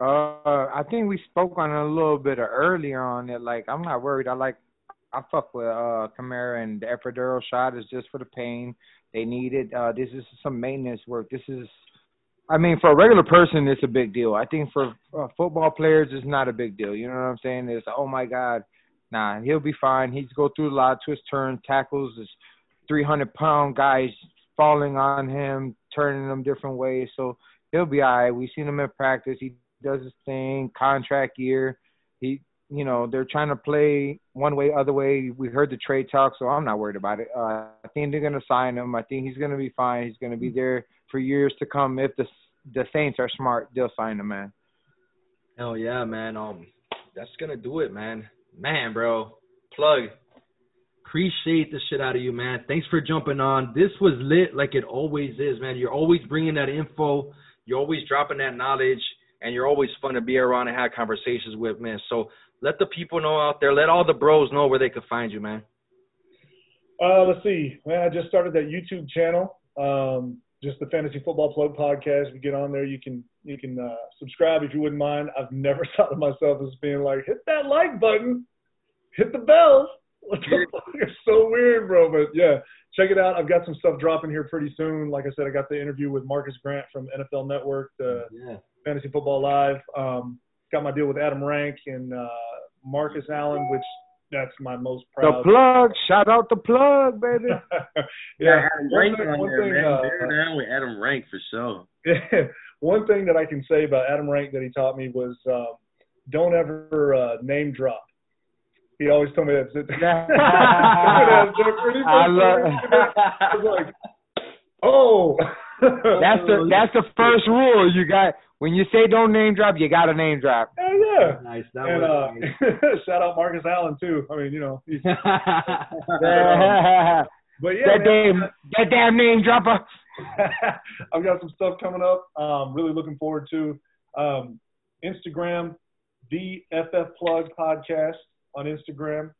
Uh, I think we spoke on it a little bit earlier on it. Like, I'm not worried. I like, I fuck with uh Kamara and the epidural shot is just for the pain. They need it. Uh, this is some maintenance work. This is, I mean, for a regular person, it's a big deal. I think for uh, football players, it's not a big deal. You know what I'm saying? It's oh my god, nah, he'll be fine. He's go through a lot, twist turn, tackles. This 300 pound guys falling on him, turning him different ways. So he'll be all right. We've seen him in practice. He does his thing. Contract year. He, you know, they're trying to play one way, other way. We heard the trade talk, so I'm not worried about it. Uh, I think they're gonna sign him. I think he's gonna be fine. He's gonna be there for years to come. If the the Saints are smart, they'll sign him, man. Hell yeah, man. Um, that's gonna do it, man. Man, bro, plug. Appreciate the shit out of you, man. Thanks for jumping on. This was lit, like it always is, man. You're always bringing that info. You're always dropping that knowledge, and you're always fun to be around and have conversations with, man. So let the people know out there. Let all the bros know where they can find you, man. Uh, let's see. Man, I just started that YouTube channel. Um, just the Fantasy Football Plug podcast. We get on there. You can you can uh, subscribe if you wouldn't mind. I've never thought of myself as being like hit that like button, hit the bell. What the fuck? It's so weird, bro. But yeah, check it out. I've got some stuff dropping here pretty soon. Like I said, I got the interview with Marcas Grant from NFL Network, the Yeah. Fantasy Football Live. Um, got my deal with Adam Rank and uh, Marcus Allen, which that's my most proud. The proud. plug. Shout out the plug, baby. yeah, Adam one Rank thing- on one there, thing, man. uh, Bear down with Adam Rank for sure. one thing that I can say about Adam Rank that he taught me was um, don't ever uh, name drop. He always told me that. I love. I was like, oh. That's the that's the first rule. You got when you say don't name drop, you got to name drop. Hell yeah. Nice. That And was uh, shout out Marcus Allen too. I mean, you know, he's, that but yeah, man, damn that damn name dropper. I've got some stuff coming up. Um, really looking forward to um, Instagram, the FF Plug Podcast on Instagram.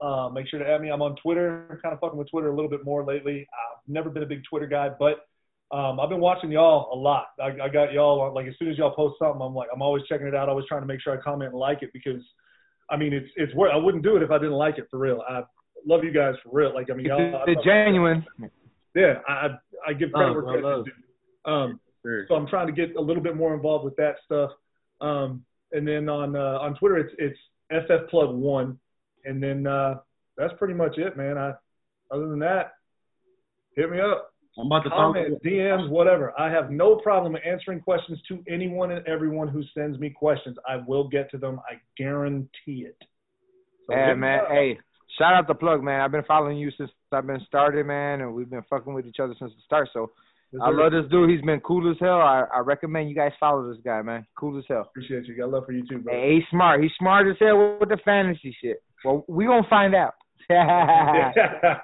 Uh, make sure to add me. I'm on Twitter. I'm kind of fucking with Twitter a little bit more lately. I've never been a big Twitter guy, but um, I've been watching y'all a lot. I, I got y'all like as soon as y'all post something, I'm like I'm always checking it out. Always trying to make sure I comment and like it because I mean it's it's worth. I wouldn't do it if I didn't like it for real. I love you guys for real. Like I mean, y'all. I The genuine. yeah, I I I give credit where credit is due. Um, Sure. so I'm trying to get a little bit more involved with that stuff. Um, and then on uh, on Twitter, it's it's FF Plug One, and then uh, that's pretty much it, man. I other than that, hit me up, I'm about to follow. comments, DMs, whatever. I have no problem answering questions to anyone and everyone who sends me questions. I will get to them. I guarantee it. So Yeah, hit me man. up. Hey, shout out the plug, man. I've been following you since I've been started, man, and we've been fucking with each other since the start. So Yes, I sir. love this dude. He's been cool as hell. I, I recommend you guys follow this guy, man. Cool as hell. Appreciate you. Got love for you too, bro. Hey, he's smart. He's smart as hell with the fantasy shit. Well, we gonna find out. Yeah.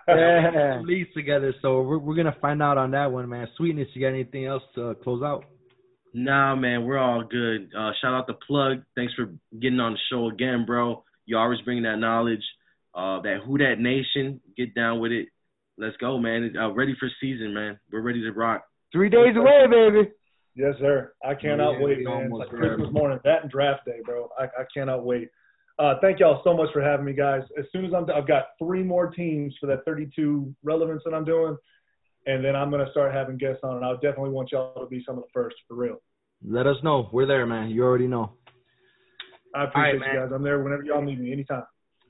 leagues together, so we're we're gonna find out on that one, man. Sweetness, you got anything else to close out? Nah, man, we're all good. Uh, shout out to Plug. Thanks for getting on the show again, bro. You always bring that knowledge. Uh, that Who That Nation, get down with it. Let's go, man. Uh, ready for season, man. We're ready to rock. Three days away, baby. Yes, sir. I cannot Yeah, wait, it's man. It's almost like. Christmas morning, that and draft day, bro. I, I cannot wait. Uh, thank y'all so much for having me, guys. As soon as I'm, done, I've got three more teams for that 32 relevance that I'm doing, and then I'm gonna start having guests on, and I definitely want y'all to be some of the first for real. Let us know. We're there, man. You already know. I appreciate man. you guys. I'm there whenever y'all need me, anytime.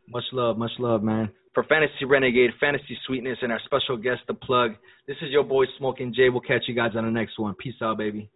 Much love, much love, man. For Fantasy Renegade, Fantasy Sweetness, and our special guest, The Plug, this is your boy Smoking Jay. We'll catch you guys on the next one. Peace out, baby.